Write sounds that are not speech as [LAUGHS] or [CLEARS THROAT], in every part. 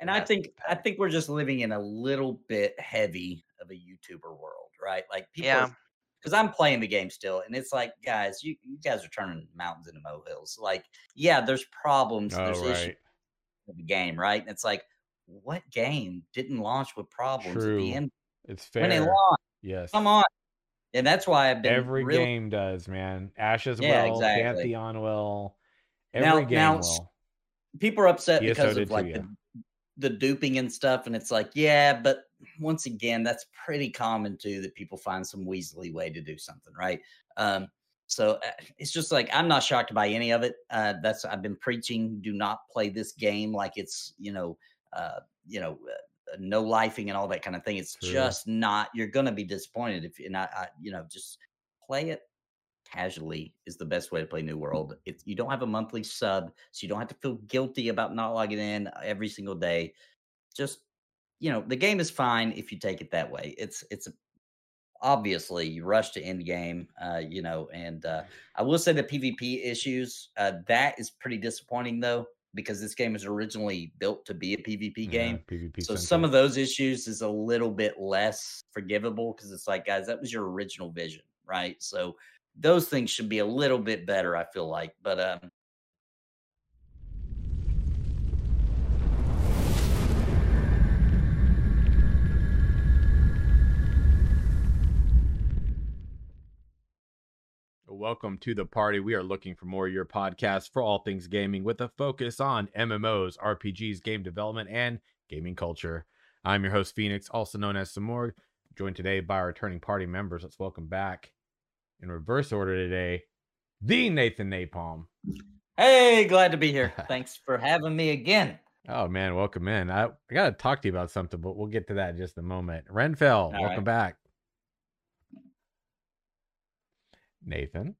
And I think I think we're just living in a little bit heavy of a YouTuber world, right? Like people Yeah. because I'm playing the game still, and it's like, guys, you, you guys are turning mountains into molehills. Like, yeah, there's problems, Oh, there's issues right. with the game, right? And it's like, what game didn't launch with problems at True. the end It's fair. when they fair. launch? Yes. Come on. And that's why I've been Every really game does, man. Ashes Yeah, will, exactly. Pantheon will. Now- Every game now, will. people are upset ESO because of too, like yeah. the, the duping and stuff and it's like yeah but once again that's pretty common too that people find some weaselly way to do something right um so uh, it's just like i'm not shocked by any of it uh that's i've been preaching do not play this game like it's you know uh you know uh, no lifing and all that kind of thing it's True. just not you're gonna be disappointed if you're not I, you know just play it casually is the best way to play New World. It's you don't have a monthly sub, so you don't have to feel guilty about not logging in every single day. Just you know, the game is fine if you take it that way. It's it's a, obviously you rush to end game, uh, you know, and uh, I will say the PvP issues uh, that is pretty disappointing though because this game was originally built to be a PvP Yeah, game. PvP. So some of those issues is a little bit less forgivable because it's like, guys, that was your original vision, right? So those things should be a little bit better, I feel like. But um, Welcome to the party. We are looking for more of your podcasts for all things gaming with a focus on MMOs, RPGs, game development, and gaming culture. I'm your host, Phoenix, also known as Simorg, joined today by our returning party members. Let's welcome back in reverse order today, the Nathan Napalm. hey, glad to be here. [LAUGHS] Thanks for having me again. Oh man, welcome in. I, I gotta talk to you about something, but we'll get to that in just a moment. Renfell, welcome right. back. Nathan,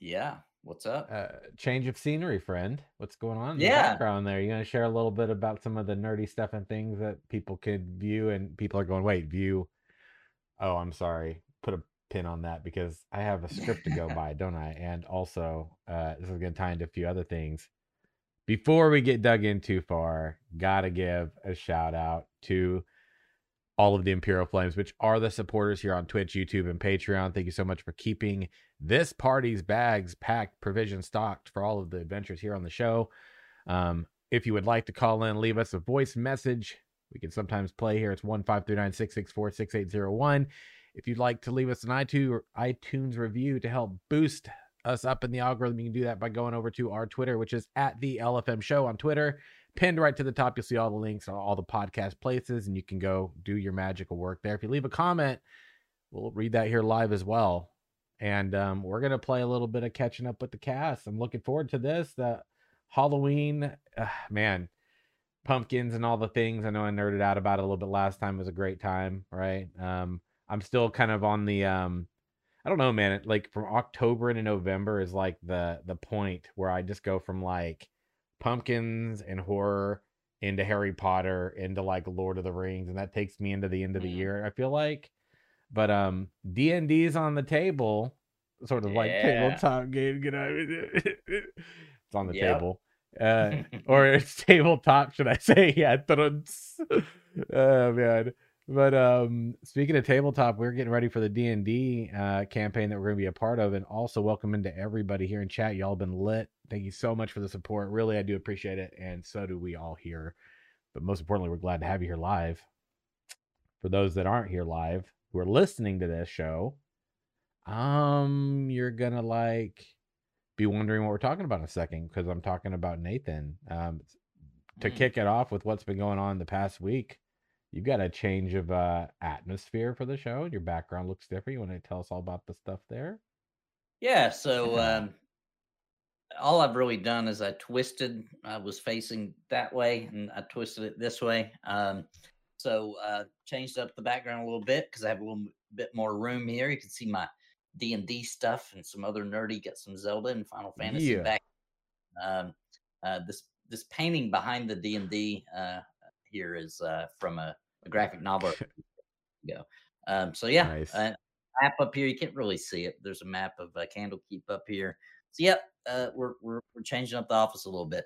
Yeah, what's up? uh, change of scenery, friend. What's going on in the Yeah. background there? You gonna share a little bit about some of the nerdy stuff and things that people could view, and people are going, wait, view. Oh, I'm sorry. Put a pin on that because I have a script to go by, don't I? And also, uh, this is gonna tie into a few other things. Before we get dug in too far, gotta give a shout out to all of the Imperial Flames, which are the supporters here on Twitch, YouTube, and Patreon. Thank you so much for keeping this party's bags packed, provision stocked for all of the adventures here on the show. Um, if you would like to call in, leave us a voice message. We can sometimes play here. It's one five three nine six six four six eight zero one. If you'd like to leave us an iTunes review to help boost us up in the algorithm, you can do that by going over to our Twitter, which is at the LFM Show on Twitter pinned right to the top. You'll see all the links all the podcast places, and you can go do your magical work there. If you leave a comment, we'll read that here live as well. And um, we're gonna play a little bit of catching up with the cast. I'm looking forward to this. The Halloween, uh, man, pumpkins and all the things. I know I nerded out about it a little bit last time. It was a great time, right? Um, I'm still kind of on the um, I don't know, man. it- Like from October into November is like the the point where I just go from like pumpkins and horror into Harry Potter into like Lord of the Rings, and that takes me into the end of the Mm. year. I feel like, but um, D and D's on the table, sort of like tabletop game. Get out of it. It's on the Yep. table, uh, [LAUGHS] or it's [LAUGHS] tabletop, should I say? [LAUGHS] Yeah, oh man. But um, speaking of tabletop, we're getting ready for the D and D uh, campaign that we're going to be a part of, and also welcome into everybody here in chat. Y'all been lit. Thank you so much for the support. Really, I do appreciate it, and so do we all here. But most importantly, we're glad to have you here live. For those that aren't here live, who are listening to this show, um, you're gonna like be wondering what we're talking about in a second because I'm talking about Nathan. Um, to Mm. kick it off with what's been going on the past week, you've got a change of uh atmosphere for the show. Your background looks different. You want to tell us all about the stuff there? Yeah, so um, all I've really done is I twisted. I was facing that way, and I twisted it this way. Um, so uh, changed up the background a little bit because I have a little bit more room here. You can see my D and D stuff and some other nerdy. Got some Zelda and Final Fantasy Yeah. back. Um, uh, this this painting behind the D and D uh, here is uh, from a, a graphic novel. [LAUGHS] Go. Um, so yeah, Nice. uh, map up here. You can't really see it. There's a map of uh, Candlekeep up here. So yep, uh, we're, we're we're changing up the office a little bit.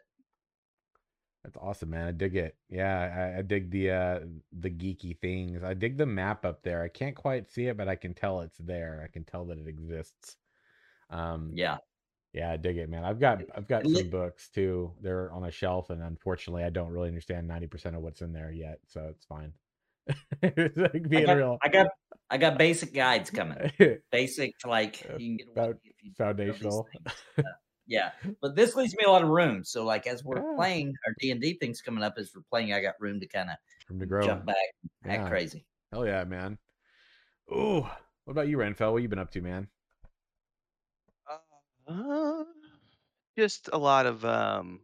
That's awesome, man. I dig it. Yeah, I, I dig the uh the geeky things. I dig the map up there. I can't quite see it, but I can tell it's there. I can tell that it exists. Um, Yeah. Yeah, I dig it, man. I've got I've got some books too. They're on a shelf, and unfortunately, I don't really understand ninety percent of what's in there yet, so it's fine. [LAUGHS] It's like I being got real. I got I got basic guides coming. [LAUGHS] Basic like Uh, you can get away found- if you foundational. Uh, [LAUGHS] yeah, but this leaves me a lot of room. So like as we're Yeah, playing our D and D things coming up, as we're playing, I got room to kind of room to grow. jump back, act Yeah, crazy. hell yeah, man. Ooh, what about you, Renfell? What you been up to, man? Uh, just a lot of um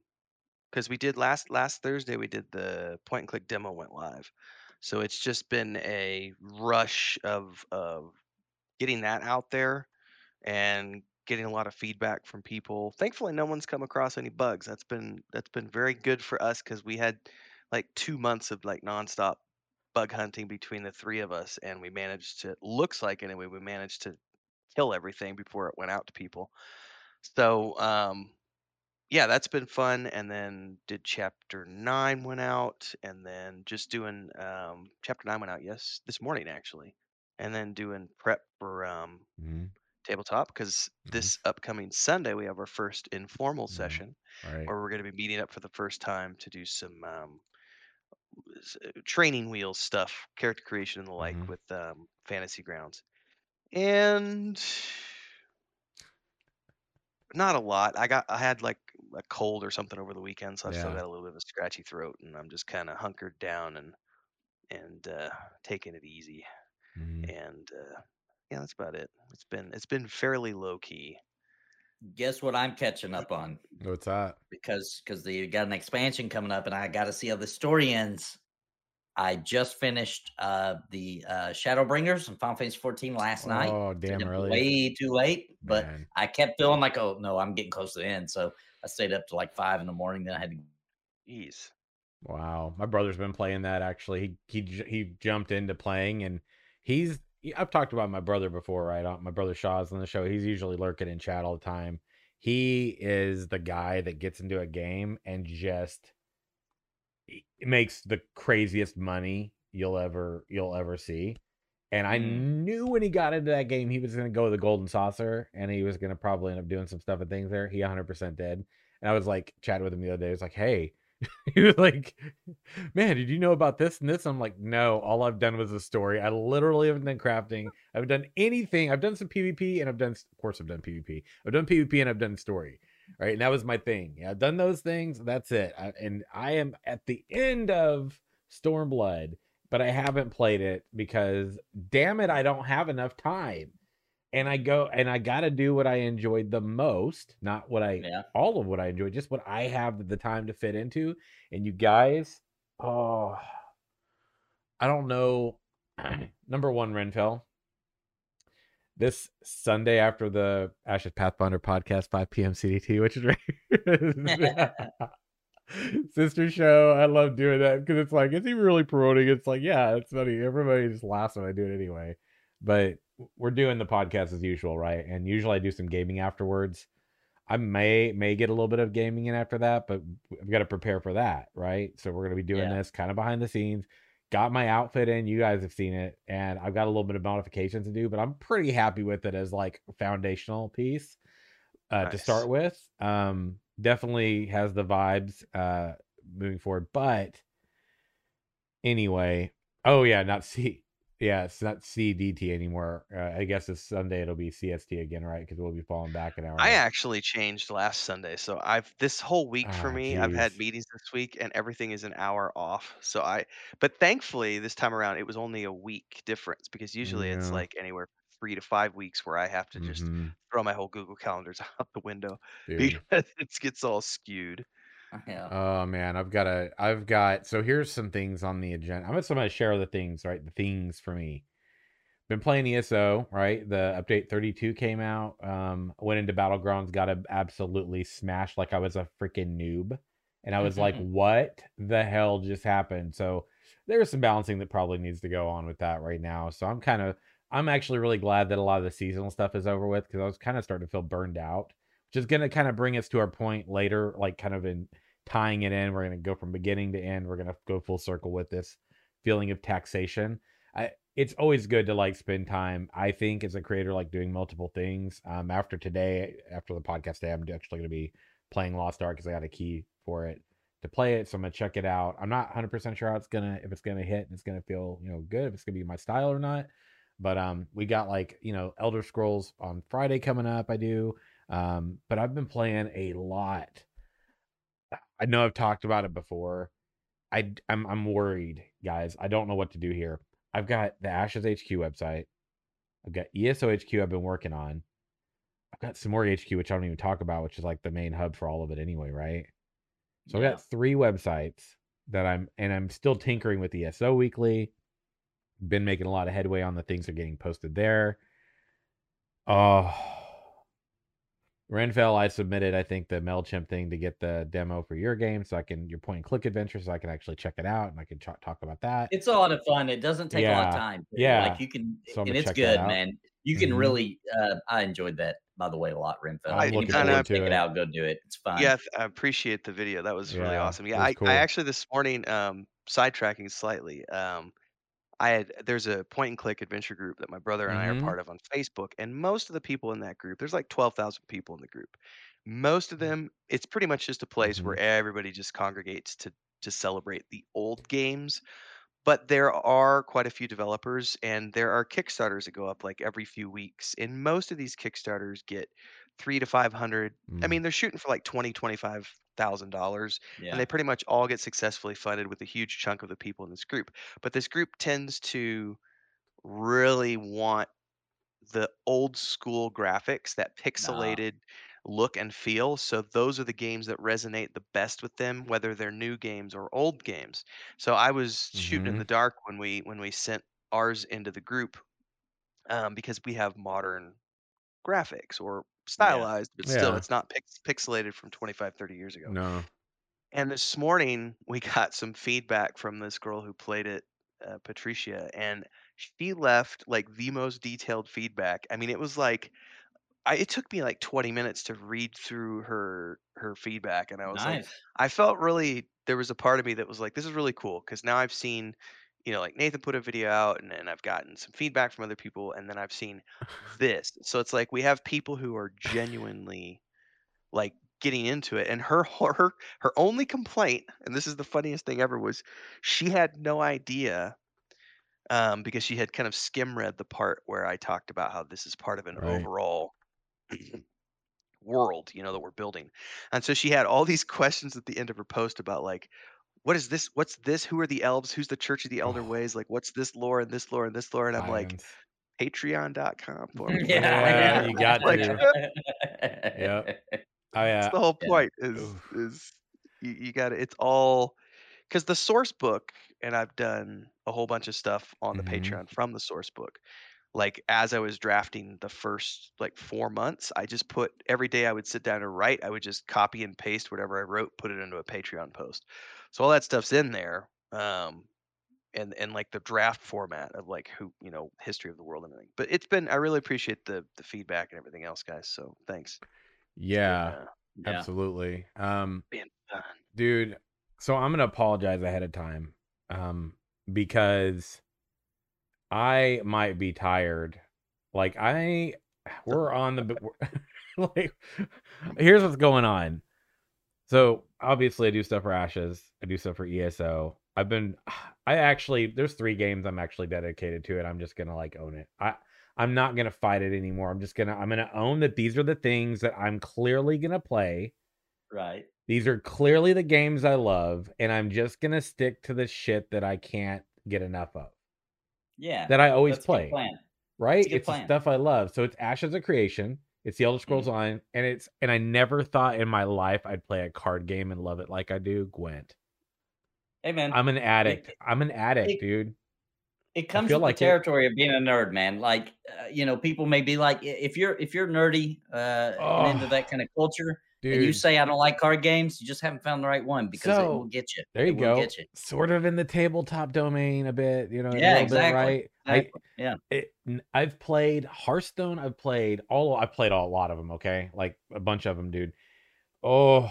because we did last last Thursday we did the point and click demo went live. So it's just been a rush of of getting that out there and getting a lot of feedback from people. Thankfully no one's come across any bugs. That's been that's been very good for us cuz we had like 2 months of like nonstop bug hunting between the three of us and we managed to looks like anyway we managed to kill everything before it went out to people. So um yeah, that's been fun. And then did chapter nine went out, and then just doing um, chapter nine went out yes this morning actually, and then doing prep for um, hmm tabletop because hmm this upcoming Sunday we have our first informal hmm session right. where we're going to be meeting up for the first time to do some um, uh, training wheels stuff, character creation and the like hmm with um, Fantasy Grounds, and Not a lot. I got I had like a cold or something over the weekend, so I still Yeah. got a little bit of a scratchy throat, and I'm just kind of hunkered down and and uh, taking it easy. hmm And uh, yeah, that's about it. It's been it's been fairly low key. Guess what I'm catching up on What's that? because because they got an expansion coming up, and I got to see how the story ends. I just finished uh, the uh, Shadowbringers and Final Fantasy 14 last night. Oh, damn really? way too late, but Man. I kept feeling like, oh no, I'm getting close to the end. So I stayed up to like five in the morning. Then I had to. Jeez. Wow. My brother's been playing that actually. He he he jumped into playing and he's I've talked about my brother before, right? Uh, My brother Shaw's on the show. He's usually lurking in chat all the time. He is the guy that gets into a game and just he makes the craziest money you'll ever you'll ever see. And I Mm. knew when he got into that game, he was going to go with the golden saucer and he was going to probably end up doing some stuff and things there. He 100% did. And I was like chatting with him the other day. I was like, hey, [LAUGHS] he was like, man, did you know about this and this? I'm like, no, all I've done was a story. I literally haven't done crafting. I've done anything. I've done some PvP and I've done, of course, I've done PvP. I've done PvP and I've done story. Right. And that was my thing. Yeah, I've done those things. That's it. I, and I am at the end of Stormblood, but I haven't played it because damn it, I don't have enough time. And I go and I got to do what I enjoyed the most, not what I Yeah. all of what I enjoyed, just what I have the time to fit into. And you guys, oh, I don't know. [CLEARS THROAT] Number one, Renfell. This Sunday after the Ashes Pathfinder podcast, 5 p.m. CDT, which is right. [LAUGHS] Sister show. I love doing that because it's like, is he really promoting? It's like, yeah, it's funny. Everybody just laughs when I do it anyway. But we're doing the podcast as usual, right? And usually I do some gaming afterwards. I may may get a little bit of gaming in after that, but I've got to prepare for that, right? So we're gonna be doing Yeah. this kind of behind the scenes. Got my outfit in, you guys have seen it, and I've got a little bit of modifications to do, but I'm pretty happy with it as like foundational piece uh, to start with. Um, definitely has the vibes uh, moving forward. But anyway, oh yeah, not [LAUGHS] C. Yeah, it's not CDT anymore. Uh, I guess this Sunday it'll be CST again, right? Because we'll be falling back an hour. I actually changed last Sunday, so I've this whole week for Ah, me. I've had meetings this week, and everything is an hour off. So I, but thankfully this time around it was only a week difference because usually it's Yeah. like anywhere three to five weeks where I have to just hmm throw my whole Google calendars [LAUGHS] out the window Dude. because it gets all skewed. Yeah. Oh man, I've got a I've got so here's some things on the agenda. I'm just gonna share the things, right? The things for me. Been playing ESO, right? The update 32 came out. Um, went into Battlegrounds, got a, absolutely smashed like I was a freaking noob. And I was like, what the hell just happened? So there's some balancing that probably needs to go on with that right now. So I'm kind of I'm actually really glad that a lot of the seasonal stuff is over with because I was kind of starting to feel burned out, which is gonna kind of bring us to our point later, like kind of in tying it in. We're gonna go from beginning to end. We're gonna go full circle with this feeling of taxation. I it's always good to like spend time. I think as a creator, like doing multiple things. Um, after today, after the podcast today, I'm actually gonna be playing Lost Ark because I got a key for it to play it. So I'm gonna check it out. I'm not 100 percent sure how it's gonna if it's gonna hit and it's gonna feel you know good if it's gonna be my style or not. But um, we got like you know Elder Scrolls on Friday coming up. I do. Um, but I've been playing a lot. I know I've talked about it before. I I'm I'm worried, guys. I don't know what to do here. I've got the Ashes HQ website. I've got ESO HQ I've been working on. I've got some more HQ, which I don't even talk about, which is like the main hub for all of it anyway, right? So Yeah. I got three websites that I'm and I'm still tinkering with ESO weekly. Been making a lot of headway on the things that are getting posted there. Oh, Renfell, I submitted, I think, the MailChimp thing to get the demo for your game so I can, your point and click adventure, so I can actually check it out and I can ch- talk about that. It's a lot of fun. It doesn't take a lot of time. Yeah. Like you can, So and it's good, man. You can Mhm. really. Uh, I enjoyed that, by the way, a lot. Renfell. I'm looking Anybody forward to check it. it out, go do it. It's fun. Yeah, I appreciate the video. That was really awesome. Yeah, I, cool. I actually this morning, um, sidetracking slightly, um, I had there's a point and click adventure group that my brother and I are mm-hmm. part of on Facebook, and most of the people in that group, there's like twelve thousand people in the group. Most of mm-hmm. them, it's pretty much just a place mm-hmm. where everybody just congregates to to celebrate the old games. But there are quite a few developers, and there are Kickstarters that go up like every few weeks. And most of these Kickstarters get three to five hundred. I mean, they're shooting for like twenty, twenty-five thousand dollars, Yeah. and they pretty much all get successfully funded with a huge chunk of the people in this group. But this group tends to really want the old school graphics, that pixelated look and feel. So those are the games that resonate the best with them, whether they're new games or old games. So I was shooting in Mhm. the dark when we when we sent ours into the group um, because we have modern graphics or stylized, but still Yeah. it's not pix- pixelated from 25, 30 years ago. No. And this morning [LAUGHS] we got some feedback from this girl who played it, uh, Patricia, and she left like the most detailed feedback. I mean, it was like I, it took me like 20 minutes to read through her her feedback, and I was like, I felt really there was a part of me that was like, this is really cool because now I've seen, you know, like Nathan put a video out, and then I've gotten some feedback from other people, and then I've seen [LAUGHS] this. So it's like we have people who are genuinely like getting into it and her her her only complaint and this is the funniest thing ever was she had no idea um because she had kind of skim read the part where I talked about how this is part of an Right. overall [CLEARS THROAT] world you know that we're building and so she had all these [LAUGHS] questions at the end of her post about like what is this what's this who are the elves who's the church of the elder Oh. [SIGHS] ways like what's this lore and this lore and this lore and i'm like patreon.com [LAUGHS] for me Yeah, you [LAUGHS] got Like, to. Yep. [LAUGHS] Yep. Oh That's yeah. the whole Yeah. point is is you, you got to it's all because the source book and I've done a whole bunch of stuff on the Mhm. Patreon from the source book. Like as I was drafting the first like four months, I just put every day I would sit down and write, I would just copy and paste whatever I wrote, put it into a Patreon post. So all that stuff's in there. Um and and like the draft format of like who you know history of the world and everything. But it's been I really appreciate the the feedback and everything else, guys. So thanks. Been, Yeah, uh, Yeah. absolutely. Um, been fun. dude, so I'm gonna apologize ahead of time, um, because I might be tired. Like I, [SIGHS] we're on the, [LAUGHS] [LAUGHS] like, here's what's going on. So obviously, I do stuff for Ashes. I do stuff for ESO. I've been, [SIGHS] I actually, there's three games I'm actually dedicated to, and I'm just gonna like own it. I, I'm not gonna fight it anymore. I'm just gonna, I'm gonna own that these are the things that I'm clearly gonna play. Right. These are clearly the games I love, and I'm just gonna stick to the shit that I can't get enough of. Yeah. That I always That's a good play. Right? It's the stuff I love. So it's Ashes of Creation. It's the Elder Scrolls line, and it's and I never thought in my life I'd play a card game and love it like I do. Gwent. Hey man, I'm an addict. I'm an addict, it- dude. it comes with like the territory of being a nerd, man. Like, uh, you know, people may be like, if you're if you're nerdy uh, and into Oh, that kind of culture, Dude, and you say I don't like card games, you just haven't found the right one because it will get you. there you It will go. Get you. Sort of in the tabletop domain a bit, you know. Yeah, little exactly, Bit, right? I, Exactly. Yeah. it, n- I've played Hearthstone. I've played all. I've played a lot of them. Okay, like a bunch of them, dude. Oh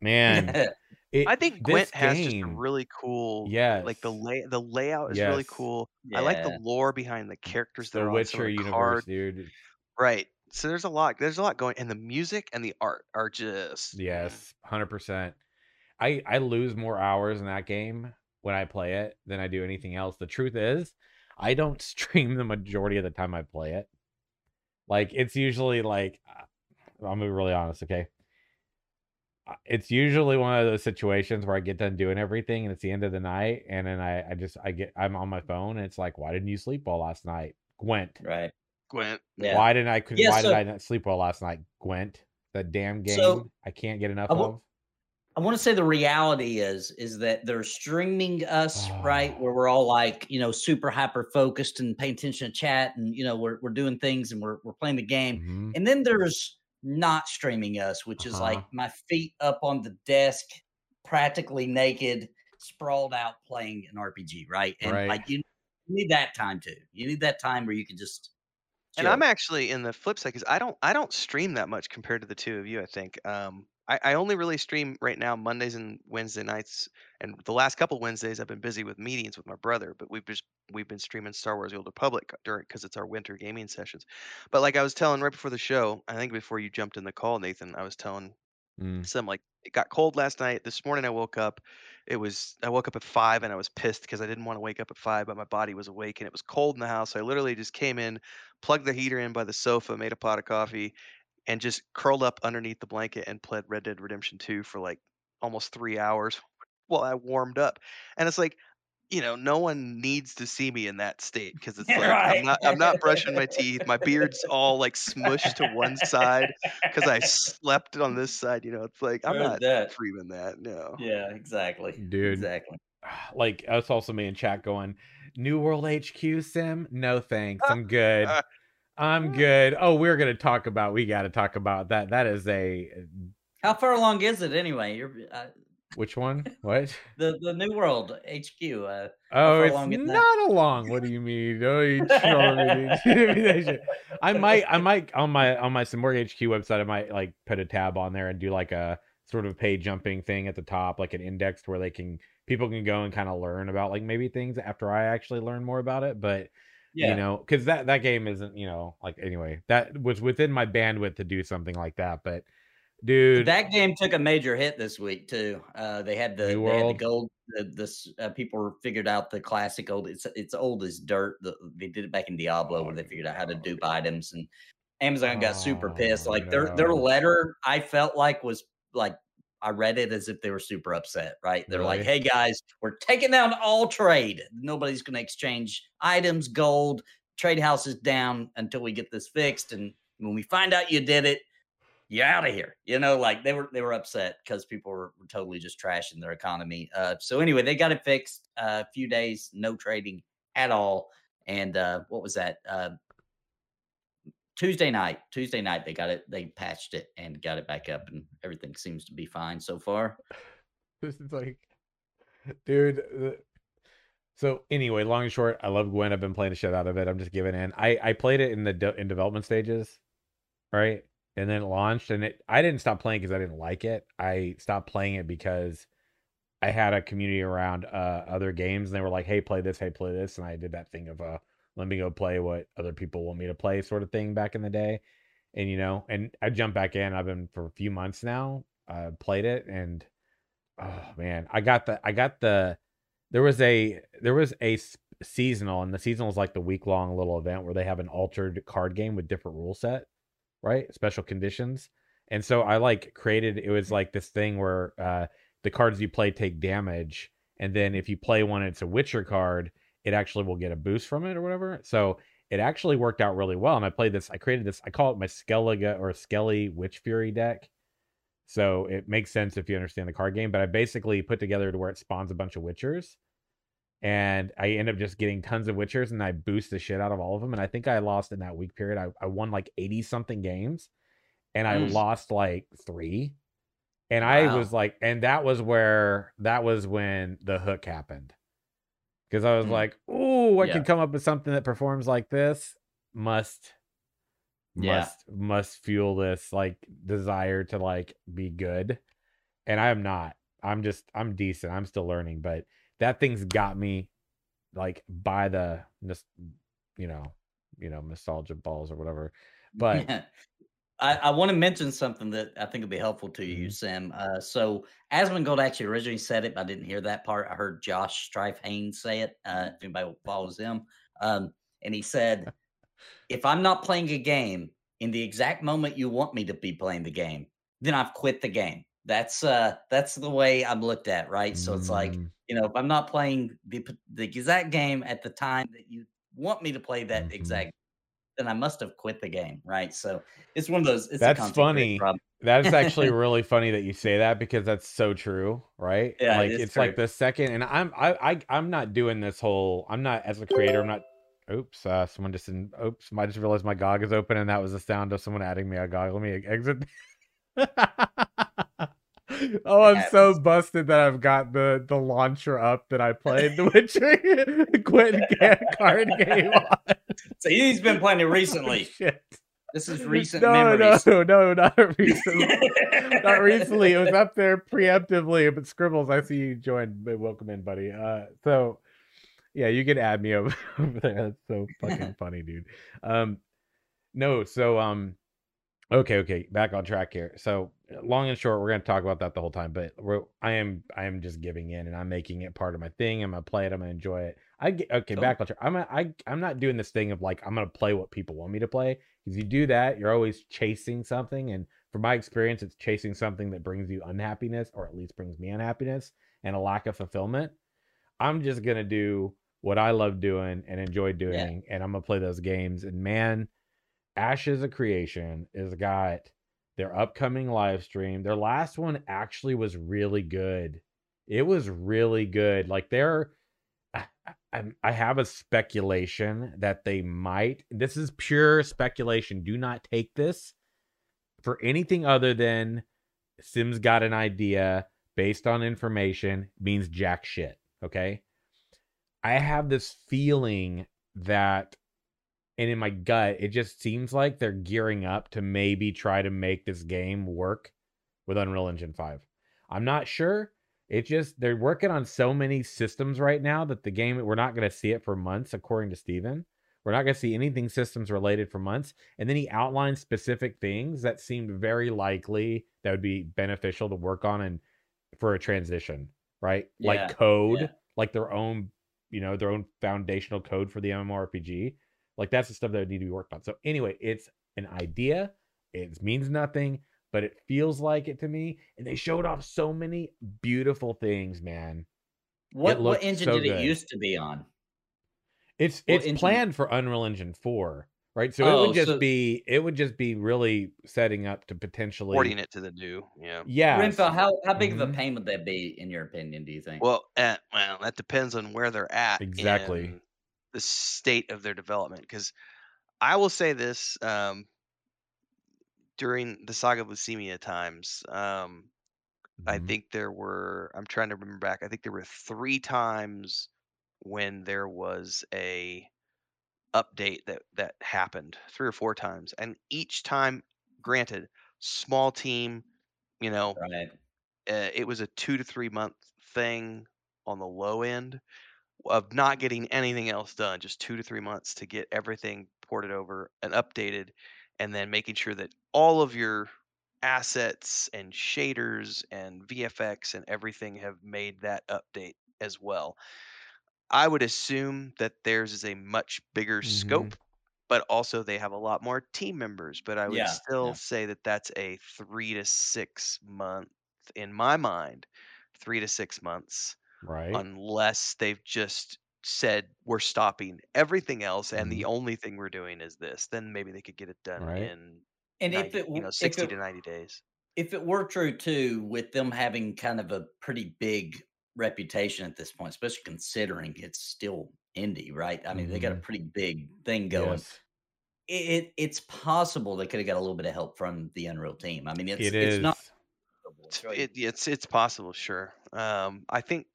man, [LAUGHS] It, I think this Gwent has just a really cool yeah. like the lay the layout is really yes, cool. I like the lore behind the it's characters that the are on some of Witcher the universe, cards. dude. Right. So there's a lot there's a lot going and the music and the art are just mm. Yes, hundred percent. I I lose more hours in that game when I play it than I do anything else. The truth is, I don't [LAUGHS] stream the majority of the time I play it. Like it's usually like uh, I'm gonna be really honest, okay? Uh, It's usually one of those situations where I get done doing everything and it's the end of the night, and then I I just I get I'm on my phone and it's like, why didn't you sleep well last night, Gwent? Right. Gwent. Yeah. Why didn't I could Yeah, why did so- I not sleep well last night, Gwent? That damn game So, I can't get enough I wa- of. I want to say the reality is is that they're streaming us right where we're all like you know super hyper focused and paying attention to chat and you know we're we're doing things and we're we're playing the game Mhm. and then there's not streaming us which is like Uh-huh. my feet up on the desk practically naked sprawled out playing an RPG right and Right. like you need that time too you need that time where you can just And I'm actually in the flip side because I don't I don't stream that much compared to the two of you. I think um, I, I only really stream right now Mondays and Wednesday nights, and the last couple Wednesdays I've been busy with meetings with my brother. But we've just we've been streaming Star Wars: The Old Republic during because it's our winter gaming sessions. But like I was telling right before the show, I think before you jumped in the call, Nathan, I was telling Mm. some like it got cold last night. This morning I woke up. It was I woke up at five and I was pissed because I didn't want to wake up at five, but my body was awake and it was cold in the house. So I literally just came in, plugged the heater in by the sofa, made a pot of coffee, and just curled up underneath the blanket and played Red Dead Redemption 2 for like almost three hours while I warmed up. And it's like, you know, no one needs to see me in that state because it's [LAUGHS] like Right. I'm not I'm not brushing my teeth. My beard's all like smushed to one side because I slept on this side. You know, it's like I'm Heard not that. streaming that. No. yeah exactly Dude. exactly Like us also me in chat going, New World HQ sim? No thanks. I'm [LAUGHS] good. I'm good. Oh, we're gonna talk about we gotta talk about that. That is a how far along is it anyway you're uh, which one? What? [LAUGHS] the the new world hq uh Oh, it's is that? not along. What do you mean? Oh, you. [LAUGHS] I might, I [LAUGHS] might on my on my Simorg HQ website, I might like put a tab on there and do like a sort of page jumping thing at the top, like an index where they can people can go and kind of learn about like maybe things after I actually learn more about it. But yeah you know, because that that game isn't you know like anyway that was within my bandwidth to do something like that. But dude, That game took a major hit this week too. Uh, they had the New they had the gold. The this uh, people figured out the classic old. It's it's old as dirt. The, they did it back in Diablo Oh, where they figured out how to dupe items, and Amazon got super pissed. Oh, Like their their letter, I felt like was like I read it as if they were super upset. Right? They're like, "Hey guys, we're taking down all trade. Nobody's going to exchange items, gold. Trade houses down until we get this fixed. And when we find out you did it, you're out of here. You know, like they were they were upset because people were, were totally just trashing their economy. Uh, so anyway, they got it fixed. Uh, a few days, no trading at all. And uh, what was that? Uh, Tuesday night. Tuesday night, they got it. They patched it and got it back up, and everything seems to be fine so far. [LAUGHS] This is like, dude. So anyway, long and short, I love Gwent. I've been playing the shit out of it. I'm just giving in. I I played it in the de- in development stages, right, and then it launched, and it. I didn't stop playing because I didn't like it. I stopped playing it because I had a community around uh other games, and they were like, "Hey, play this. Hey, play this," and I did that thing of uh, let me go play what other people want me to play, sort of thing, back in the day. And you know, and I jumped back in. I've been for a few months now. i uh, played it, and oh man, I got the I got the there was a there was a seasonal, and the seasonal is like the week long little event where they have an altered card game with different rule set, right? Special conditions. And so I like created it was like this thing where uh the cards you play take damage, and then if you play one, it's a Witcher card, it actually will get a boost from it or whatever. So it actually worked out really well. And I played this, I created this, I call it my Skellige or Skelly Witch Fury deck. So it makes sense if you understand the card game. But I basically put together to where it spawns a bunch of Witchers. And I end up just getting tons of Witchers and I boost the shit out of all of them. And I think I lost in that week period. I, I won like 80 something games and I Mm. lost like three. And I was like, and that was where that was when the hook happened. Because I was Mm. like, oh, I Yeah. can come up with something that performs like this. Must Yeah. must must fuel this like desire to like be good and i am not I'm just I'm decent. I'm still learning, but that thing's got me like by the you know, you know, nostalgia balls or whatever. But Yeah. I, I want to mention something that I think will be helpful to you, Mhm. Sim. Uh, so Asmongold actually originally said it, but I didn't hear that part. I heard Josh Strife Hayes say it. Uh, if anybody follows him, um, and he said, [LAUGHS] "If I'm not playing a game in the exact moment you want me to be playing the game, then I've quit the game." That's uh, that's the way I'm looked at, right? So it's like mm, you know, if I'm not playing the the exact game at the time that you want me to play that mhm. exact then I must have quit the game, right? So it's one of those. It's That's funny. That's actually [LAUGHS] really funny that you say that because that's so true, right? Yeah, Like is it's like the second, and I'm I, I I'm not doing this whole. I'm not as a creator. I'm not. Oops, uh, someone just in. Oops, I just realized my GOG is open, and that was the sound of someone adding me a GOG. Let me exit. [LAUGHS] oh, I'm so busted that I've got the the launcher up that I played the [LAUGHS] Witcher [LAUGHS] Quentin card game [LAUGHS] on. So he's been playing it Oh, recently. shit. This is recent no, memories. No, no, not recently. not recently. It was up there preemptively, but Scribbles, I see you joined. Welcome in, buddy. Uh, so yeah, you can add me over, over there. That's so fucking funny, dude. Um, no, so um, okay, okay, back on track here. So long and short, we're gonna talk about that the whole time. But we're, I am, I am just giving in, and I'm making it part of my thing. I'm gonna play it. I'm gonna enjoy it. I get okay. Back on track. I'm, a, I, I'm not doing this thing of like I'm gonna play what people want me to play. Because you do that, you're always chasing something, and from my experience, it's chasing something that brings you unhappiness, or at least brings me unhappiness and a lack of fulfillment. I'm just gonna do what I love doing and enjoy doing, and I'm gonna play those games. And man, Ashes of Creation has got their upcoming live stream. Their last one actually was really good. It was really good. Like they're I, I, I have a speculation that they might. This is pure speculation. Do not take this for anything other than Sims got an idea based on information means jack shit. Okay. I have this feeling that, and in my gut, it just seems like they're gearing up to maybe try to make this game work with Unreal Engine 5. I'm not sure. It just, they're working on so many systems right now that the game, we're not going to see it for months, according to Steven. We're not going to see anything systems related for months. And then he outlined specific things that seemed very likely that would be beneficial to work on and for a transition, right? Yeah, Like code, yeah. like their own, you know, their own foundational code for the MMORPG. Like that's the stuff that would need to be worked on. So anyway, it's an idea. It means nothing, but it feels like it to me. And they showed off so many beautiful things, man. What what engine so did good. it used to be on? It's What it's engine- planned for Unreal Engine 4, right? So it Oh, would just so- be it would just be really setting up to potentially porting it to the new. Yeah. Yeah. Renfell, how how big of a Mhm. pain would that be in your opinion? Do you think? Well, uh, well, that depends on where they're at. Exactly. The state of their development, because I will say this: um, during the Saga of Lucimia times, um, I Mhm. think there were. I'm trying to remember back. I think there were three times when there was a update that that happened. Three or four times, and each time, granted, small team, you know, right. uh, it was a two to three month thing on the low end of not getting anything else done, just two to three months to get everything ported over and updated, and then making sure that all of your assets and shaders and VFX and everything have made that update as well. I would assume that theirs is a much bigger Mhm. scope, but also they have a lot more team members. But I would Yeah, still yeah. say that that's a three to six month, in my mind, three to six months, Right. unless they've just said we're stopping everything else and the Mhm. only thing we're doing is this. Then maybe they could get it done Right. in And 90, if it you know if 60 it, to 90 days. if it were true too, with them having kind of a pretty big reputation at this point, especially considering it's still indie, right? I mean, they got a Mhm. pretty big thing going. Yes. It, it it's possible they could have got a little bit of help from the Unreal team. I mean, it's It it's not. It's It's it, it's it's possible, sure. Um, I think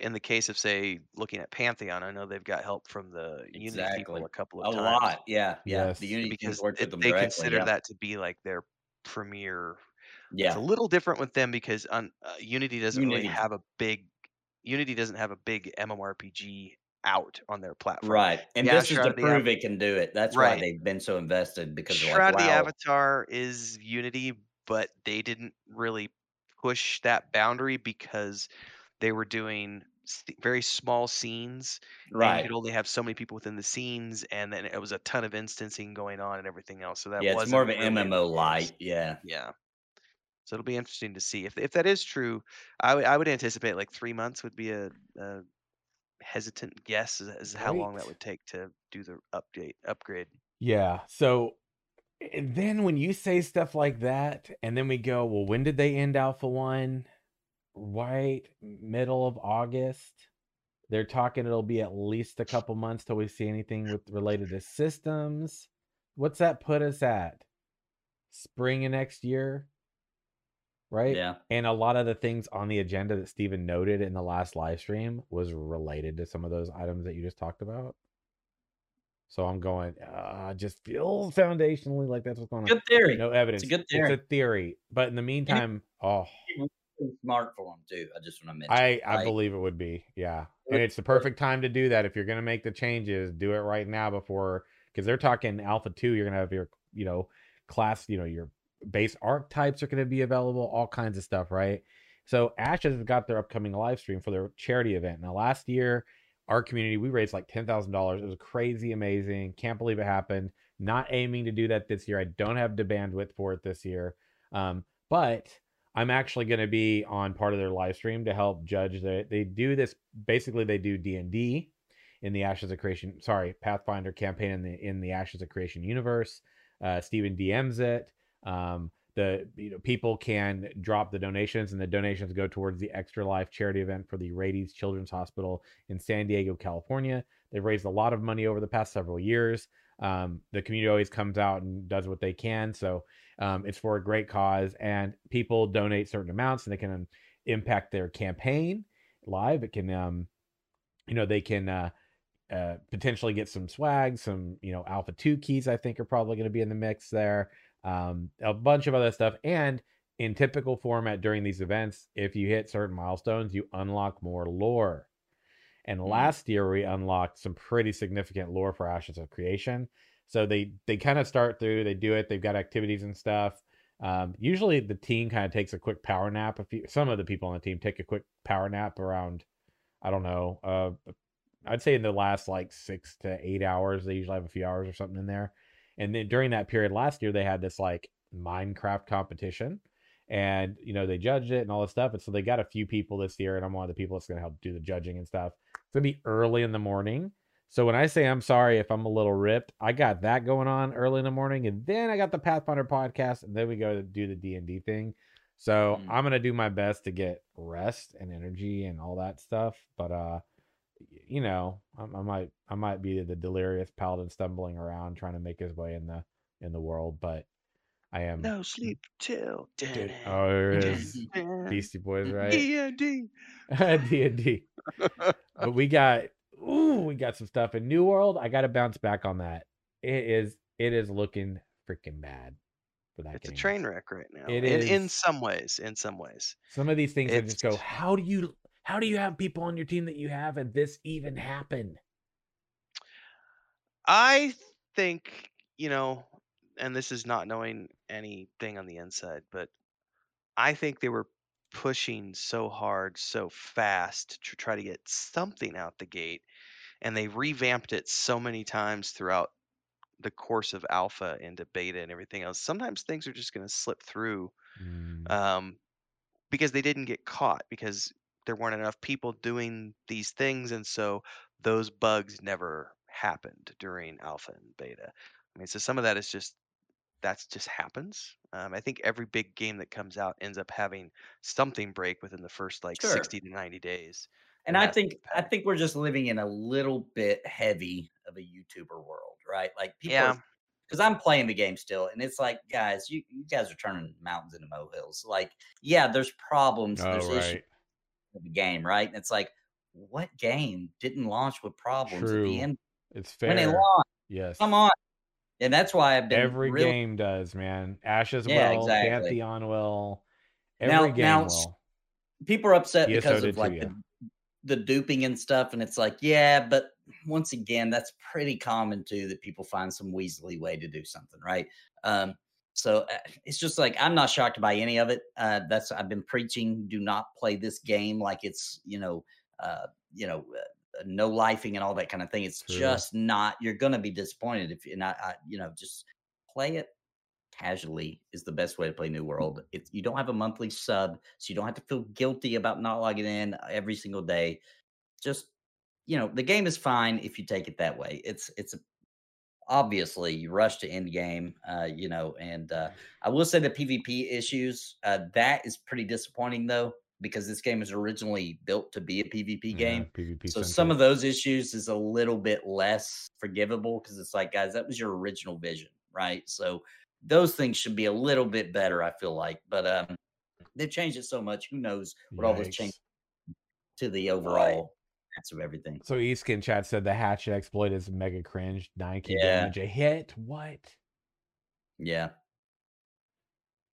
in the case of say looking at Pantheon, I know they've got help from the Unity people a couple a of times A lot, yeah, yeah. Yes. The Unity because it, them they directly. consider yeah. that to be like their premier. Yeah. It's a little different with them because on uh, Unity doesn't really have a big Unity doesn't have a big MMORPG out on their platform. Right. And Yeah, this is to of the Av- prove it can do it. That's Right. why they've been so invested because Shroud like, of the. Avatar is Unity, but they didn't really push that boundary because they were doing very small scenes and you could only have so many people within the scenes and then it was a ton of instancing going on and everything else so that Yeah, it's wasn't more of an really MMO light. Yeah. yeah so it'll be interesting to see if if that is true i would i would anticipate like three months would be a, a hesitant guess as, as how long that would take to do the update upgrade Yeah. So then when you say stuff like that, and then we go, well, when did they end Alpha One? Right, middle of August. They're talking it'll be at least a couple months till we see anything with related to systems. What's that put us at? Spring of next year, right? Yeah. And a lot of the things on the agenda that Steven noted in the last live stream was related to some of those items that you just talked about. So I'm going, uh, just feel foundationally like that's what's going on. Good theory. No evidence. It's a good theory. It's a theory. But in the meantime, oh, Smart for them too. I just want to mention. I, I like, believe it would be. Yeah. And it's the perfect time to do that. If you're going to make the changes, do it right now before, because they're talking Alpha 2. You're going to have your, you know, class, you know, your base archetypes are going to be available, all kinds of stuff, right? So Ashes has got their upcoming live stream for their charity event. Now, last year, our community, we raised like $10,000. It was crazy amazing. Can't believe it happened. Not aiming to do that this year. I don't have the bandwidth for it this year. Um, but I'm actually going to be on part of their live stream to help judge. They they do this basically. They do D and D in the Ashes of Creation. Sorry, Pathfinder campaign in the in the Ashes of Creation universe. Uh, Steven DMs it. Um, the you know people can drop the donations, and the donations go towards the Extra Life charity event for the Rady's Children's Hospital in San Diego, California. They've raised a lot of money over the past several years. Um, the community always comes out and does what they can. So um, it's for a great cause, and people donate certain amounts, and they can um, impact their campaign live. It can, um, you know, they can uh, uh, potentially get some swag, some you know Alpha Two keys. I think are probably going to be in the mix there. Um, a bunch of other stuff, and in typical format during these events, if you hit certain milestones, you unlock more lore. And Mm. last year we unlocked some pretty significant lore for Ashes of Creation. So they they kind of start through, they do it, they've got activities and stuff. Um, usually the team kind of takes a quick power nap. If you, some of the people on the team take a quick power nap around, I don't know, uh, I'd say in the last like six to eight hours, they usually have a few hours or something in there. And then during that period last year, they had this like Minecraft competition, and you know they judged it and all this stuff. And so they got a few people this year, and I'm one of the people that's going to help do the judging and stuff. It's gonna be early in the morning. So when I say I'm sorry if I'm a little ripped, I got that going on early in the morning, and then I got the Pathfinder podcast, and then we go to do the D and D thing. So Mm. I'm gonna do my best to get rest and energy and all that stuff. But uh, you know, I, I might I might be the delirious paladin stumbling around trying to make his way in the in the world, but I am. no sleep till Dude, oh, there it is. Beastie Boys, right? D&D. D and D. [LAUGHS] [LAUGHS] But we got ooh, we got some stuff in New World. I got to bounce back on that. It is it is looking freaking bad for that It's a train wreck right now. It in, in some ways. In some ways. Some of these things I just go, how do you how do you have people on your team that you have and this even happen? I think, you know, and this is not knowing anything on the inside, but I think they were pushing so hard, so fast to try to get something out the gate. And they revamped it so many times throughout the course of alpha into beta and everything else. Sometimes things are just going to slip through Mm, um, because they didn't get caught because there weren't enough people doing these things, and so those bugs never happened during alpha and beta. I mean, so some of that is just that's just happens. Um, I think every big game that comes out ends up having something break within the first like Sure. 60 to 90 days. And I think I think we're just living in a little bit heavy of a YouTuber world, right? Like people Yeah. because I'm playing the game still, and it's like, guys, you, you guys are turning mountains into molehills. Like, yeah, there's problems, oh there's issues right. with the game, right? And it's like, what game didn't launch with problems at True. the end It's when they fair. launched? Yes. Come on, And that's why I've been Every really game does, man. Ashes Yeah, will, exactly. Pantheon will, Now- every game now will. people are upset because of too, like yeah. the, the duping and stuff and it's like yeah but once again that's pretty common too that people find some weaselly way to do something right um so uh, it's just like i'm not shocked by any of it uh that's i've been preaching do not play this game like it's you know uh you know uh, no lifing and all that kind of thing it's True. just not you're gonna be disappointed if you're not I, you know just play it casually is the best way to play New World. It's you don't have a monthly sub, so you don't have to feel guilty about not logging in every single day. Just you know, the game is fine if you take it that way. It's it's obviously you rush to end game, uh, you know, and uh, I will say the PvP issues uh, that is pretty disappointing though because this game was originally built to be a PvP game. Yeah, PvP So some of those issues is a little bit less forgivable because it's like, guys, that was your original vision, right? So those things should be a little bit better, I feel like. But um they've changed it so much. Who knows what all this Yikes. changed to the overall sense of everything. So Eastkin chat said the hatchet exploit is mega cringe. Nine can Yeah. damage a hit. What? Yeah.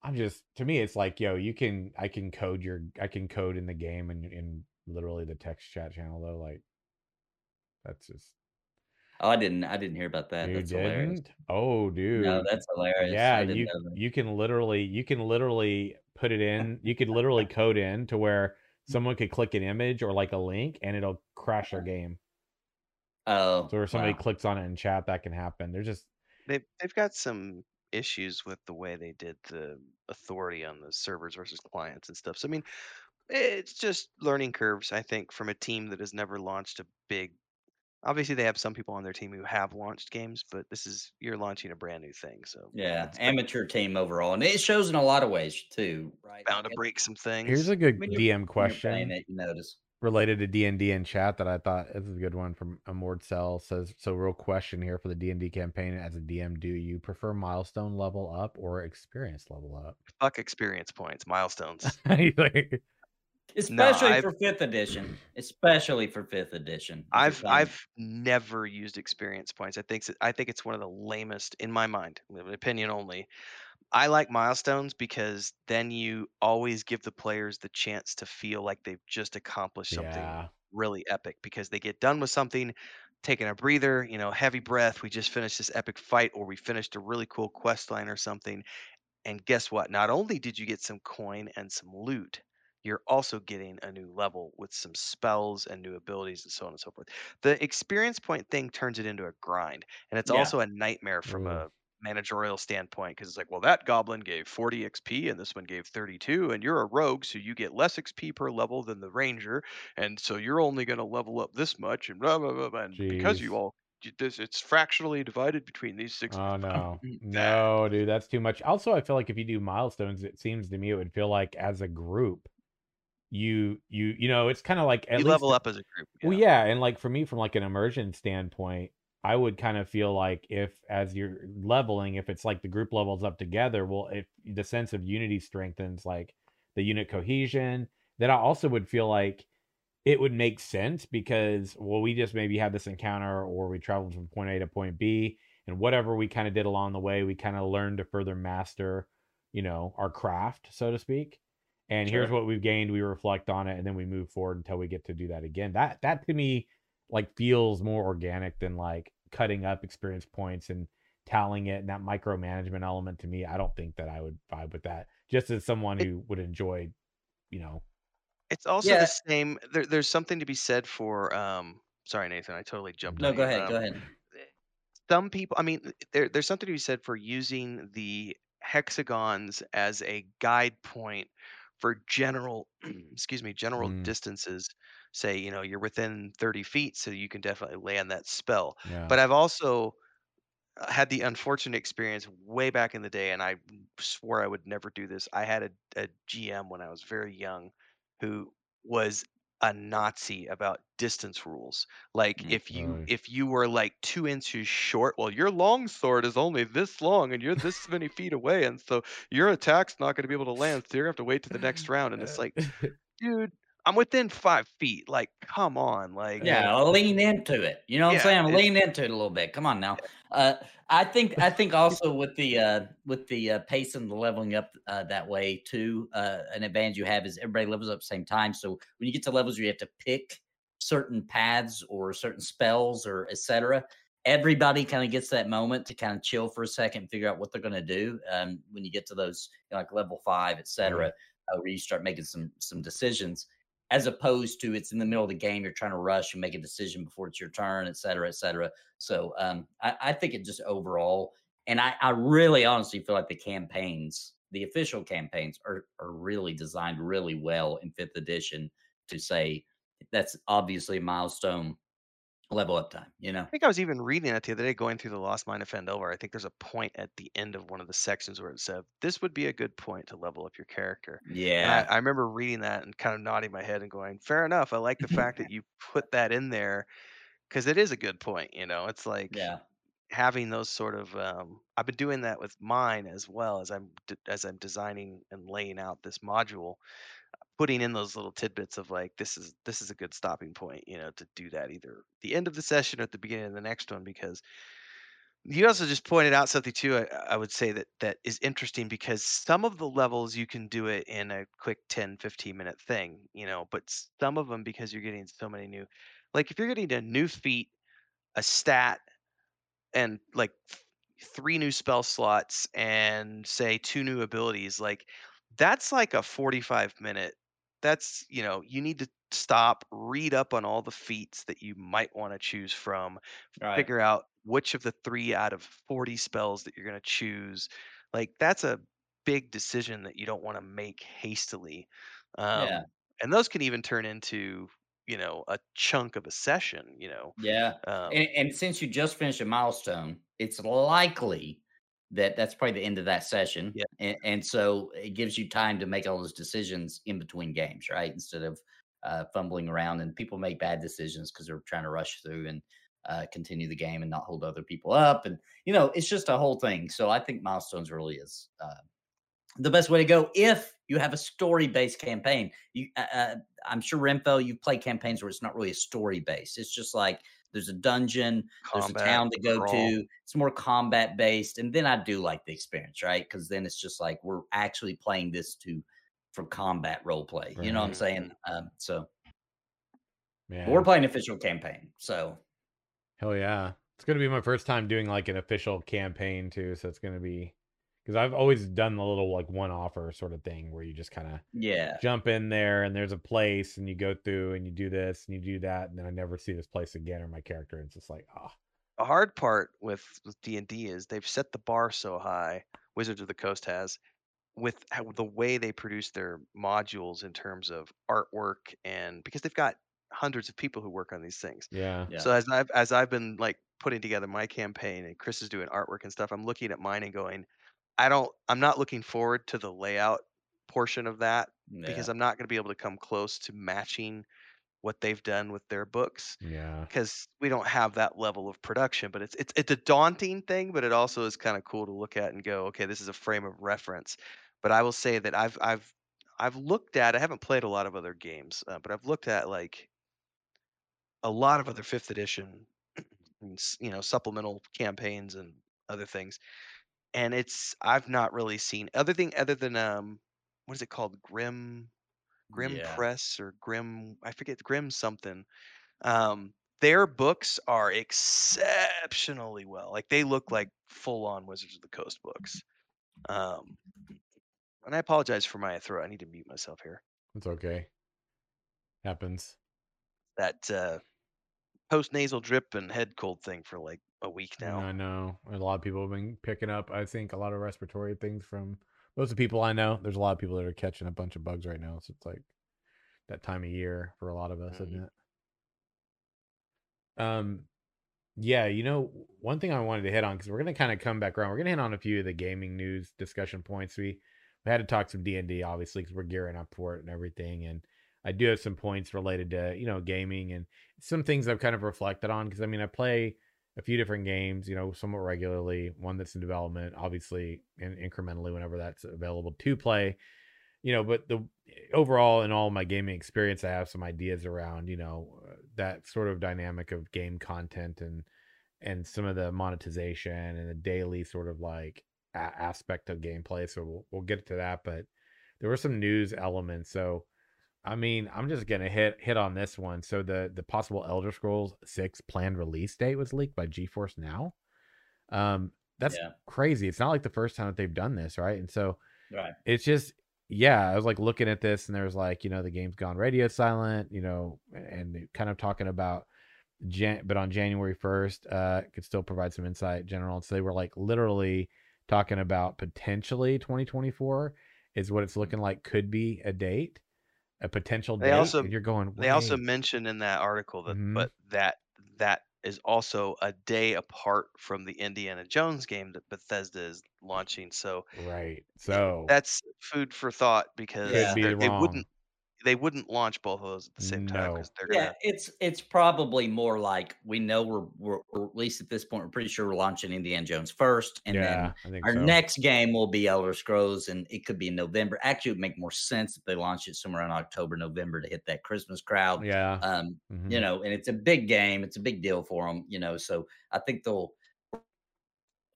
I'm just to me, it's like, yo, you can I can code your I can code in the game and in literally the text chat channel though. Like that's just Oh, I didn't I didn't hear about that. you That's hilarious. didn't? Oh, dude. No, that's hilarious. yeah, you you can literally you can literally put it in. You could literally [LAUGHS] code in to where someone could click an image or like a link and it'll crash their game. Oh, So if somebody wow. clicks on it in chat, that can happen. They're just They've they've got some issues with the way they did the authority on the servers versus clients and stuff. So I mean, it's just learning curves. I think from a team that has never launched a big. Obviously, they have some people on their team who have launched games, but this is you're launching a brand new thing, so Yeah, it's amateur team overall, and it shows in a lot of ways too, right? bound to break some things. here's a good when DM when you're playing question. it, you notice. related to D and D in chat that I thought this is a good one from Armored Cell says so real question here for the D and D campaign as a DM do you prefer milestone level up or experience level up? Fuck experience points, milestones. [LAUGHS] Like, Especially I've- for fifth edition. Especially for fifth edition. I've I've never used experience points. I think I think it's one of the lamest in my mind, opinion only. I like milestones because then you always give the players the chance to feel like they've just accomplished something yeah, really epic because they get done with something, taking a breather, you know, heavy breath. We just finished this epic fight, or we finished a really cool quest line or something. And guess what? Not only did you get some coin and some loot, you're also getting a new level with some spells and new abilities and so on and so forth. The experience point thing turns it into a grind, and it's Yeah. also a nightmare from Ooh. a managerial standpoint because it's like, well, that goblin gave 40 XP and this one gave 32, and you're a rogue, so you get less XP per level than the ranger, and so you're only going to level up this much, and blah blah blah. blah. And because you all this it's fractionally divided between these six. oh no, [LAUGHS] no, dude, that's too much. Also, I feel like if you do milestones, it seems to me it would feel like as a group, you you you know, it's kind of like at you least level up as a group. Well, yeah, and like for me, from like an immersion standpoint, I would kind of feel like if as you're leveling, if it's like the group levels up together, well, if the sense of unity strengthens, like the unit cohesion, then I also would feel like it would make sense because well, we just maybe had this encounter or we traveled from point A to point B, and whatever we kind of did along the way, we kind of learned to further master, you know, our craft, so to speak. And here's what we've gained. We reflect on it, and then we move forward until we get to do that again. That that to me like feels more organic than like cutting up experience points and tallying it and that micromanagement element to me. I don't think that I would vibe with that. Just as someone who would enjoy, you know, It's also Yeah. the same. There, there's something to be said for. Um, sorry, Nathan, I totally jumped. No, on go you. ahead. Go Um, ahead. Some people, I mean, there, there's something to be said for using the hexagons as a guide point for general, [CLEARS THROAT] excuse me, general Mm. distances. Say, you know, you're within 30 feet, so you can definitely land that spell. yeah. But I've also uh, had the unfortunate experience way back in the day, and I swore I would never do this. I had a, a GM when I was very young who was a Nazi about distance rules. Like Mm, if you really? if you were like two inches short, well, your long sword is only this long, and you're this many feet away, and so your attack's not going to be able to land. So you're gonna have to wait to the next round. And it's like, [LAUGHS] dude, I'm within five feet. Like, come on, like Yeah, I'll lean into it. You know what Yeah, I'm saying? Lean into it a little bit. Come on now. Uh, I think I think [LAUGHS] also with the uh, with the uh, pace and the leveling up uh, that way too, uh, an advantage you have is everybody levels up at the same time. So when you get to levels where you have to pick certain paths or certain spells or etc. Everybody kind of gets that moment to kind of chill for a second figure out what they're going to do. Um, when you get to those you know, like level five, etc., uh, where you start making some some decisions as opposed to it's in the middle of the game, you're trying to rush and make a decision before it's your turn, et cetera, et cetera. So um, I, I think it just overall, and I, I really honestly feel like the campaigns, the official campaigns, are are really designed really well in fifth edition to say that's obviously a milestone level up time. You know, I think I was even reading that the other day, going through the Lost Mine of Phandelver. I think there's a point at the end of one of the sections where it said this would be a good point to level up your character. Yeah, I, I remember reading that and kind of nodding my head and going, "Fair enough. I like the [LAUGHS] fact that you put that in there because it is a good point. You know, it's like yeah, having those sort of. Um, I've been doing that with mine as well as I'm d- as I'm designing and laying out this module, putting in those little tidbits of like this is this is a good stopping point. You know, to do that either the end of the session or at the beginning of the next one because you also just pointed out something too I, I would say that that is interesting because some of the levels you can do it in a quick 10 15 minute thing you know but some of them because you're getting so many new like if you're getting a new feat a stat and like three new spell slots and say two new abilities like that's like a 45 minute that's you know you need to stop read up on all the feats that you might want to choose from right. figure out which of the three out of 40 spells that you're going to choose. Like that's a big decision that you don't want to make hastily. Um, Yeah. And those can even turn into, you know, a chunk of a session, you know. Yeah. Um, And, and since you just finished a milestone, it's likely that that's probably the end of that session. Yeah. And, and so it gives you time to make all those decisions in between games, right? Instead of uh, fumbling around and people make bad decisions because they're trying to rush through and uh, continue the game and not hold other people up. And, you know, it's just a whole thing. So I think milestones really is uh, the best way to go if you have a story based campaign. You, uh, uh, I'm sure Renfo, you've played campaigns where it's not really a story based. It's just like there's a dungeon, there's a town to go to. It's more combat based, and then I do like the experience, right? Because then it's just like we're actually playing this to for combat role play. You know what I'm saying? Um, so Yeah. we're playing official campaign. So Hell yeah. It's going to be my first time doing like an official campaign too. So it's going to be because I've always done the little like one offer sort of thing where you just kind of yeah, jump in there and there's a place and you go through and you do this and you do that. And then I never see this place again or my character. And it's just like, ah. oh, A hard part with with D and D is they've set the bar so high. Wizards of the Coast has with how, the way they produce their modules in terms of artwork and because they've got hundreds of people who work on these things. yeah. yeah, So as I've as I've been like putting together my campaign and Chris is doing artwork and stuff, I'm looking at mine and going, I don't I'm not looking forward to the layout portion of that because. I'm not going to be able to come close to matching what they've done with their books Yeah. because we don't have that level of production. But it's it's it's a daunting thing, but it also is kind of cool to look at and go, okay, this is a frame of reference. But I will say that I've I've I've looked at I haven't played a lot of other games, uh, but I've looked at like a lot of other fifth edition, [CLEARS THROAT] and s- you know, supplemental campaigns and other things, and it's I've not really seen other thing other than um, what is it called, Grim Grim yeah. Press or Grim I forget Grim something. Um, their books are exceptionally well. Like they look like full on Wizards of the Coast books. Um, and I apologize for my throat. I need to mute myself here. It's okay. Happens. That uh, post nasal drip and head cold thing for like a week now. I know a lot of people have been picking up, I think, a lot of respiratory things from most of the people I know. There's a lot of people that are catching a bunch of bugs right now. So it's like that time of year for a lot of us, isn't it? Um, yeah, you know, one thing I wanted to hit on because we're gonna kind of come back around. We're gonna hit on a few of the gaming news discussion points. We we had to talk some D and D obviously because we're gearing up for it and everything. And I do have some points related to you know gaming and some things I've kind of reflected on because I mean I play a few different games, you know, somewhat regularly. One that's in development, obviously, and incrementally whenever that's available to play. you know, but the overall in all my gaming experience, I have some ideas around, you know, uh, that sort of dynamic of game content and and some of the monetization and the daily sort of like a- aspect of gameplay. So we'll, we'll get to that, but there were some news elements. So I mean, I'm just gonna hit hit on this one. So the the possible Elder Scrolls Six planned release date was leaked by GeForce Now. Um, that's Yeah. crazy. It's not like the first time that they've done this, right? And so Right. it's just yeah, I was like looking at this and there was like, you know, the game's gone radio silent, you know, and kind of talking about Jan- but on January 1st, uh could still provide some insight general. And so they were like literally talking about potentially 2024 is what it's looking like could be a date, a potential They date. also- you're going, They also "Wait." mentioned in that article that, Mhm. but that that is also a day apart from the Indiana Jones game that Bethesda is launching. So right. So that's food for thought because Yeah. could be they're- they wrong. Wouldn't they wouldn't launch both of those at the same time No. because they're Yeah, gonna. it's it's probably more like we know we're, we're or at least at this point we're pretty sure we're launching Indiana Jones first, and yeah, then our so. next game will be Elder Scrolls, and it could be in November. Actually, it would make more sense if they launch it somewhere in October, November to hit that Christmas crowd. Yeah. Um, mhm. you know, and it's a big game. It's a big deal for them, you know. So I think they'll.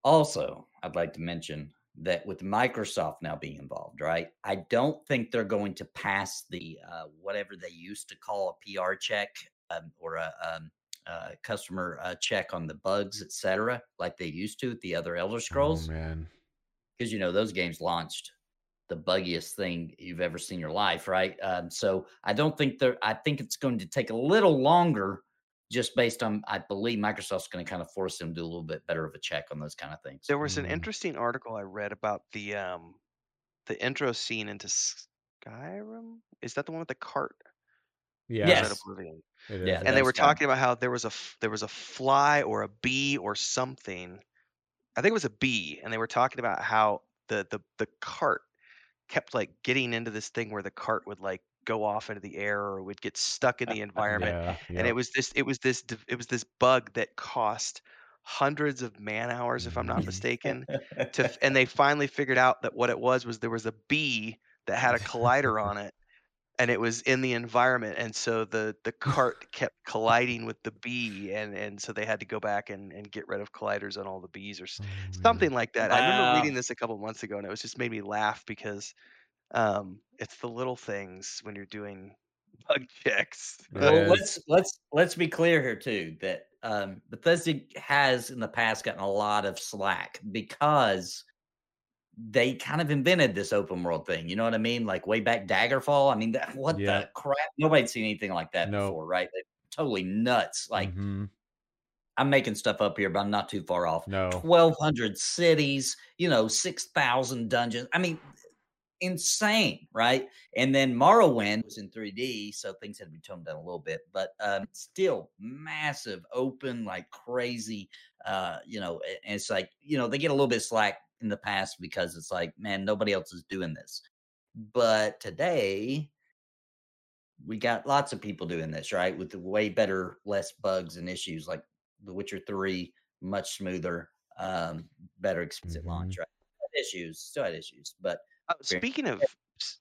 Also, I'd like to mention that with Microsoft now being involved, right? I don't think they're going to pass the uh, whatever they used to call a PR check um, or a, um, uh customer uh, check on the bugs, etc., like they used to with the other Elder Scrolls Oh man. because you know those games launched the buggiest thing you've ever seen in your life, right? Um, so I don't think they're. I think it's going to take a little longer, just based on. I believe Microsoft's going to kind of force them to do a little bit better of a check on those kind of things. There was an Mm. interesting article I read about the um the intro scene into Skyrim. Is that the one with the cart? Yeah. Or Yes. Oblivion? Yeah, is, and they were kind talking about how there was a there was a fly or a bee or something. I think it was a bee, and they were talking about how the the the cart kept like getting into this thing where the cart would like go off into the air or would get stuck in uh, the uh, environment, Yeah. and it was this it was this it was this bug that cost hundreds of man hours, if I'm not [LAUGHS] mistaken, to and they finally figured out that what it was was there was a bee that had a collider on it and it was in the environment and so the the cart kept colliding with the bee and and so they had to go back and and get rid of colliders on all the bees or Oh, something like that. I remember reading this a couple months ago and it was just made me laugh because um it's the little things when you're doing [LAUGHS] bug checks well, is. let's let's let's be clear here too that um, Bethesda has in the past gotten a lot of slack because they kind of invented this open world thing. You know what I mean? Like way back Daggerfall. I mean, that, what Yeah. the crap? Nobody'd seen anything like that No. before, right? They're totally nuts. Like Mhm. I'm making stuff up here, but I'm not too far off. no. 1,200 cities, you know, 6,000 dungeons. I mean, insane, right? And then Morrowind was in 3D, so things had to be toned down a little bit, but um, still massive, open, like crazy. Uh, you know, and it's like, you know, they get a little bit slack in the past because it's like, man, nobody else is doing this. But today, we got lots of people doing this, right? With the way better, less bugs and issues like The Witcher 3, much smoother, um, better experience at launch, right? Issues, still had issues, but Uh, speaking of s-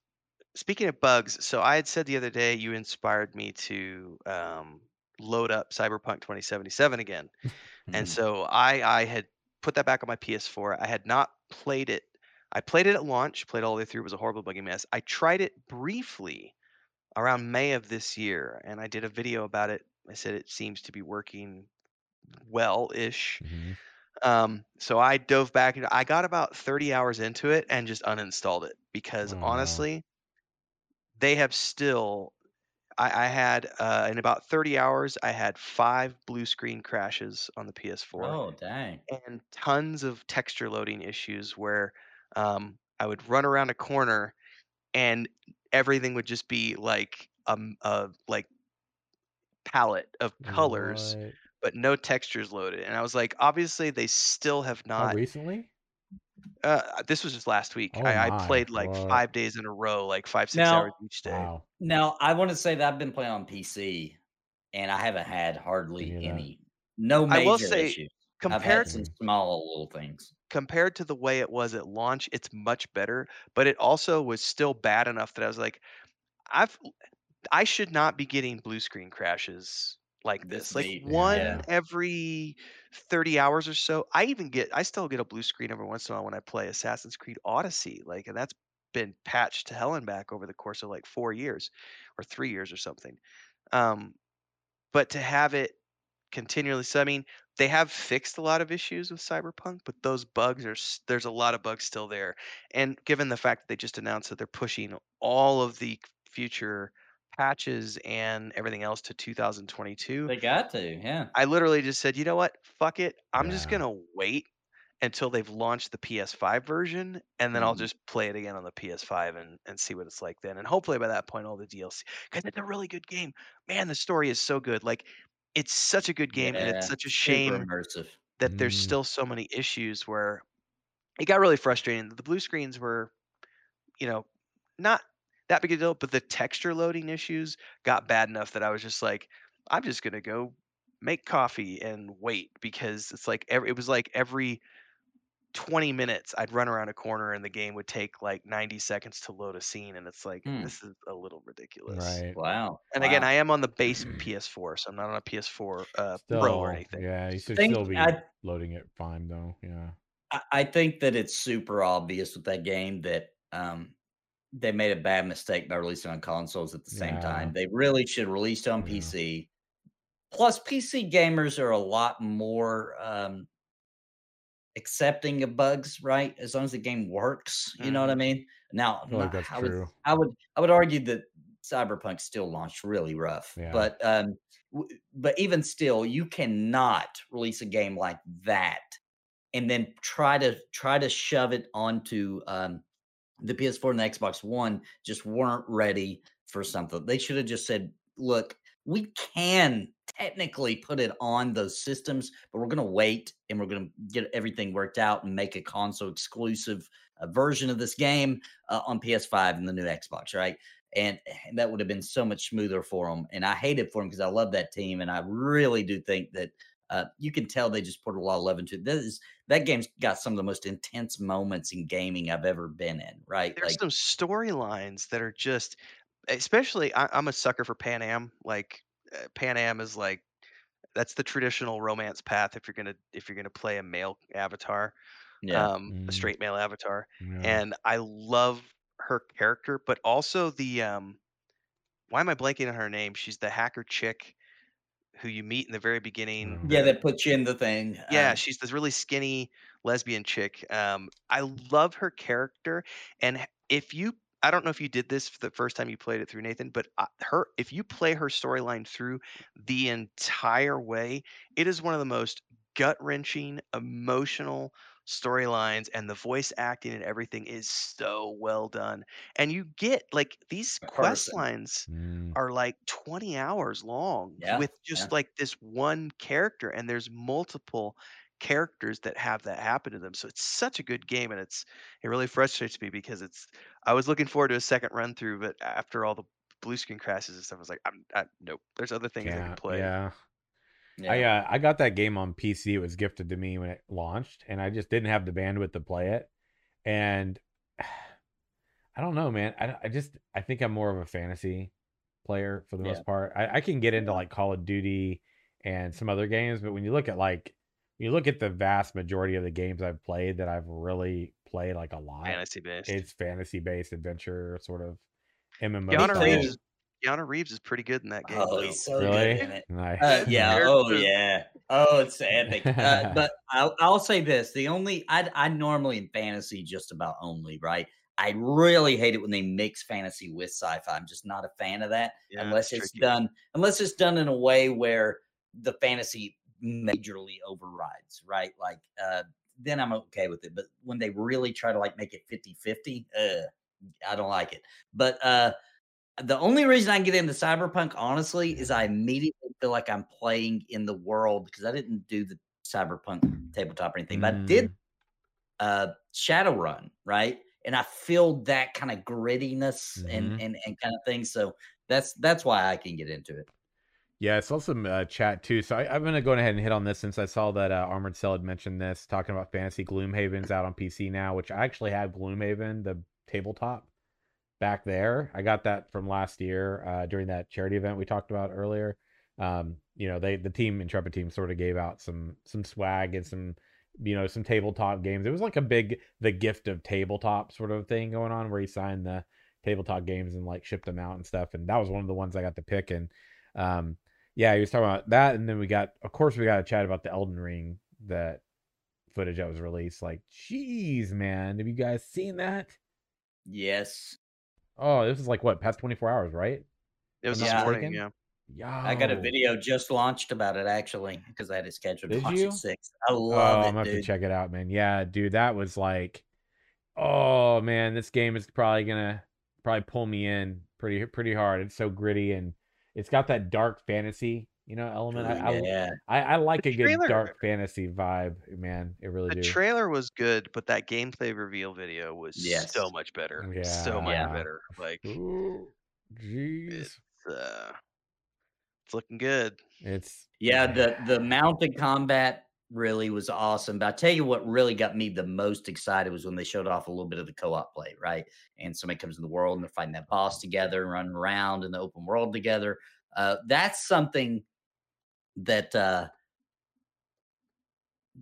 speaking of bugs so i had said the other day you inspired me to um load up cyberpunk 2077 again and Mhm. so I I had put that back on my PS4. I had not played it. I played it at launch, played all the way through. It was a horrible buggy mess. I tried it briefly around May of this year, and I did a video about it. I said it seems to be working well-ish. Mhm. Um, so I dove back and I got about 30 hours into it and just uninstalled it because no. honestly, they have still. I, I had uh, in about 30 hours, I had five blue screen crashes on the PS4 oh dang, and tons of texture loading issues where um, I would run around a corner and everything would just be like um a like palette of colors? But no textures loaded. And I was like, obviously they still have How not. recently? Uh, this was just last week. Oh I, I played like what? five days in a row, like five six Now- hours each day. Wow. Now, I want to say that I've been playing on PC, and I haven't had hardly Any any, no I major will say, issues. I've had Compared some small little things. compared to the way it was at launch, it's much better. But it also was still bad enough that I was like, I've I should not be getting blue screen crashes like This. Like me, one yeah. every 30 hours or so. I even get I still get a blue screen every once in a while when I play Assassin's Creed Odyssey. Like and that's been patched to hell and back over the course of like 4 years or 3 years or something. Um but to have it continually so I mean, they have fixed a lot of issues with Cyberpunk, but those bugs are s- there's a lot of bugs still there. And given the fact that they just announced that they're pushing all of the future patches and everything else to 2022, They got to, yeah. I literally just said, "You know what? Fuck it. I'm just going to wait until they've launched the PS5 version and then I'll Mhm. just play it again on the PS5 and and see what it's like then. And hopefully by that point all the DLC cuz it's a really good game. Man, the story is so good. Like it's such a good game and it's such a shame immersive. that there's Mm. still so many issues where it got really frustrating. The blue screens were, you know, not that big a deal, but the texture loading issues got bad enough that I was just like, I'm just gonna go make coffee and wait because it's like every, it was like every 20 minutes I'd run around a corner and the game would take like 90 seconds to load a scene and it's like Hmm. this is a little ridiculous. Right. Wow. And again, wow. I am on the base [CLEARS THROAT] PS4, so I'm not on a PS4 uh, Pro or Still, anything. yeah, you should think still be I- loading it fine though. Yeah. I, I think that it's super obvious with that game that um, they made a bad mistake by releasing on consoles at the same Yeah. time. They really should release on Yeah. PC. Plus, PC gamers are a lot more um, accepting of bugs, right? As long as the game works, you know what I mean. Now, I like not- that's I would, true. I would, I would argue that Cyberpunk still launched really rough, Yeah. but um, w- but even still, you cannot release a game like that and then try to try to shove it onto um, the PS4 and the Xbox One. Just weren't ready for something. They should have just said, "Look, we can technically put it on those systems, but we're going to wait and we're going to get everything worked out and make a console exclusive uh, version of this game uh, on PS5 and the new Xbox, right?" And, and that would have been so much smoother for them. And I hate it for them because I love that team, and I really do think that uh, you can tell they just put a lot of love into it. This is, that game's got some of the most intense moments in gaming I've ever been in. Right? There's Like, some storylines that are just, especially. I, I'm a sucker for Panam. Like uh, Panam is like that's the traditional romance path if you're gonna if you're gonna play a male avatar, yeah, um, a Mm. straight male avatar. Yeah. And I love her character, but also the um. Why am I blanking on her name? She's the hacker chick who you meet in the very beginning. Mm. yeah, that puts you in the thing. yeah, um, she's this really skinny lesbian chick. Um, I love her character, and if you, I don't know if you did this for the first time you played it through Nathan, but uh, her, if you play her storyline through the entire way, it is one of the most gut wrenching, emotional storylines, and the voice acting and everything is so well done. And you get like these quest lines Mm. are like 20 hours long Yeah, with just yeah. like this one character and there's multiple characters that have that happen to them so it's such a good game and it's it really frustrates me because it's i was looking forward to a second run through but after all the blue screen crashes and stuff i was like i'm I, nope there's other things i can play Yeah. Yeah. I uh, I got that game on PC. It was gifted to me when it launched, and I just didn't have the bandwidth to play it. And [SIGHS] I don't know, man. I, I just I think I'm more of a fantasy player for the Yeah. most part. I, I can get into like Call of Duty and some other games, but when you look at like you look at the vast majority of the games I've played that I've really played like a lot, fantasy based it's fantasy based adventure sort of MMO. keanu reeves is keanu reeves is pretty good in that game Oh, though. he's so Really? good in it. Nice. Uh, yeah. Oh, yeah. Oh, it's epic. Uh, [LAUGHS] but I'll, I'll say this: the only I I normally in fantasy just about only right. I really hate it when they mix fantasy with sci-fi. I'm just not a fan of that Yeah, unless it's it's tricky. done unless it's done in a way where the fantasy majorly overrides, right? Like uh then I'm okay with it. But when they really try to like make it 50-50, uh I don't like it. But uh the only reason I can get into Cyberpunk, honestly, is I immediately feel like I'm playing in the world because I didn't do the Cyberpunk tabletop or anything, but I did Mm. uh Shadowrun, right? And I feel that kind of grittiness and Mhm. and and kind of thing. So that's that's why I can get into it. Yeah, I saw some uh, chat too. So I, I'm gonna go ahead and hit on this since I saw that uh, Armored Cell had mentioned this, talking about Fantasy Gloomhaven's out on PC now, which I actually have Gloomhaven, the tabletop, back there. I got that from last year uh, during that charity event we talked about earlier. Um, you know, they the team Intrepid team sort of gave out some some swag and some you know some tabletop games. It was like a big the gift of tabletop sort of thing going on where he signed the tabletop games and like shipped them out and stuff. And that was one of the ones I got to pick. And um, yeah, he was talking about that, and then we got, of course, we got to chat about the Elden Ring that footage that was released. Like, jeez, man, have you guys seen that? Yes. Oh, this is like what past twenty four hours, right? It was I'm this not morning. mistaken. Yeah. I got a video just launched about it actually because I had it scheduled to Did watch you? at six. I Oh, love I'm it, gonna have to dude. check it out, man. Yeah, dude, that was like, oh man, this game is probably gonna probably pull me in pretty pretty hard. It's so gritty and it's got that dark fantasy, you know, element. I I, yeah. I, I like The a good dark fantasy vibe, man. It really The do. trailer was good, but that gameplay reveal video was Yes. so much better. So much Yeah. better. Like Ooh, jeez, it's uh it's looking good. it's Yeah, the the mounted combat really was awesome. But I tell you what really got me the most excited was when they showed off a little bit of the co-op play, right? And somebody comes in the world and they're fighting that boss together and running around in the open world together. Uh, that's something that uh,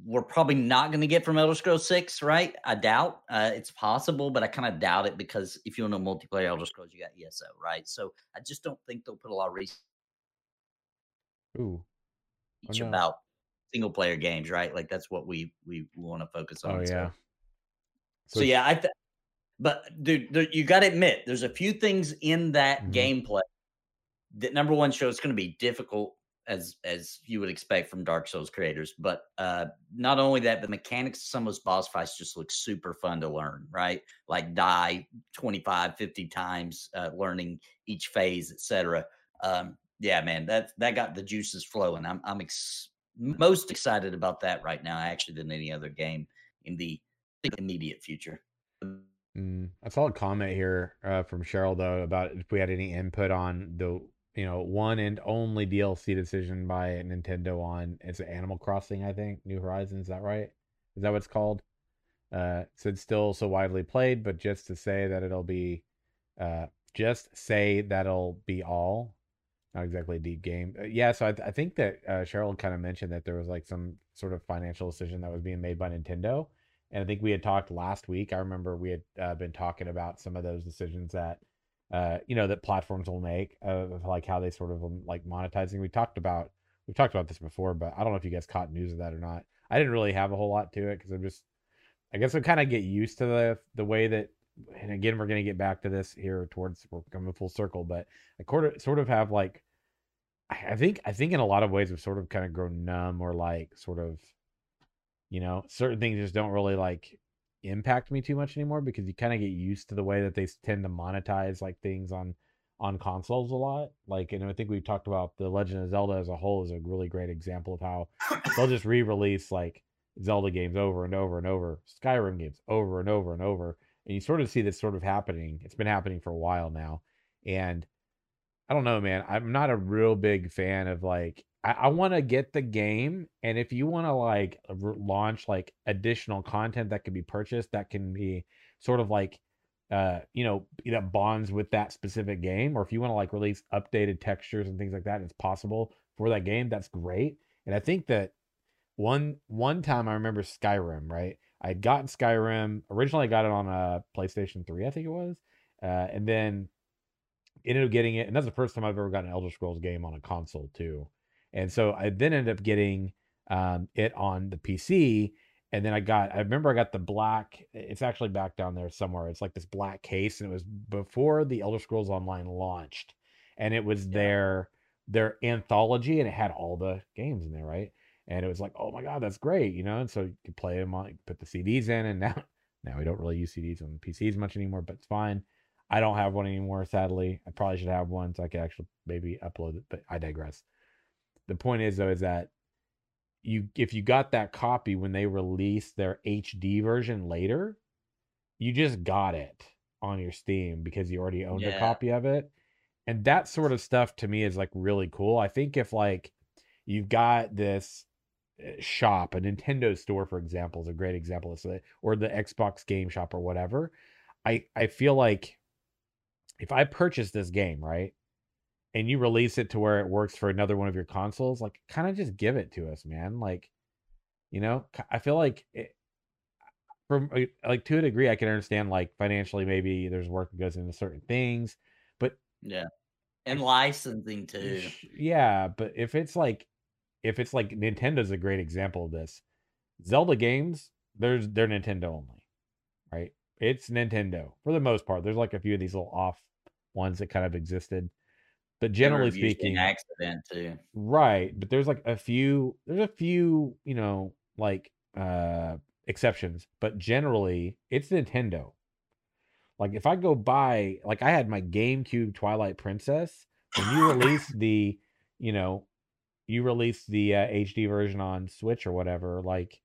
we're probably not going to get from Elder Scrolls Six, right? I doubt uh, it's possible, but I kind of doubt it because if you want to multiplayer Elder Scrolls, you got ESO, right? So I just don't think they'll put a lot of research ooh, Oh, no. about single player games, right? Like that's what we we want to focus on. oh so- yeah. So, yeah, I. Th- but dude, there, you got to admit, there's a few things in that Mhm. gameplay that number one show it's going to be difficult as as you would expect from Dark Souls creators. But uh not only that, the mechanics of some of those boss fights just look super fun to learn, right? Like die 25, 50 times, uh, learning each phase, etc. Um, yeah, man, that that got the juices flowing. I'm I'm ex- most excited about that right now, actually, than any other game in the immediate future. Mm, I saw a comment here uh, from Cheryl though about if we had any input on the you know one and only DLC decision by Nintendo on it's Animal Crossing I think New Horizons is that right is that what it's called uh said still so widely played but just to say that it'll be uh just say that'll be all not exactly a deep game Uh, yeah so I, th- I think that uh, Cheryl kind of mentioned that there was like some sort of financial decision that was being made by Nintendo and I think we had talked last week. I remember we had uh, been talking about some of those decisions that, uh, you know, that platforms will make of like how they sort of um, like monetizing. We talked about we've talked about this before, but I don't know if you guys caught news of that or not. I didn't really have a whole lot to it because I'm just, I guess I kind of get used to the the way that, and again we're gonna get back to this here towards we're coming full circle, but I sort of have like, I think I think in a lot of ways we've sort of kind of grown numb or like sort of you know certain things just don't really like impact me too much anymore because you kind of get used to the way that they tend to monetize like things on on consoles a lot like and i think we talked about the legend of zelda as a whole is a really great example of how they'll just re-release like zelda games over and over and over skyrim games over and over and over and you sort of see this sort of happening it's been happening for a while now and I don't know, man. I'm not a real big fan of like I, I want to get the game, and if you want to like r- launch like additional content that can be purchased, that can be sort of like uh you know that bonds with that specific game, or if you want to like release updated textures and things like that, it's possible for that game. That's great, and I think that one one time I remember Skyrim, right? I had gotten Skyrim originally. I got it on a PlayStation Three, I think it was, uh, and then ended up getting it, and that's the first time I've ever gotten an Elder Scrolls game on a console too. And so I then ended up getting um, it on the PC, and then I got I remember I got the black. It's actually back down there somewhere. It's like this black case, and it was before the Elder Scrolls Online launched, and it was Yeah. their their anthology, and it had all the games in there, right? And it was like, oh my god, that's great, you know. And so you could play them on, put the CDs in, and [LAUGHS] now now we don't really use CDs on PCs much anymore, but it's fine. I don't have one anymore, sadly. I probably should have one so I could actually maybe upload it, but I digress. The point is though, is that you if you got that copy when they released their HD version later, you just got it on your Steam because you already owned a copy of it. and that sort of stuff to me is like really cool. I think if like you've got this eh, shop, a Nintendo store, for example, is a great example of it, or the Xbox Game Shop or whatever. I I feel like if I purchase this game, right, and you release it to where it works for another one of your consoles, like kind of just give it to us, man. Like, you know, I feel like it, from uh, like to a degree, I can understand like financially, maybe there's work that goes into certain things, but Yeah. And licensing too. yeah, but if it's like, if it's like Nintendo's a great example of this, Zelda games, there's they're Nintendo only, right? It's Nintendo for the most part. There's like a few of these little off ones that kind of existed, but generally speaking, accident too. Right, but there's like a few there's a few, you know, like uh exceptions, but generally it's Nintendo. Like if I go buy like I had my GameCube Twilight Princess, when you release [LAUGHS] the, you know, you release the uh, HD version on Switch or whatever, like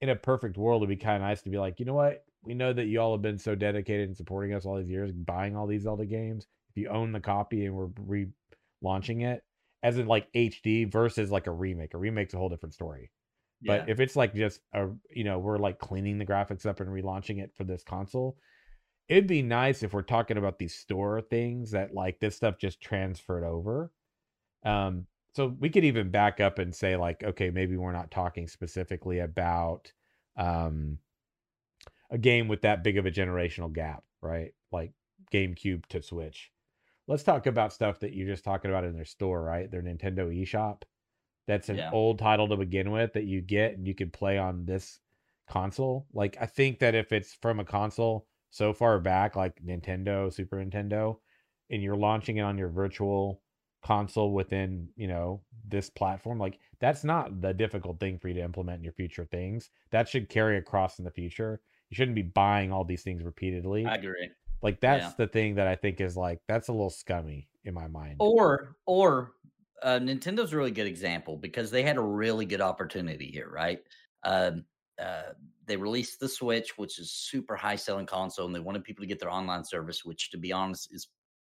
in a perfect world it'd be kind of nice to be like, you know what? We know that you all have been so dedicated and supporting us all these years, buying all these Zelda games. If you own the copy and we're relaunching it, as in like HD versus like a remake. A remake's a whole different story. But Yeah. if it's like just a you know, we're like cleaning the graphics up and relaunching it for this console, it'd be nice if we're talking about these store things that like this stuff just transferred over. Um so we could even back up and say like okay, maybe we're not talking specifically about um a game with that big of a generational gap, right? Like GameCube to Switch. Let's talk about stuff that you're just talking about in their store, right? Their Nintendo eShop. That's an Yeah. old title to begin with that you get and you can play on this console. Like I think that if it's from a console so far back like Nintendo, Super Nintendo, and you're launching it on your virtual console within, you know, this platform, like that's not the difficult thing for you to implement in your future things. That should carry across in the future. You shouldn't be buying all these things repeatedly. I agree. Like that's Yeah. the thing that I think is like that's a little scummy in my mind. Or or uh, Nintendo's a really good example because they had a really good opportunity here, right? Um, uh, they released the Switch, which is super high selling console, and they wanted people to get their online service, which, to be honest, is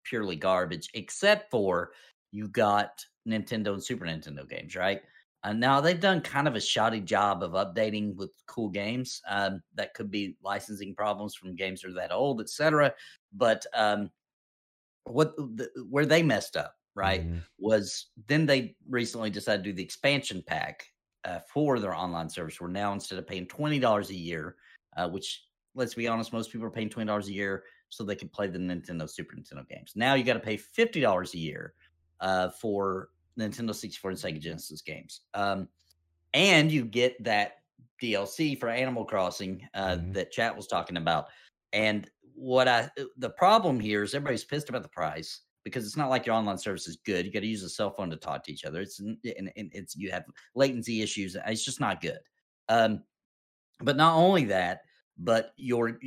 purely garbage. Except for you got Nintendo and Super Nintendo games, right? And now they've done kind of a shoddy job of updating with cool games. Um, that could be licensing problems from games that are that old, etc. But um, what the, where they messed up, right? Mhm. was then they recently decided to do the expansion pack uh, for their online service where now instead of paying $20 a year uh, which let's be honest most people are paying $20 a year so they can play the nintendo super nintendo games now you got to pay $50 a year uh, for nintendo 64 and sega genesis games um, and you get that dlc for animal crossing uh, Mhm. that chat was talking about and what i the problem here is everybody's pissed about the price because it's not like your online service is good. You got to use a cell phone to talk to each other. It's and, and it's you have latency issues. It's just not good. Um, but not only that, but your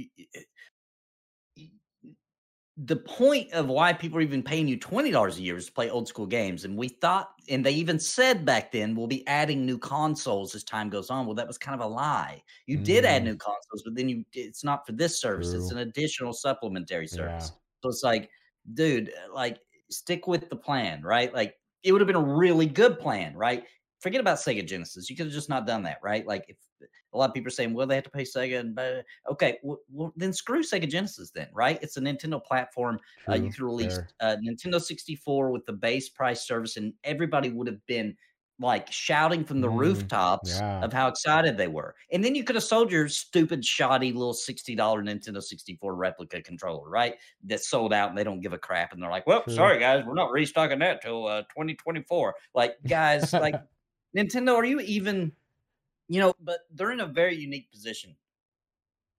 the point of why people are even paying you twenty dollars a year is to play old school games. And we thought, and they even said back then, we'll be adding new consoles as time goes on. Well, that was kind of a lie. You did add Mhm. new consoles, but then you it's not for this service. It's an additional supplementary Yeah. service. So it's like, dude, like stick with the plan, right? Like it would have been a really good plan, right? Forget about Sega Genesis. You could have just not done that, right? Like if a lot of people are saying, well, they have to pay Sega and blah, okay, well, well, then screw Sega Genesis then, right? It's a Nintendo platform. Uh, you True. could release uh, Nintendo 64 with the base price service, and everybody would have been like shouting from the Mm, rooftops yeah. of how excited they were. And then you could have sold your stupid, shoddy little $60 Nintendo 64 replica controller, right? That sold out and they don't give a crap. And they're like, well, True. sorry, guys, we're not restocking that till uh, 2024. Like, guys, like, [LAUGHS] Nintendo, are you even, you know, but they're in a very unique position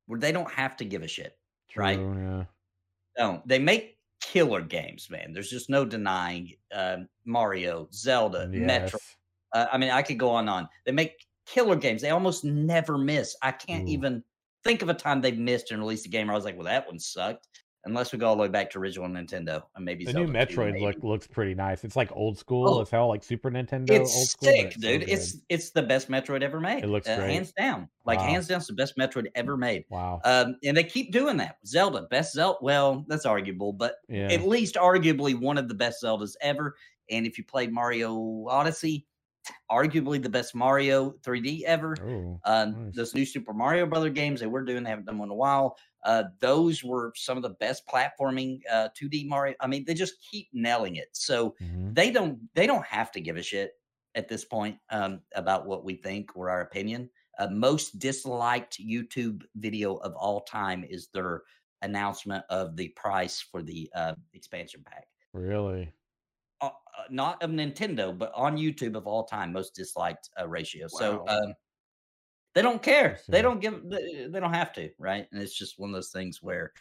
where they don't have to give a shit, right? Yeah. No, they make killer games, man. There's just no denying um, Mario, Zelda, Metro. Uh, I mean, I could go on and on. They make killer games. They almost never miss. I can't Ooh. even think of a time they've missed and released a game where I was like, well, that one sucked. Unless we go all the way back to original Nintendo and maybe The Zelda new Metroid look looks pretty nice. It's like old school Oh. as hell, like Super Nintendo old It's school. sick, it's dude. good. It's it's the best Metroid ever made. It looks uh, great. hands down. Like Wow. hands down, it's the best Metroid ever made. wow. Um, and they keep doing that. Zelda, best Zelda. Well, that's arguable, but Yeah. at least arguably one of the best Zeldas ever. And if you played Mario Odyssey, arguably the best Mario 3D ever. Oh, Um, nice. Those new Super Mario Brother games they were doing, they haven't done one in a while. Uh, those were some of the best platforming uh, 2D Mario. I mean, they just keep nailing it. So Mhm. they don't they don't have to give a shit at this point um, about what we think or our opinion. Uh, most disliked YouTube video of all time is their announcement of the price for the uh, expansion pack. Really? Uh, uh, not of Nintendo, but on YouTube of all time, most disliked uh, ratio. So um, they don't care. They don't give. They, they don't have to, right? And it's just one of those things where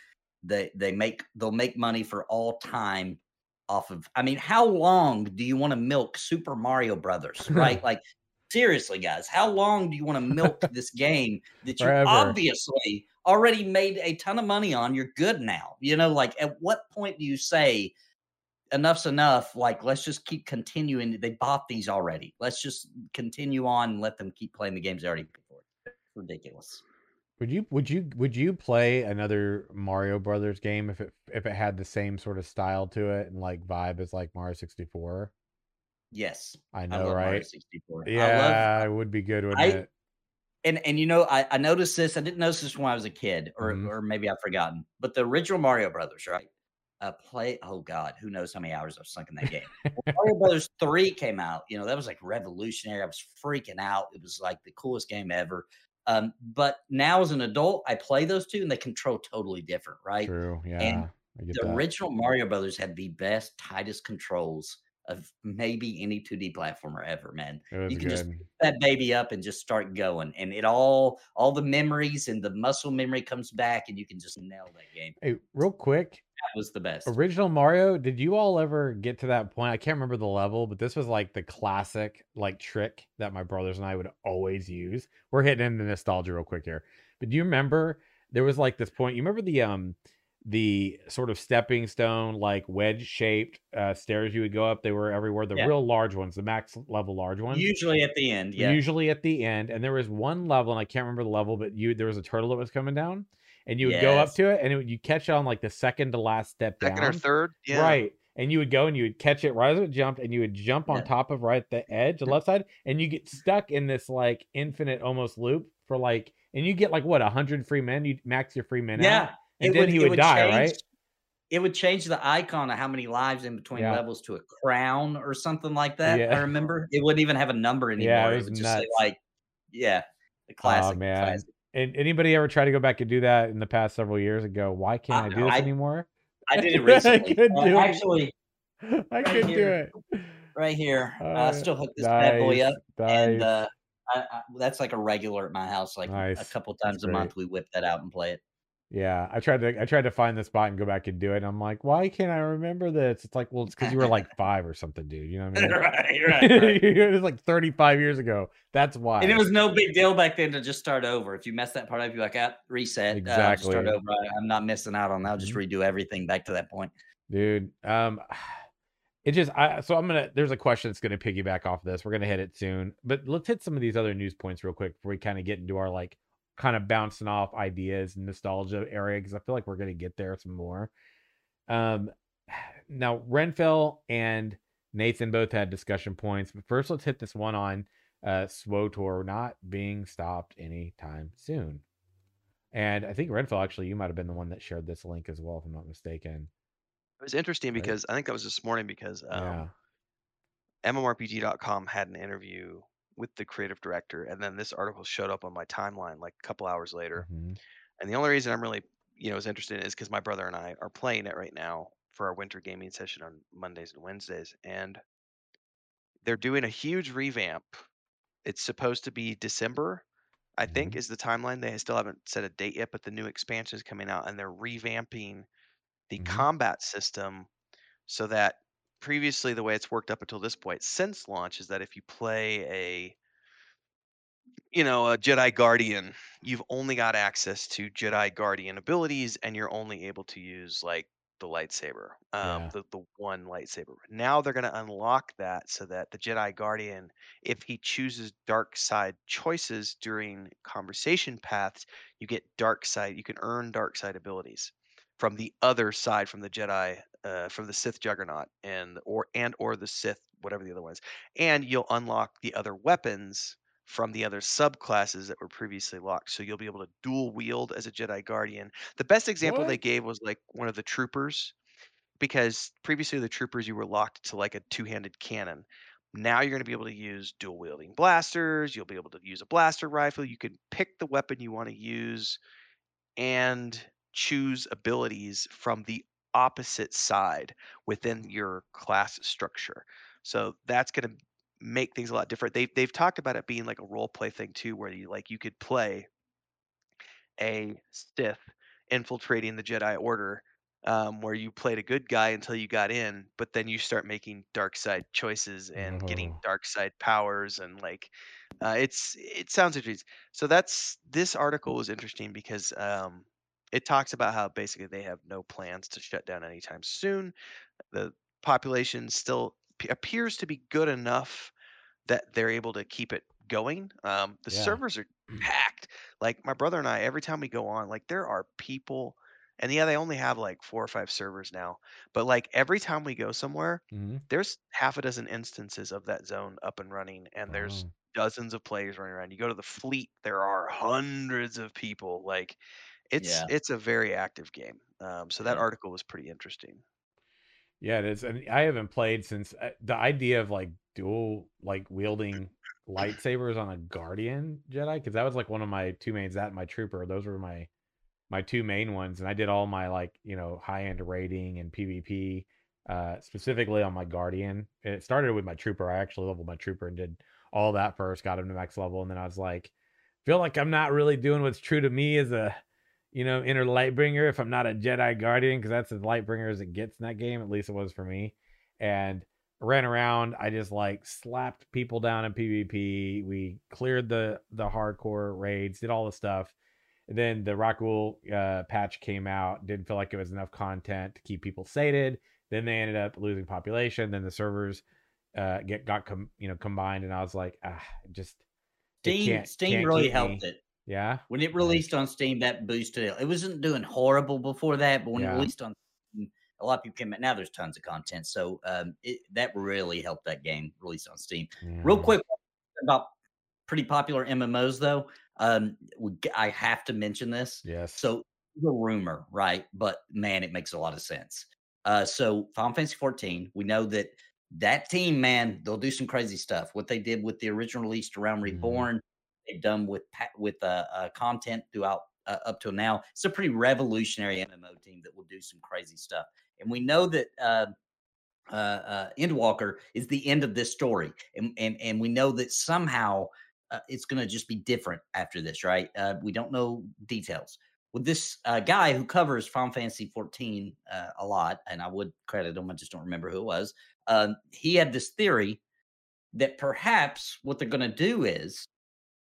they they make they'll make money for all time off of. I mean, how long do you want to milk Super Mario Brothers, right? [LAUGHS] like seriously, guys, how long do you want to milk [LAUGHS] this game that you Forever. obviously already made a ton of money on? You're good now. You know, like at what point do you say? enough's enough. Like, let's just keep continuing. They bought these already. Let's just continue on and let them keep playing the games they already paid for. It's ridiculous. Would you would you would you play another Mario Brothers game if it if it had the same sort of style to it and like vibe as like Mario 64? Yes, I I know, love right? 64. I love, Yeah, it would be good, wouldn't I- it? and and you know, I, I noticed this. I didn't notice this when I was a kid, or Mhm. or maybe I've forgotten. But the original Mario Brothers, right? Uh, play. Oh God, who knows how many hours I've sunk in that game. Mario [LAUGHS] Brothers Three came out. You know, that was like revolutionary. I was freaking out. It was like the coolest game ever. Um, but now as an adult, I play those two, and they control totally different, right? True. Yeah. Get the that. original Mario Brothers had the best, tightest controls of maybe any 2D platformer ever, man. You can good. just That baby up and just start going, and it all, all the memories and the muscle memory comes back, and you can just nail that game. Hey, real quick, That was the best. original Mario, did you all ever get to that point? I can't remember the level, but this was like the classic like trick that my brothers and I would always use. We're hitting into nostalgia real quick here. But do you remember there was like this point, you remember the um the sort of stepping stone like wedge shaped uh stairs you would go up they were everywhere the Yeah. real large ones the max level large ones Usually at the end, yeah. usually at the end and there was one level and i can't remember the level but you there was a turtle that was coming down and you would go up to it and it, you catch it on like the second to last step Second down or third? Yeah. right and you would go and you would catch it right as it jumped and you would jump on Yeah. top of right at the edge the left side and you get stuck in this like infinite almost loop for like and you get like what a hundred free men you max your free men yeah. out and then he it would die, right? change- It would change the icon of how many lives in between Yeah. levels to a crown or something like that. Yeah. I remember it wouldn't even have a number anymore. [LAUGHS] Yeah, it it, was would just say like, yeah, the classic. man. classic. and anybody ever try to go back and do that in the past several years ago why can't i, I- do this I- anymore I did it [LAUGHS] I recently. couldn't Uh, do it. actually, [LAUGHS] i Right couldn't do it right here, I Uh, still hook this bad boy nice, up, and uh, I, I, that's like a regular at my house. Like Nice. a couple That's times a month, we whip that out and play it. Yeah, I tried to I tried to find the spot and go back and do it. And I'm like, why can't I remember this? It's like, well, it's because you were like [LAUGHS] five or something, dude. You know what I mean? right, [LAUGHS] right, right. it was like 35 years ago. That's why. And it was no big deal back then to just start over. If you mess that part up, you're like, ah, reset. uh, I'll just start Exactly. over. I, I'm not missing out on that. I'll just Mhm. redo everything back to that point. dude. Um, [SIGHS] it just I so I'm gonna. There's a question that's gonna piggyback off of this. We're gonna hit it soon, but let's hit some of these other news points real quick before we kind of get into our like kind of bouncing off ideas and nostalgia area because I feel like we're gonna get there some more. Um, [SIGHS] now Renfell and Nathan both had discussion points, but first let's hit this one on uh SWTOR not being stopped anytime soon. And I think Renfell actually, you might have been the one that shared this link as well, if I'm not mistaken. It was interesting Right. because I think that was this morning because um, yeah. MMORPG.com had an interview with the creative director, and then this article showed up on my timeline like a couple hours later. Mhm. And the only reason I'm really, you know, is interested in is because my brother and I are playing it right now for our winter gaming session on Mondays and Wednesdays, and they're doing a huge revamp. It's supposed to be December, I think, Mhm. is the timeline. They still haven't set a date yet, but the new expansion is coming out, and they're revamping the Mhm. combat system so that previously the way it's worked up until this point since launch is that if you play a you know, a Jedi Guardian, you've only got access to Jedi Guardian abilities, and you're only able to use like the lightsaber, um, Yeah. the the one lightsaber. Now they're going to unlock that so that the Jedi Guardian, if he chooses dark side choices during conversation paths, you get dark side. You can earn dark side abilities from the other side, from the Jedi, uh, from the Sith Juggernaut, and or and or the Sith, whatever the other one is, and you'll unlock the other weapons from the other subclasses that were previously locked. So you'll be able to dual wield as a Jedi Guardian. The best example they gave was like one of the troopers, because previously the troopers you were locked to like a two-handed cannon. Now you're going to be able to use dual wielding blasters. You'll be able to use a blaster rifle. You can pick the weapon you want to use and choose abilities from the opposite side within your class structure. So that's going to make things a lot different. They've they've talked about it being like a role play thing too, where you like you could play a Sith infiltrating the Jedi Order, um, where you played a good guy until you got in, but then you start making dark side choices and getting Oh, dark side powers and like uh, it's it sounds interesting. So that's this article was interesting because um, it talks about how basically they have no plans to shut down anytime soon. The population still p- appears to be good enough that they're able to keep it going. Um, the yeah. servers are [CLEARS THROAT] packed. Like my brother and I, every time we go on, like there are people, and yeah, they only have like four or five servers now, but like every time we go somewhere, hmm there's half a dozen instances of that zone up and running, and there's Oh, dozens of players running around. You go to the fleet, there are hundreds of people. Like it's Yeah, it's a very active game. Um, so that yeah. article was pretty interesting. yeah, it is. And I haven't played since uh, the idea of like dual like wielding lightsabers on a Guardian Jedi because that was like one of my two mains. That and my Trooper. Those were my my two main ones, and I did all my like you know high end rating and PvP uh, specifically on my Guardian. It started with my Trooper. I actually leveled my Trooper and did all that first, got him to max level, and then I was like, feel like I'm not really doing what's true to me as a you know inner Lightbringer if I'm not a Jedi Guardian because that's as Lightbringer as it gets in that game. At least it was for me, and ran around. I just like slapped people down in PvP. We cleared the the hardcore raids, did all the stuff and then the Rockwool uh, patch came out. Didn't feel like it was enough content to keep people sated. Then they ended up losing population. Then the servers uh, get got com- you know combined, and I was like, ah, just Steam Steam really helped me. it. Yeah, When it released on Steam, that boosted it. It wasn't doing horrible before that, but when it released on Steam, a lot of people came out. Now there's tons of content, so um, it, that really helped that game release on Steam. Real quick about pretty popular MMOs though. Um, we, I have to mention this. yes, So the rumor, right? But man, it makes a lot of sense. Uh, so Final Fantasy 14, we know that that team, man, they'll do some crazy stuff. What they did with the original release Realm mhm, Reborn, they've done with with uh, uh, content throughout uh, up till now. It's a pretty revolutionary MMO team that will do some crazy stuff. And we know that uh, uh, uh, Endwalker is the end of this story, and and and we know that somehow uh, it's going to just be different after this, right? Uh, we don't know details. With this uh, guy who covers Final Fantasy 14 uh, a lot, and I would credit him, I just don't remember who it was. Um, he had this theory that perhaps what they're going to do is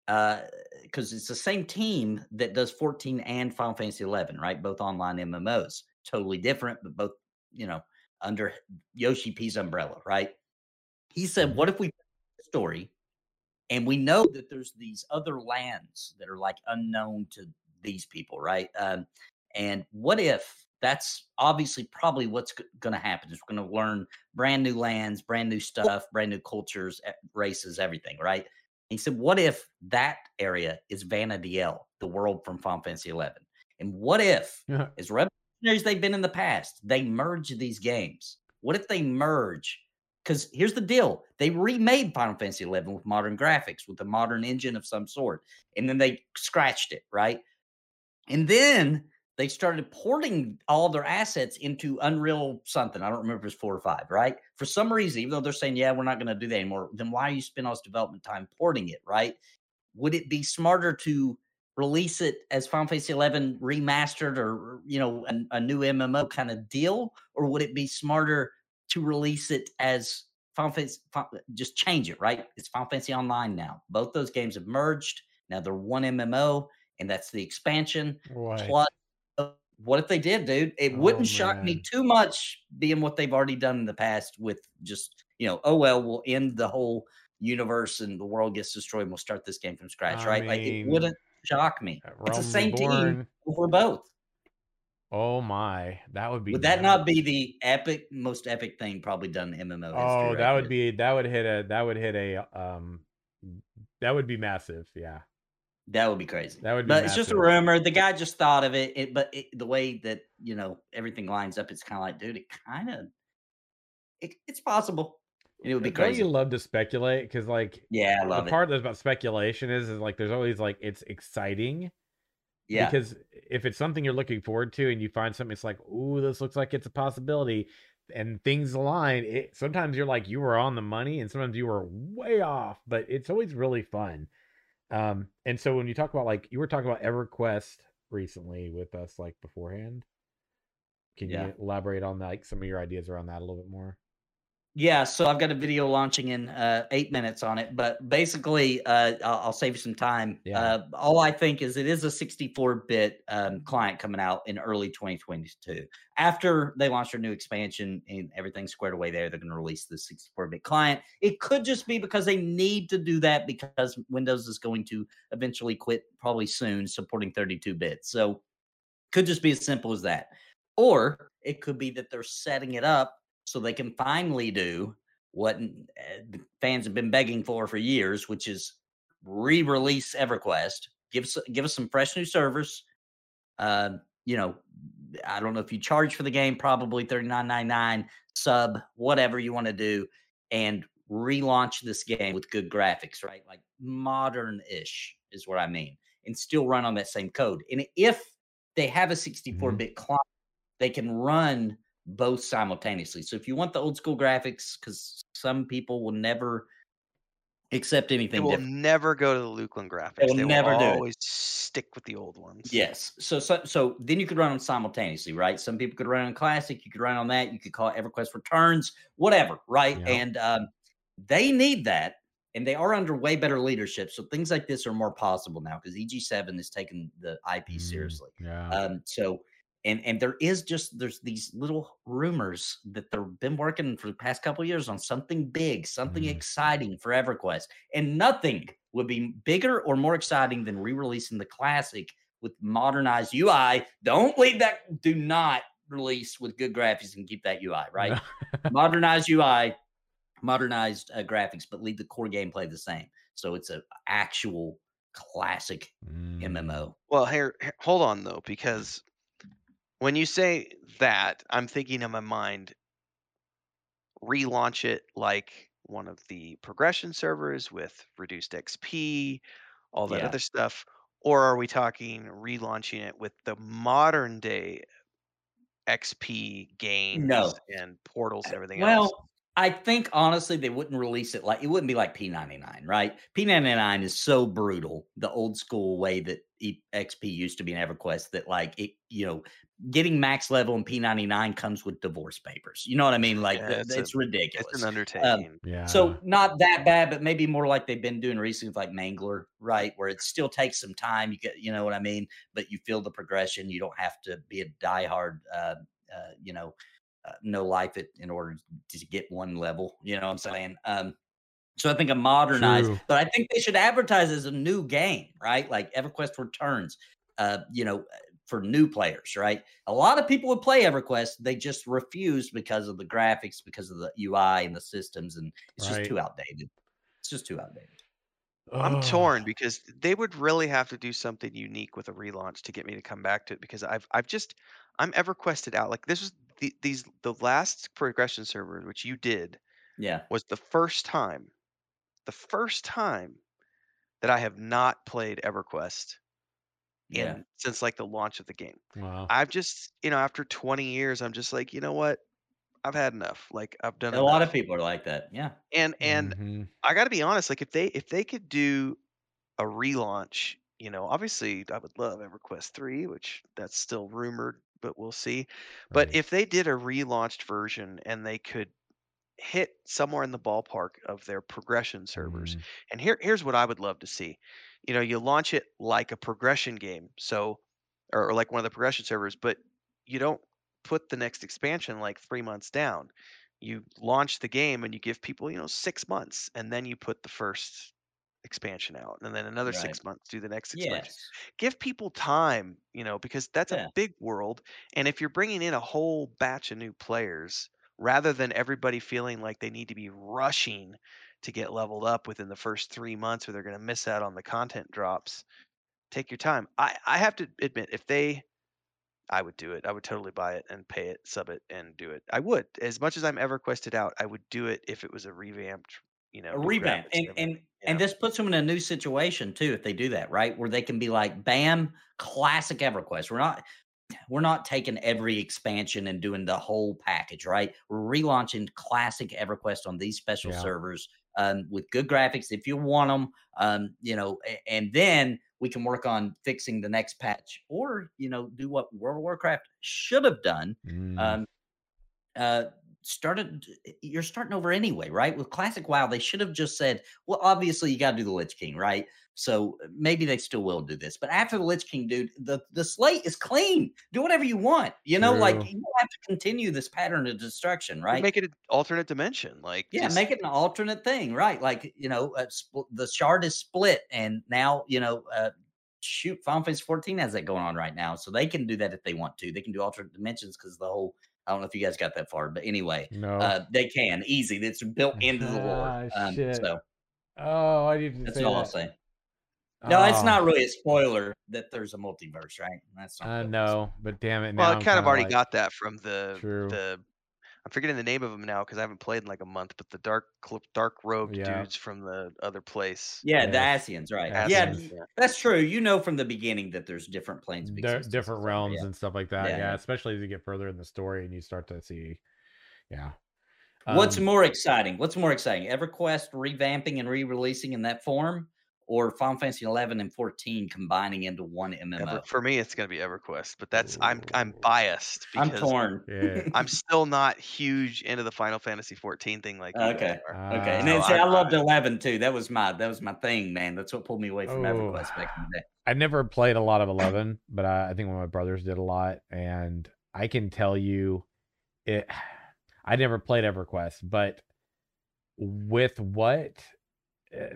because it's the same team that does 14 and Final Fantasy 11, right? Both online MMOs, totally different, but both you know under Yoshi P's umbrella, right? He said, mhm, "What if we story and we know that there's these other lands that are like unknown to these people, right? Um, and what if that's obviously probably what's going to happen is we're going to learn brand new lands, brand new stuff, brand new cultures, races, everything, right? He said, what if that area is Vana'diel, the world from Final Fantasy 11? And what if, yeah, as revolutionaries they've been in the past, they merge these games? What if they merge because here's the deal they remade final fantasy 11 with modern graphics with a modern engine of some sort and then they scratched it right and then they started porting all their assets into unreal something i don't remember if it's four or five right for some reason even though they're saying yeah we're not going to do that anymore then why are you spending all this development time porting it right would it be smarter to release it as Final Fantasy 11 remastered or you know a, a new MMO kind of deal, or would it be smarter to release it as Final Fantasy? Just change it, right? It's Final Fantasy Online now. Both those games have merged. Now they're one MMO, and that's the expansion. What? Plus, what if they did, dude? It Oh, wouldn't shock me too much, being what they've already done in the past with just you know, oh well, we'll end the whole universe and the world gets destroyed. and We'll start this game from scratch, I right? like it wouldn't shock me. It's the same team Reborn. over both. Oh my, that would be. Would that not be the epic, most epic thing probably done in MMO history? Oh, right that would there? be that would hit a that would hit a um that would be massive. Yeah, That would be crazy. that would be. But it's just a rumor. The guy just thought of it. it but it, the way that you know everything lines up, it's kind of like, dude, it kind of, it, it's possible. And it would be Don't crazy. you love to speculate? Because like yeah, I the it. part that's about speculation is is like there's always like it's exciting Yeah, because if it's something you're looking forward to and you find something it's like ooh this looks like it's a possibility and things align it sometimes you're like you were on the money and sometimes you were way off but it's always really fun um and so when you talk about like you were talking about everquest recently with us like beforehand can Yeah. you elaborate on like some of your ideas around that a little bit more Yeah, so I've got a video launching in uh, eight minutes on it, but basically, uh, I'll, I'll save you some time. Yeah. Uh, all I think is it is a 64-bit um, client coming out in early 2022. After they launch their new expansion and everything squared away there, they're going to release the 64-bit client. It could just be because they need to do that because Windows is going to eventually quit probably soon supporting 32-bit. So could just be as simple as that. Or it could be that they're setting it up so they can finally do what the fans have been begging for for years, which is re-release EverQuest. Give us give us some fresh new servers. Uh, you know, I don't know if you charge for the game, probably thirty nine ninety nine sub, whatever you want to do, and relaunch this game with good graphics, right? Like modern ish is what I mean, and still run on that same code. And if they have a 64 bit client, they can run both simultaneously. So if you want the old school graphics, because some people will never accept They anything will different. never go to the Luclin graphics. will They never will do it. always stick with the old ones. Yes. So, so so then you could run them simultaneously, right? Some people could run on classic, you could run on that, you could call it EverQuest Returns, whatever, right? Yeah. And um, they need that, and they are under way better leadership. So things like this are more possible now because EG7 is taking the IP Mm, seriously. yeah Um, so and and there is just there's these little rumors that they've been working for the past couple of years on something big, something Mhm. exciting for EverQuest, and nothing would be bigger or more exciting than re-releasing the classic with modernized UI. Don't leave that. Do not release with good graphics and keep that UI right. modernized UI, modernized uh, graphics, but leave the core gameplay the same. So it's a actual classic Mm. MMO. Well, here, here- hold on though, because when you say that, I'm thinking in my mind, relaunch it like one of the progression servers with reduced XP, all that Yeah. other stuff, or are we talking relaunching it with the modern day XP gains No. and portals and everything else? Well, I think honestly they wouldn't release it like it wouldn't be like P99, right? P99 is so brutal, the old school way that XP used to be in EverQuest that like it, you know, getting max level in P99 comes with divorce papers. You know what I mean? Like Yeah, th- it's it's, a- ridiculous. It's an undertaking. yeah So not that bad, but maybe more like they've been doing recently with like Mangler, right? Where it still takes some time. You get, you know what I mean, but you feel the progression. You don't have to be a diehard, uh, uh, you know, uh, no life it in order to get one level. You know what I'm saying? Um, so I think a modernized, True. but I think they should advertise as a new game, right? Like EverQuest Returns, uh, you know, for new players, right? A lot of people would play EverQuest, they just refuse because of the graphics, because of the UI and the systems, and it's Right. just too outdated. It's just too outdated. I'm torn because they would really have to do something unique with a relaunch to get me to come back to it because I've I've just I'm EverQuested out. Like this was the, these the last progression server which you did Yeah. was the first time, the first time that I have not played EverQuest in Yeah. since like the launch of the game. Wow. I've just you know after 20 years I'm just like you know what I've had enough. Like I've done A lot of people are like that. Yeah. and and Mhm. I got to be honest. Like if they if they could do a relaunch, you know, obviously I would love EverQuest three, which that's still rumored, but we'll see. But Right. if they did a relaunched version and they could hit somewhere in the ballpark of their progression servers. Mm, And here here's what I would love to see. You know, you launch it like a progression game. So or, or like one of the progression servers, but you don't put the next expansion like 3 months down. You launch the game and you give people, you know, 6 months and then you put the first expansion out and then another Right. 6 months do the next expansion Yes. give people time, you know, because that's a big world. And if you're bringing in a whole batch of new players, rather than everybody feeling like they need to be rushing to get leveled up within the first three months or they're going to miss out on the content drops, take your time. I, I have to admit, if they, I would do it. I would totally buy it and pay it, sub it, and do it. I would. As much as I'm EverQuested out, I would do it if it was a revamped, you know, a revamp and and and this puts them in a new situation too if they do that right where they can be like bam classic everquest we're not we're not taking every expansion and doing the whole package right we're relaunching classic everquest on these special Yeah. servers um, with good graphics if you want them um, you know and then we can work on fixing the next patch or you know do what world of warcraft should have done mm. um, uh, started. You're starting over anyway, right? With classic WoW, they should have just said, "Well, obviously you got to do the Lich King, right?" So uh, maybe they still will do this, but after the Lich King, dude, the the slate is clean. Do whatever you want. You know, like you don't have to continue this pattern of destruction, right? Make it an alternate dimension. Like, Yeah, just- make it an alternate thing, right? Like you know, uh, the shard is split, and now you know, uh, shoot, Final Fantasy 14 has that going on right now, so they can do that if they want to. They can do alternate dimensions because the whole. I don't know if you guys got that far, but anyway, no. uh, they can easy. It's built [LAUGHS] into the lore. Ah, Um, shit. so oh, I need to that's say all I'll that. say. No, it's Oh, not really a spoiler that there's a multiverse, right? That's not I really know, but damn it. Now Well, I'm kind of kinda already like, got that from the True. the. I'm forgetting the name of them now because I haven't played in like a month. But the dark dark robed Yeah. dudes from the other place. Yeah, the Ascians, right? Ascians. Yeah, Ascians, y- yeah. that's true. You know from the beginning that there's different planes of di- and different realms yeah. and stuff like that. Yeah, Yeah, yeah. especially as you get further in the story and you start to see, yeah. What's Um, more exciting? What's more exciting? EverQuest revamping and re-releasing in that form, or Final Fantasy 11 and 14 combining into one MMO? Ever, for me, it's gonna be EverQuest, but that's I'm I'm biased I'm because torn. Yeah. [LAUGHS] I'm still not huge into the Final Fantasy 14 thing like you Okay. are. Okay, and Ah. then So see, I I'm- loved 11 too. That was my that was my thing, man. That's what pulled me away from Oh. EverQuest back in the day. I never played a lot of Eleven, but I, I think one of my brothers did a lot, and I can tell you, it. [SIGHS] I never played EverQuest, but with what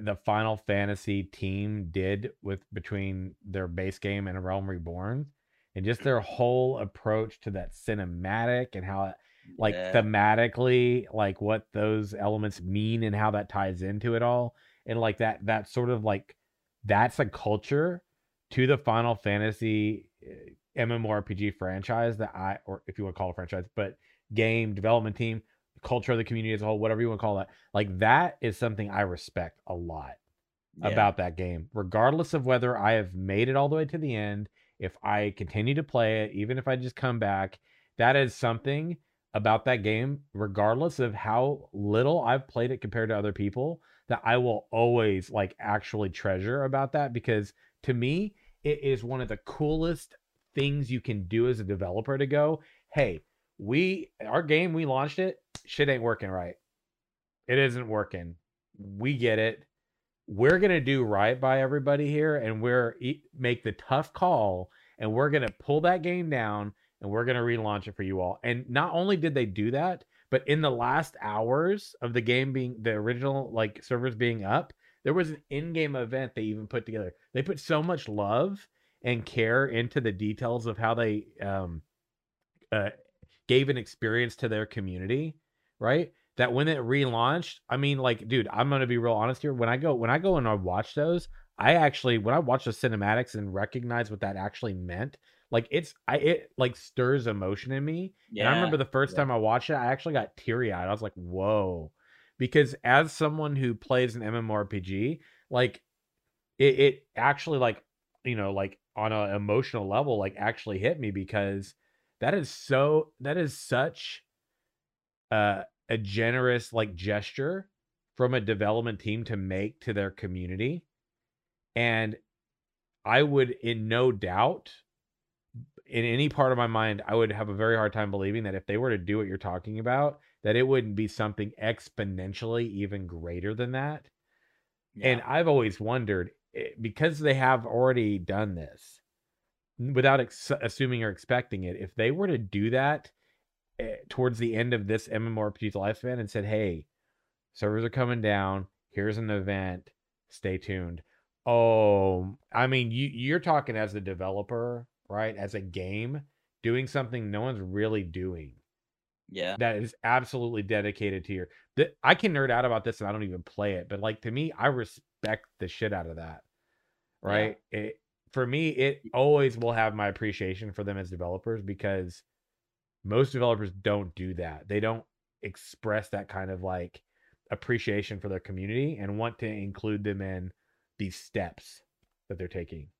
the Final Fantasy team did with between their base game and Realm Reborn, and just their [CLEARS THROAT] whole approach to that cinematic and how it like Yeah. thematically like what those elements mean and how that ties into it all and like that that sort of like that's a culture to the final fantasy uh, mmorpg franchise that i or if you want to call it a franchise but game development team culture of the community as a whole whatever you want to call that. like that is something i respect a lot Yeah. about that game, regardless of whether I have made it all the way to the end, if I continue to play it, even if I just come back, that is something about that game, regardless of how little I've played it compared to other people, that I will always like actually treasure about that because to me, it is one of the coolest things you can do as a developer to go, hey, we our game we launched it, shit ain't working right. It isn't working. We get it we're going to do right by everybody here and we're make the tough call and we're going to pull that game down and we're going to relaunch it for you all and not only did they do that but in the last hours of the game being the original like servers being up there was an in-game event they even put together they put so much love and care into the details of how they um uh, gave an experience to their community right that when it relaunched, I mean, like, dude, I'm gonna be real honest here. When I go, when I go and I watch those, I actually, when I watch the cinematics and recognize what that actually meant, like, it's, I, it like stirs emotion in me. Yeah. And I remember the first yeah. time I watched it, I actually got teary eyed. I was like, whoa, because as someone who plays an MMORPG, like, it, it actually, like, you know, like on an emotional level, like, actually hit me because that is so, that is such, uh a generous like gesture from a development team to make to their community and i would in no doubt in any part of my mind i would have a very hard time believing that if they were to do what you're talking about that it wouldn't be something exponentially even greater than that. And I've always wondered eh, because they have already done this without ex- assuming or expecting it, if they were to do that Eh, towards the end of this MMORPG's lifespan and said, "Hey, servers are coming down. Here's an event. Stay tuned." Oh, I mean, you you're talking as a developer, right? As a game doing something no one's really doing Yeah. that is absolutely dedicated to your that I can nerd out about this and I don't even play it, but like to me, I respect the shit out of that. Yeah. Right? It for me, it always will have my appreciation for them as developers because most developers don't do that. They don't express that kind of like appreciation for their community and want to include them in these steps that they're taking.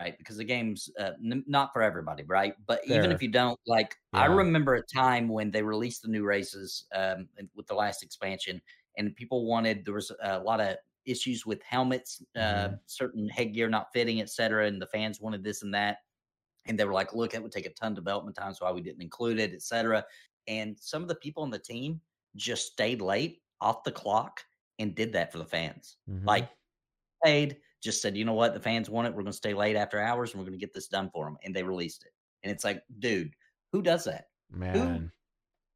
right? Because the game's uh, n- not for everybody, right? But even if you don't like, I remember a time when they released the new races um, with the last expansion, and people wanted there was a lot of issues with helmets, uh, Mhm. certain headgear not fitting, etc. And the fans wanted this and that, and they were like, "Look, it would take a ton of development time, so why we didn't include it, etc." And some of the people on the team just stayed late off the clock and did that for the fans, Mhm. like paid, just said, you know what, the fans want it. We're going to stay late after hours and we're going to get this done for them. And they released it. And it's like, dude, who does that? man,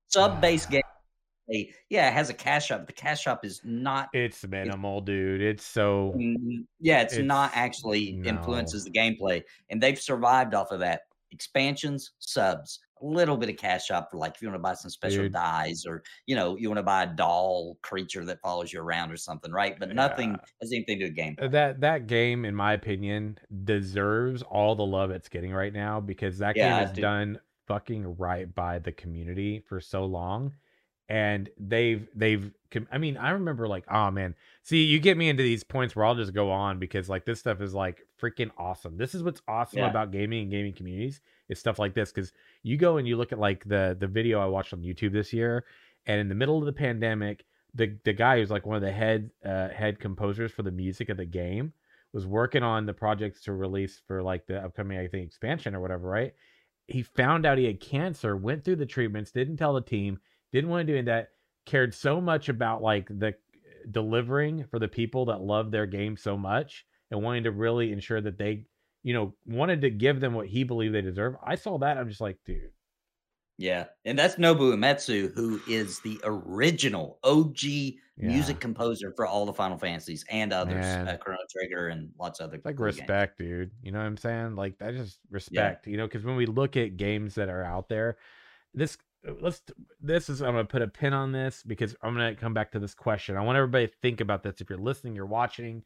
Sub base Ah. game. They- Yeah, it has a cash shop. The cash shop is not. it's minimal, dude. It's so mm, Yeah, it's, not actually no. influences the gameplay. And they've survived off of that. Expansions, subs, a little bit of cash shop for like if you want to buy some special Dude. dyes or you know, you want to buy a doll creature that follows you around or something, right? But nothing has anything to do with gameplay. that that game in my opinion deserves all the love it's getting right now because that Yeah, game I has do. done fucking right by the community for so long and they've they've i mean i remember like oh man see you get me into these points where i'll just go on because like this stuff is like freaking awesome this is what's awesome Yeah. about gaming and gaming communities is stuff like this because you go and you look at like the the video i watched on youtube this year and in the middle of the pandemic the the guy who's like one of the head uh, head composers for the music of the game was working on the projects to release for like the upcoming I think expansion or whatever, right? He found out he had cancer, went through the treatments, didn't tell the team, didn't want to do that, cared so much about like the delivering for the people that love their game so much and wanting to really ensure that they, you know, wanted to give them what he believed they deserve. I saw that, I'm just like, dude, Yeah, and that's Nobu Uematsu, who is the original OG yeah. music composer for all the Final Fantasies and others, uh, Chrono Trigger and lots of other. Like cool games. respect, dude. You know what I'm saying? Like I just respect, you know, because when we look at games that are out there, this let's this is I'm gonna put a pin on this because I'm gonna come back to this question. I want everybody to think about this. If you're listening, you're watching,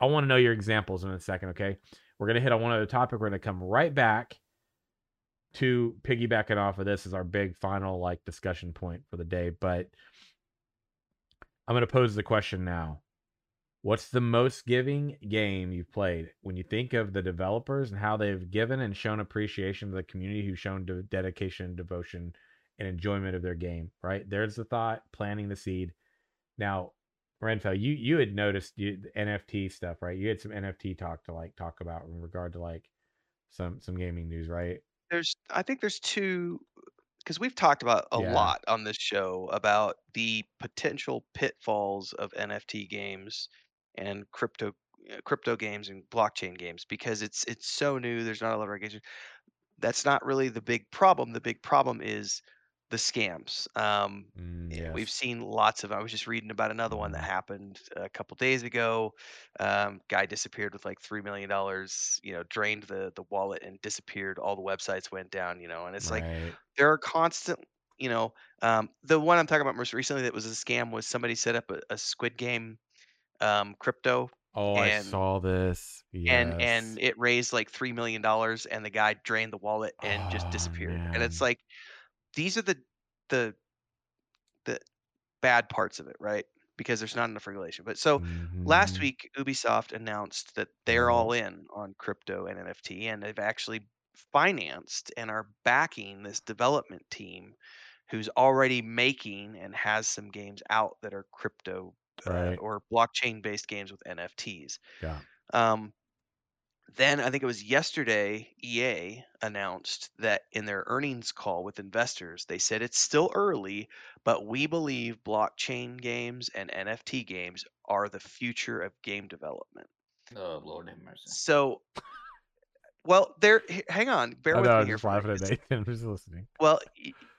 I want to know your examples in a second. Okay, we're gonna hit on one other topic. We're gonna come right back to piggybacking off of this is our big final like discussion point for the day. But I'm gonna pose the question now. What's the most giving game you've played? When you think of the developers and how they've given and shown appreciation to the community who's shown de- dedication, devotion, and enjoyment of their game, right? There's the thought, planting the seed. Now, Renfell, you you had noticed you, the NFT stuff, right? You had some NFT talk to like talk about in regard to like some some gaming news, right? There's, I think there's two, because we've talked about a Yeah. lot on this show about the potential pitfalls of NFT games and crypto uh, crypto games and blockchain games because it's it's so new. There's not a lot of regulation. That's not really the big problem. The big problem is the scams. Um, Mm, yeah, We've seen lots of. I was just reading about another one that Mhm. happened a couple days ago. Um, guy disappeared with like three million dollars. You know, drained the the wallet and disappeared. All the websites went down. You know, and it's like Right. there are constant. You know, um, the one I'm talking about most recently that was a scam was somebody set up a, a Squid Game um, crypto Oh, I and saw this. and Yes. and it raised like three million dollars, and the guy drained the wallet and just Oh, disappeared. And it's man. like these are the the the bad parts of it, right? Because there's not enough regulation. But so last Mhm. week, Ubisoft announced that they're all in on crypto and NFT, and they've actually financed and are backing this development team who's already making and has some games out that are crypto uh, or blockchain based games with NFTs. Yeah. Um, then I think it was yesterday, EA announced that in their earnings call with investors, they said it's still early, but we believe blockchain games and NFT games are the future of game development. Oh Lord have mercy. So, well, there. Hang on, bear I with know, me I'm here. just for a laughing at Nathan. I'm just listening. Well,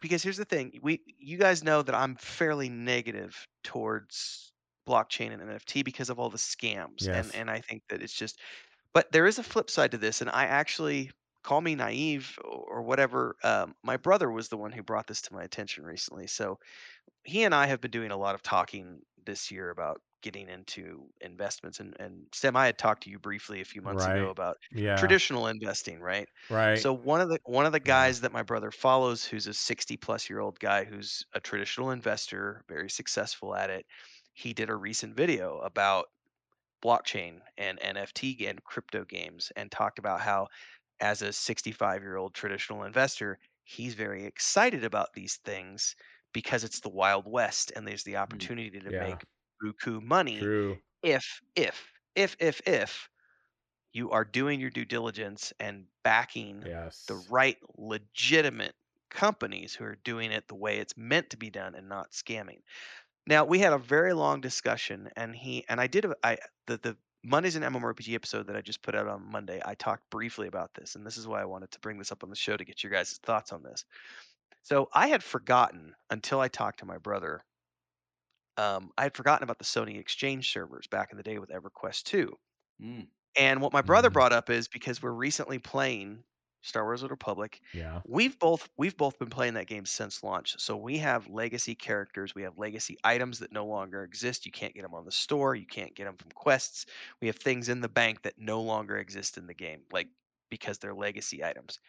because here's the thing, we you guys know that I'm fairly negative towards blockchain and NFT because of all the scams, Yes. and and I think that it's just. But there is a flip side to this, and I actually call me naive or whatever. Um, my brother was the one who brought this to my attention recently, so he and I have been doing a lot of talking this year about getting into investments, and and Sam, I had talked to you briefly a few months ago about Yeah. traditional investing, right? right. So one of the one of the Yeah. guys that my brother follows, who's a 60 plus year old guy who's a traditional investor, very successful at it, he did a recent video about blockchain and NFT and crypto games and talked about how as a 65 year old traditional investor, he's very excited about these things because it's the wild west and there's the mm. opportunity to Yeah. make buku money True. if if if if if you are doing your due diligence and backing Yes. the right legitimate companies who are doing it the way it's meant to be done and not scamming. Now we had a very long discussion and he and I did a, I the the Mondays and MMORPG episode that I just put out on Monday, I talked briefly about this, and this is why I wanted to bring this up on the show to get your guys' thoughts on this. So I had forgotten until I talked to my brother. Um, I had forgotten about the Sony Exchange servers back in the day with EverQuest 2. Mm. And what my brother Mhm. brought up is because we're recently playing Star Wars: The Republic, Yeah. we've both we've both been playing that game since launch. So we have legacy characters, we have legacy items that no longer exist. You can't get them on the store, you can't get them from quests. We have things in the bank that no longer exist in the game, like because they're legacy items.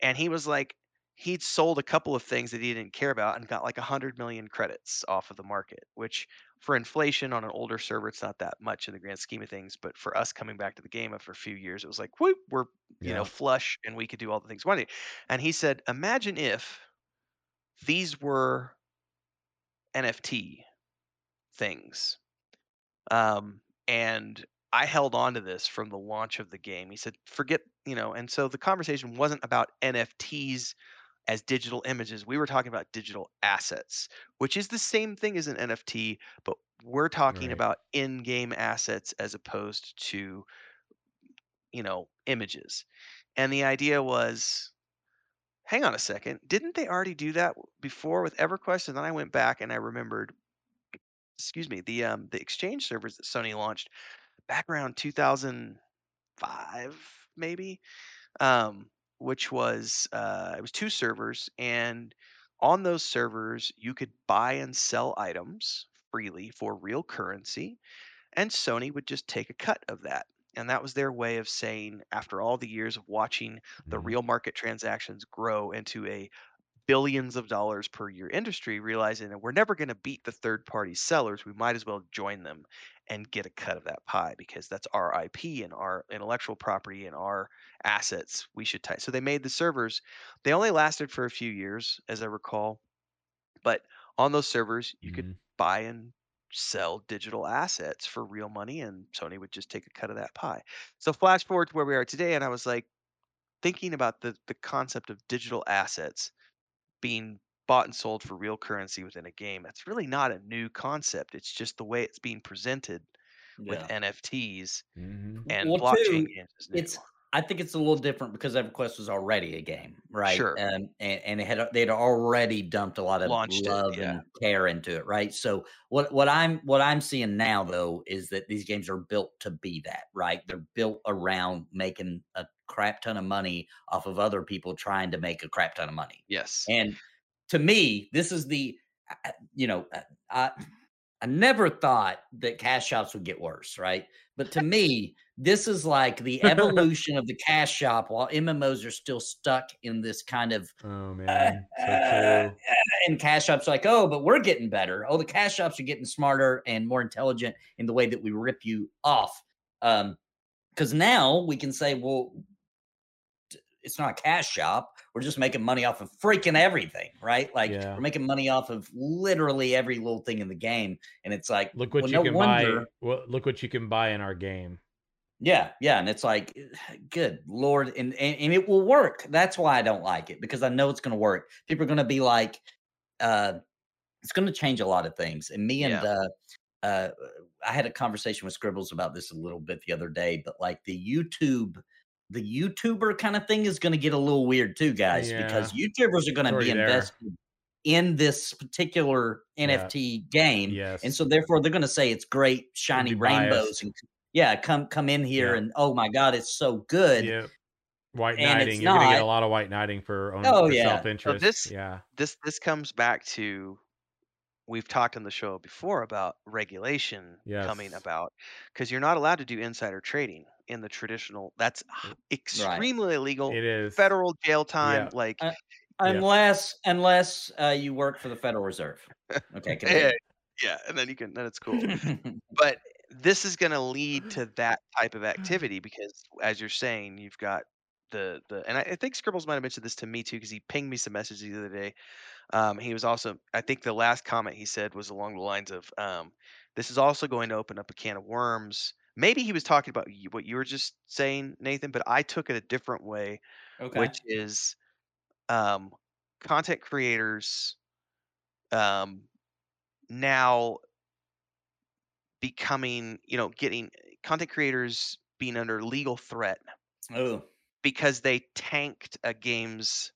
And he was like, he'd sold a couple of things that he didn't care about and got like a hundred million credits off of the market, which for inflation on an older server, it's not that much in the grand scheme of things. But for us coming back to the game after a few years, it was like, whoop, we're you know flush and we could do all the things we wanted. And he said, imagine if these were NFT things. Um, and I held on to this from the launch of the game. He said, forget, you know, and so the conversation wasn't about NFTs as digital images. We were talking about digital assets, which is the same thing as an NFT, but we're talking Right. about in game assets as opposed to, you know, images. And the idea was hang on a second, didn't they already do that before with EverQuest? And then I went back and I remembered, excuse me, the um the exchange servers that Sony launched back around 2005, maybe, um, which was uh, it was two servers, and on those servers you could buy and sell items freely for real currency, and Sony would just take a cut of that. And that was their way of saying, after all the years of watching the Mhm. real market transactions grow into a billions of dollars per year industry, realizing that we're never going to beat the third party sellers. We might as well join them and get a cut of that pie because that's our IP and our intellectual property and our assets. We should tie. So they made the servers. They only lasted for a few years, as I recall. But on those servers, you could Mhm. buy and sell digital assets for real money, and Sony would just take a cut of that pie. So flash forward to where we are today, and I was like thinking about the the concept of digital assets being bought and sold for real currency within a game. That's really not a new concept. It's just the way it's being presented with Yeah. NFTs Mhm. and Well, blockchain too, games. It's I think it's a little different because EverQuest was already a game, right? Sure. Um, and, and it had they'd already dumped a lot of Launched it, love yeah. and care into it, right? So what what I'm what I'm seeing now though is that these games are built to be that, right? They're built around making a crap ton of money off of other people trying to make a crap ton of money. Yes. And to me, this is the, I- I- you know, I, I, I never thought that cash shops would get worse, right? But to me, this is like the evolution of the cash shop while MMOs are still stuck in this kind of, [LAUGHS] Oh uh, man, so uh, true. and cash shops are like, oh, but we're getting better. Oh, the cash shops are getting smarter and more intelligent in the way that we rip you off. Um, because now we can say, well, it's not a cash shop. We're just making money off of freaking everything, right? Like Yeah. we're making money off of literally every little thing in the game. And it's like, Look what well, you no can wonder. buy. Well, look what you can buy in our game. Yeah, yeah, and it's like, [SIGHS] good lord, and, and and it will work. That's why I don't like it because I know it's going to work. People are going to be like, uh, it's going to change a lot of things. And me and Yeah. uh, uh, I had a conversation with Scribbles about this a little bit the other day, but like the YouTube, the YouTuber kind of thing is going to get a little weird too, guys, because YouTubers are going to be invested in this particular Yeah. NFT game, Yes. and so therefore they're going to say it's great, shiny rainbows, biased. and yeah, come come in here Yeah. and oh my god, it's so good. yeah. White and knighting. You're gonna get a lot of white knighting for own Oh, for yeah. So self-interest. this- yeah. this this comes back to we've talked on the show before about regulation coming about because you're not allowed to do insider trading in the traditional that's h- extremely illegal It is. federal jail time Yeah. like Uh, Unless unless uh, you work for the Federal Reserve. Okay, [LAUGHS] yeah, yeah and then you can then it's cool [LAUGHS] but this is going to lead to that type of activity because as you're saying you've got the the and I, I think Scribbles might have mentioned this to me too because he pinged me some messages the other day. Um, he was also I think the last comment he said was along the lines of um, this is also going to open up a can of worms. Maybe he was talking about what you were just saying, Nathan, but I took it a different way, okay. which is um, content creators um, now becoming, you know, getting content creators being under legal threat Ooh. because they tanked a game's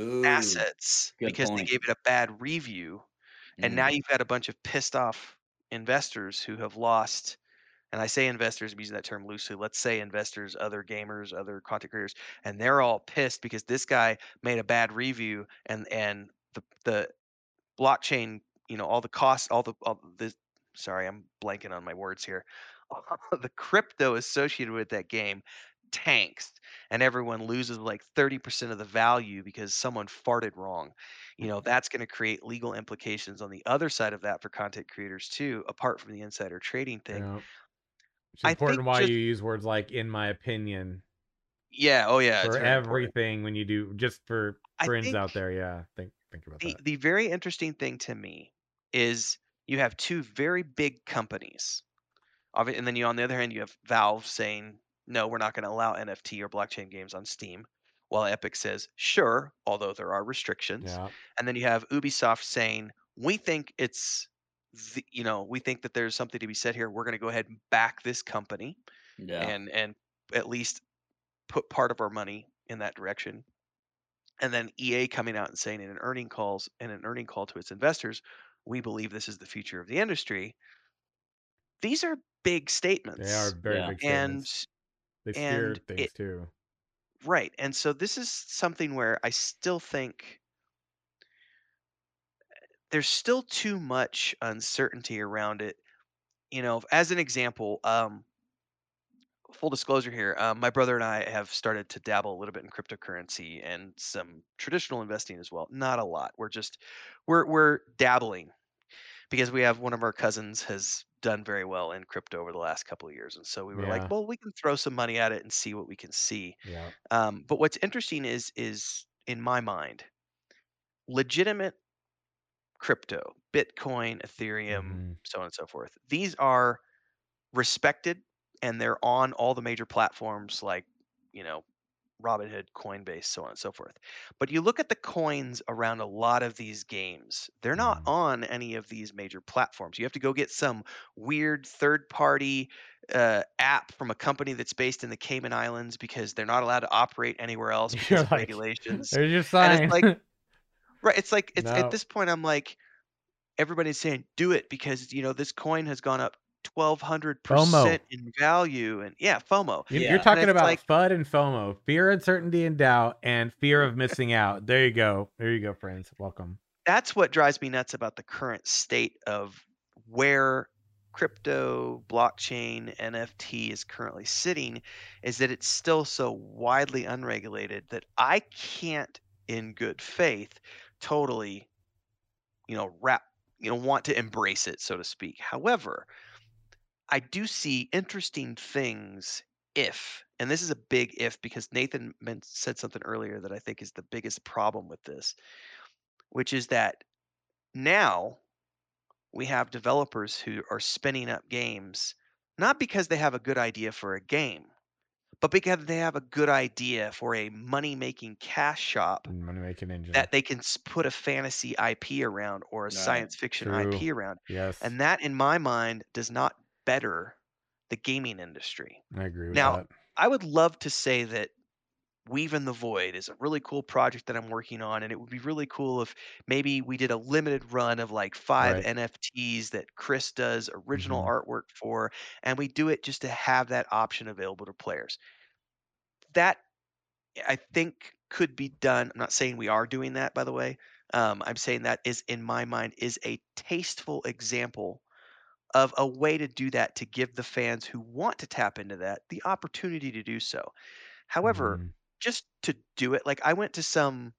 Ooh. assets because they gave it a bad review. And now Mm. you've got a bunch of pissed off investors who have lost. And I say investors, I'm using that term loosely. Let's say investors, other gamers, other content creators, and they're all pissed because this guy made a bad review, and and the the blockchain, you know, all the costs, all the all the sorry, I'm blanking on my words here. [LAUGHS] the crypto associated with that game tanks and everyone loses like 30% of the value because someone farted wrong. You know, that's going to create legal implications on the other side of that for content creators too, apart from the insider trading thing. Yeah. It's I important think why just- you use words like "in my opinion" Yeah, oh yeah, for important. everything when you do. Just for friends out there, yeah. Think think about the that. the very interesting thing to me is you have two very big companies and then you on the other hand you have valve saying no we're not going to allow nft or blockchain games on steam while epic says sure although there are restrictions Yeah. and then you have ubisoft saying we think it's the, you know we think that there's something to be said here we're going to go ahead and back this company Yeah. and and at least put part of our money in that direction. And then EA coming out and saying in an earning calls in an earning call to its investors, we believe this is the future of the industry. These are big statements. They are very Yeah. big and statements. They steer and things it- too. right. And so this is something where I still think there's still too much uncertainty around it. You know, as an example, um, full disclosure here, um, my brother and I have started to dabble a little bit in cryptocurrency and some traditional investing as well. Not a lot. We're just we're we're dabbling because we have one of our cousins has done very well in crypto over the last couple of years, and so we were Yeah. like, well, we can throw some money at it and see what we can see. Yeah. Um, but what's interesting is is in my mind, legitimate crypto, Bitcoin, Ethereum, Mhm. so on and so forth. These are respected and they're on all the major platforms like, you know, Robinhood, Coinbase, so on and so forth. But you look at the coins around a lot of these games, they're not Mhm. on any of these major platforms. You have to go get some weird third party uh, app from a company that's based in the Cayman Islands because they're not allowed to operate anywhere else [LAUGHS] because You're of like, regulations. There's your And sign. it's like, [LAUGHS] Right. It's like it's No. at this point I'm like everybody's saying do it because you know this coin has gone up twelve hundred percent in value and yeah, FOMO. You- Yeah. You're talking it's about like- FUD and FOMO, fear, uncertainty, and doubt, and fear of missing out. There you go. There you go, friends. Welcome. That's what drives me nuts about the current state of where crypto, blockchain, NFT is currently sitting is that it's still so widely unregulated that I can't in good faith totally you know wrap you know want to embrace it so to speak. However, I do see interesting things if, and this is a big if because Nathan men- said something earlier that I think is the biggest problem with this, which is that now we have developers who are spinning up games not because they have a good idea for a game, but because they have a good idea for a money making cash shop Money making engine. that they can put a fantasy IP around or a Right. science fiction True. IP around. yes. And that, in my mind, does not better the gaming industry. I agree with Now, that. I would love to say that Weave in the Void is a really cool project that I'm working on, and it would be really cool if maybe we did a limited run of like five Right. NFTs that Chris does original Mhm. artwork for, and we do it just to have that option available to players. That I think could be done. I'm not saying we are doing that, by the way. Um, I'm saying that is, in my mind, is a tasteful example of a way to do that to give the fans who want to tap into that the opportunity to do so. However, Mhm. just to do it, like I went to some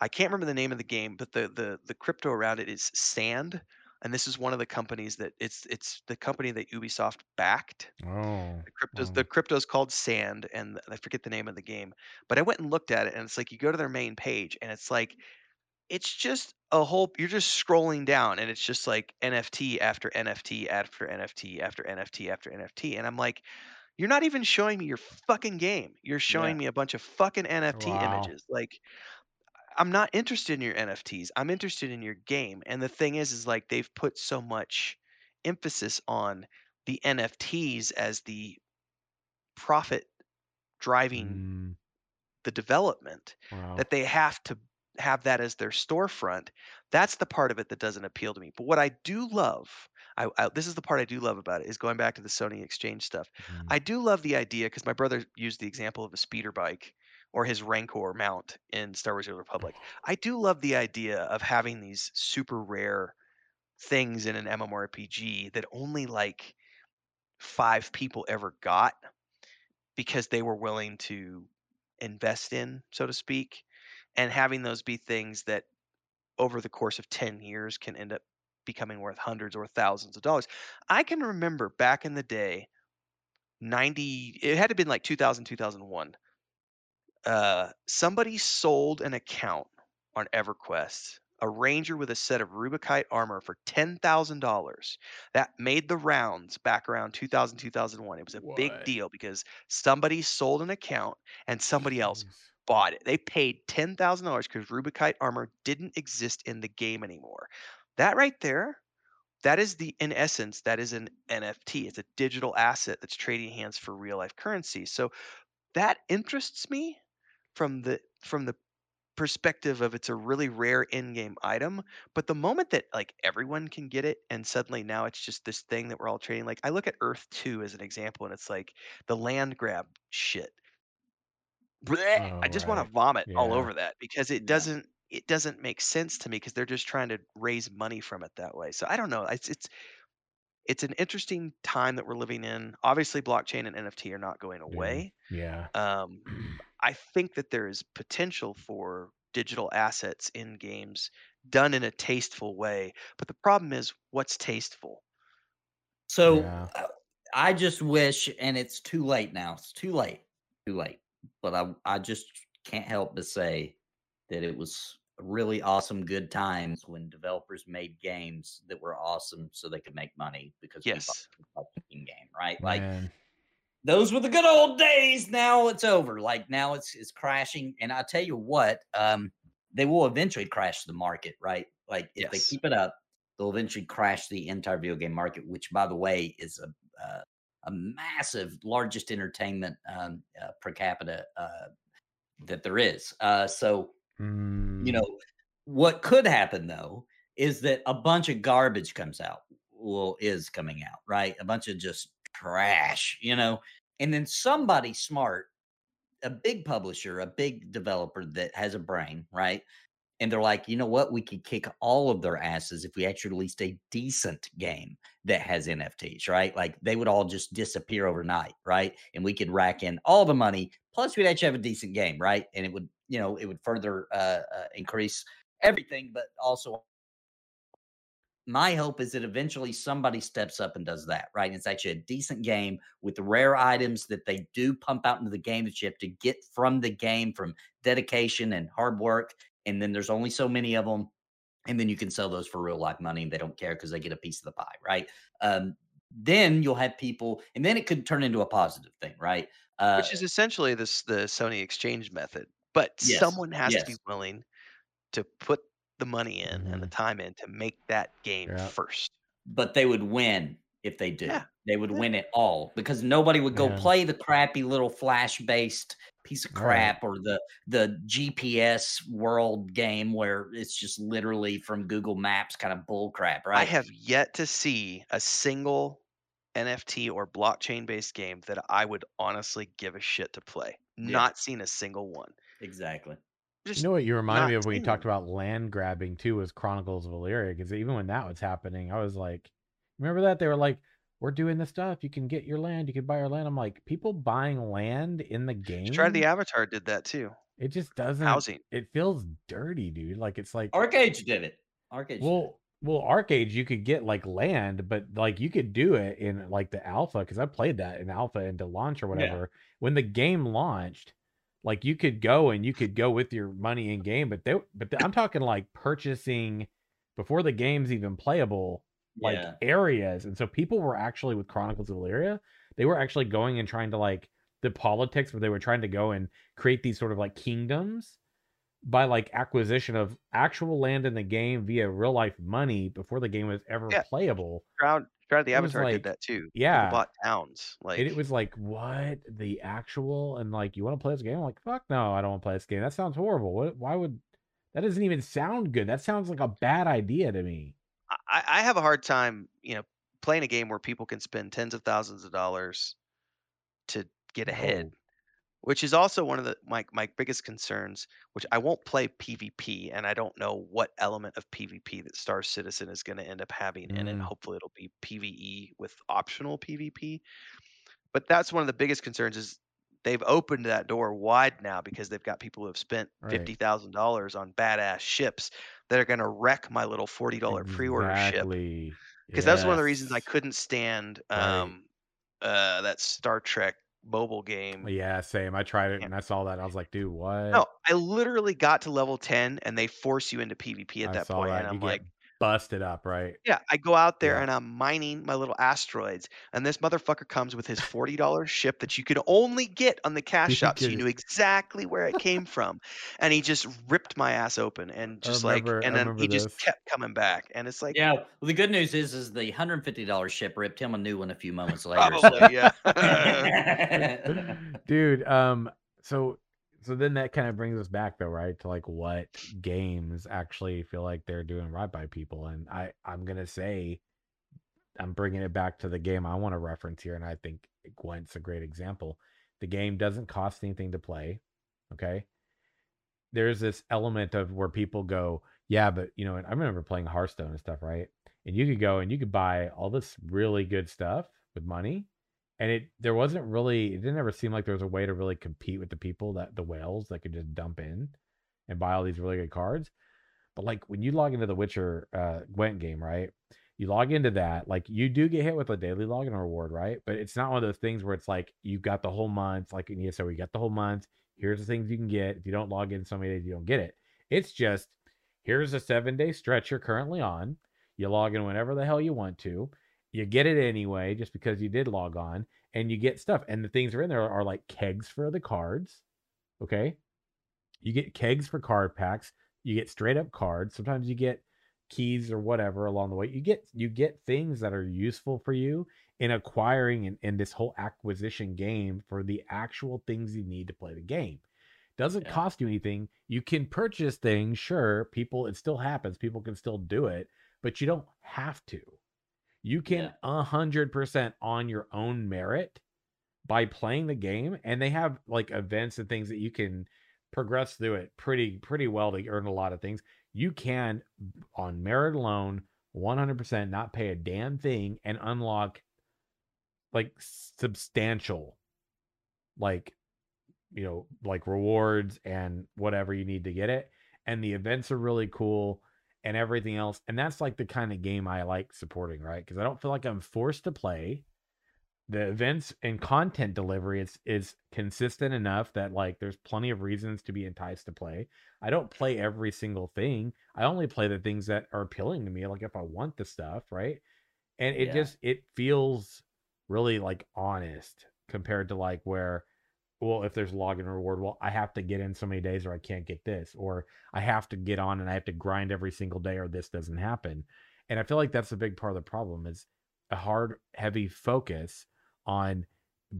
I can't remember the name of the game, but the the the crypto around it is Sand, and this is one of the companies that it's it's the company that Ubisoft backed. Oh. The crypto's wow. the crypto's called Sand, and I forget the name of the game. But I went and looked at it, and it's like you go to their main page, and it's like it's just a whole. You're just scrolling down, and it's just like NFT after NFT after NFT after NFT after NFT, and I'm like, you're not even showing me your fucking game. You're showing Yeah. me a bunch of fucking NFT Wow. images. Like, I'm not interested in your NFTs. I'm interested in your game. And the thing is, is like they've put so much emphasis on the NFTs as the profit driving Mm, the development wow. that they have to have that as their storefront. That's the part of it that doesn't appeal to me. But what I do love, I, I this is the part I do love about it, is going back to the Sony Exchange stuff. Mhm. I do love the idea because my brother used the example of a speeder bike or his Rancor mount in Star Wars: The Republic. [SIGHS] I do love the idea of having these super rare things in an MMORPG that only like five people ever got because they were willing to invest in, so to speak, and having those be things that over the course of 10 years can end up becoming worth hundreds or thousands of dollars. I can remember back in the day, 90, it had to been like 2000, 2001. Uh, somebody sold an account on EverQuest, a ranger with a set of Rubicite armor for $10,000. That made the rounds back around 2000, 2001. It was a big deal because somebody sold an account and somebody else. Bought it. They paid ten thousand dollars because Rubicite armor didn't exist in the game anymore. That right there, that is the in essence, that is an NFT. It's a digital asset that's trading hands for real life currency. So that interests me from the from the perspective of it's a really rare in-game item but the moment that like everyone can get it and suddenly now it's just this thing that we're all trading like i look at earth 2 as an example and it's like the land grab shit Bleh, Oh, I just want right. to vomit all Yeah. over that because it Yeah. doesn't it doesn't make sense to me because they're just trying to raise money from it that way. So I don't know. It's it's it's an interesting time that we're living in. Obviously, blockchain and NFT are not going Yeah. away. Yeah. Um, I think that there is potential for digital assets in games done in a tasteful way. But the problem is, what's tasteful? So Yeah. uh, I just wish, and it's too late now. It's too late. Too late. But I I just can't help but say that it was really awesome good times when developers made games that were awesome so they could make money because we bought Yes. fucking game, right? Like Man. those were the good old days. Now it's over. Like now it's it's crashing. And I tell you what, um, they will eventually crash the market, right? Like if they keep it up, they'll eventually crash the entire video game market, which by the way is a uh, a massive, largest entertainment um, uh, per capita uh, that there is. Uh, so you Mm, know what could happen though is that a bunch of garbage comes out well is coming out right? A bunch of just trash you know? And then somebody smart a big publisher a big developer that has a brain right and they're like you know what we could kick all of their asses if we actually released a decent game that has nfts right like they would all just disappear overnight right and we could rack in all the money plus we'd actually have a decent game right and it would you know it would further uh, uh increase everything but also my hope is that eventually somebody steps up and does that, right? And it's actually a decent game with rare items that they do pump out into the game that you have to get from the game from dedication and hard work. And then there's only so many of them. And then you can sell those for real life money and they don't care because they get a piece of the pie, right? Um, then you'll have people, and then it could turn into a positive thing, right? Uh, Which is essentially this the Sony exchange method. But Yes, someone has to be willing to put the money in and the Mhm. time in to make that game Yeah. first. but they would win if they did. Yeah, They would yeah. win it all because nobody would go Man. play the crappy little flash based piece of Right. crap or the the GPS world game where it's just literally from Google Maps kind of bull crap, right? I have yet to see a single NFT or blockchain based game that I would honestly give a shit to play. Yeah. Not seen a single one. Exactly. Just You know what you reminded not me of when you talked about land grabbing too was Chronicles of Elyria because even when that was happening, I was like, remember that they were like, "We're doing this stuff. You can get your land. You can buy your land." I'm like, people buying land in the game. Try the Avatar did that too. It just doesn't. Housing. It feels dirty, dude. Like it's like ArcheAge did it. ArcheAge. well, well, ArcheAge you could get like land, but like you could do it in like the alpha because I played that in alpha into launch or Yeah. whatever. When the game launched, like you could go and you could go with your money in game, but they but I'm talking like purchasing before the game's even playable, like Yeah. areas. And so people were actually with Chronicles of Elyria, they were actually going and trying to like the politics where they were trying to go and create these sort of like kingdoms by like acquisition of actual land in the game via real life money before the game was ever Yeah. playable. Shroud Shroud the Avatar like- did that too. People yeah. bought towns. Like and it was like, what the actual? And like, you want to play this game? I'm like, fuck no, I don't want to play this game. That sounds horrible. What? Why would? That doesn't even sound good. That sounds like a bad idea to me. I, I have a hard time, you know, playing a game where people can spend tens of thousands of dollars to get ahead. Which is also one of the my my biggest concerns, which I won't play PvP and I don't know what element of PvP that Star Citizen is going to end up having in it. Mm. Hopefully it'll be PvE with optional PvP. But that's one of the biggest concerns is they've opened that door wide now because they've got people who have spent Right. fifty thousand dollars on badass ships that are going to wreck my little forty dollar pre-order ship Exactly. because that's one of the reasons I couldn't stand Right. um uh that Star Trek mobile game. Yeah, same. I tried it and I saw that. I was like, dude, what? No, I literally got to level 10 and they force you into PvP at I that point, that. and I'm get like, busted up, right? yeah, I go out there Yeah. and I'm mining my little asteroids, and this motherfucker comes with his $40 ship that you could only get on the [LAUGHS] cash shop, so you knew exactly where it came from, and he just ripped my ass open and just remember- like, and then he just kept coming back, and it's like, Yeah. Well, the good news is, is the hundred fifty dollars ship ripped him a new one a few moments later. so- yeah. [LAUGHS] [LAUGHS] dude um so so then that kind of brings us back though right to like what games actually feel like they're doing right by people and i i'm gonna say i'm bringing it back to the game i want to reference here and i think gwent's a great example. The game doesn't cost anything to play okay? There's this element of where people go yeah but you know and i remember playing hearthstone and stuff right? And you could go and you could buy all this really good stuff with money and it there wasn't really it didn't ever seem like there was a way to really compete with the people that the whales that could just dump in and buy all these really good cards. But like when you log into the witcher uh gwent game right you log into that like you do get hit with a daily login reward right? But it's not one of those things where it's like you got the whole month like in ESO you got the whole month here's the things you can get if you don't log in so many days you don't get it. It's just here's a seven day stretch you're currently on you log in whenever the hell you want to you get it anyway just because you did log on and you get stuff and the things that are in there are like kegs for the cards okay? You get kegs for card packs you get straight up cards sometimes you get keys or whatever along the way you get you get things that are useful for you in acquiring in, in this whole acquisition game for the actual things you need to play the game. Doesn't Yeah. cost you anything you can purchase things sure people it still happens people can still do it but you don't have to you can a hundred percent on your own merit by playing the game, and they have like events and things that you can progress through it pretty pretty well to earn a lot of things. You can on merit alone, one hundred percent not pay a damn thing and unlock like substantial, like you know, like rewards and whatever you need to get it. And the events are really cool and everything else. And that's like the kind of game I like supporting, right? Because I don't feel like I'm forced to play. The events and content delivery is is consistent enough that like there's plenty of reasons to be enticed to play. I don't play every single thing. I only play the things that are appealing to me, like if I want the stuff, right? and it Yeah. just it feels really like honest compared to like where well if there's login reward well i have to get in so many days or i can't get this or i have to get on and i have to grind every single day or this doesn't happen and i feel like that's a big part of the problem is a hard heavy focus on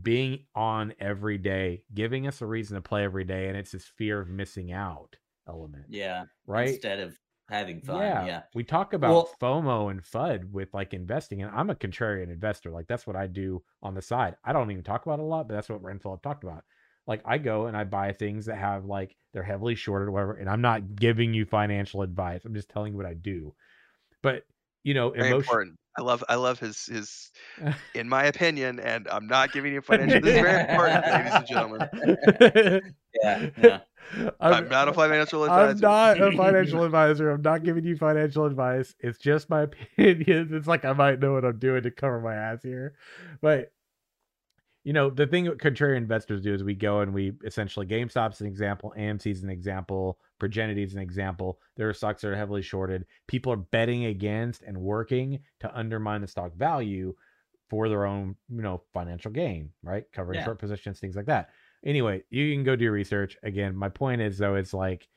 being on every day giving us a reason to play every day and it's this fear of missing out element Yeah. right Instead of having fun. yeah. Yeah. We talk about Well- FOMO and FUD with like investing, and I'm a contrarian investor. Like that's what I do on the side. I don't even talk about it a lot, but that's what Ren Phillip talked about. Like I go and I buy things that have like they're heavily shorted or whatever, and I'm not giving you financial advice. I'm just telling you what I do. But you know, Very emotion. important. I love I love his his [LAUGHS] in my opinion, and I'm not giving you [LAUGHS] financial. Advice. This is very important, ladies and gentlemen. [LAUGHS] Yeah. Yeah. I'm, not a financial advisor. I'm not a [LAUGHS] financial advisor. I'm not giving you financial advice. It's just my [LAUGHS] opinion. It's like I might know what I'm doing to cover my ass here. But you know, the thing that contrarian investors do is we go and we essentially GameStop's an example, AMC's an example, Progenity's an example. There are stocks that are heavily shorted. People are betting against and working to undermine the stock value for their own, you know, financial gain, right? Covering Yeah. short positions, things like that. Anyway, you can go do your research. Again, my point is though, it's like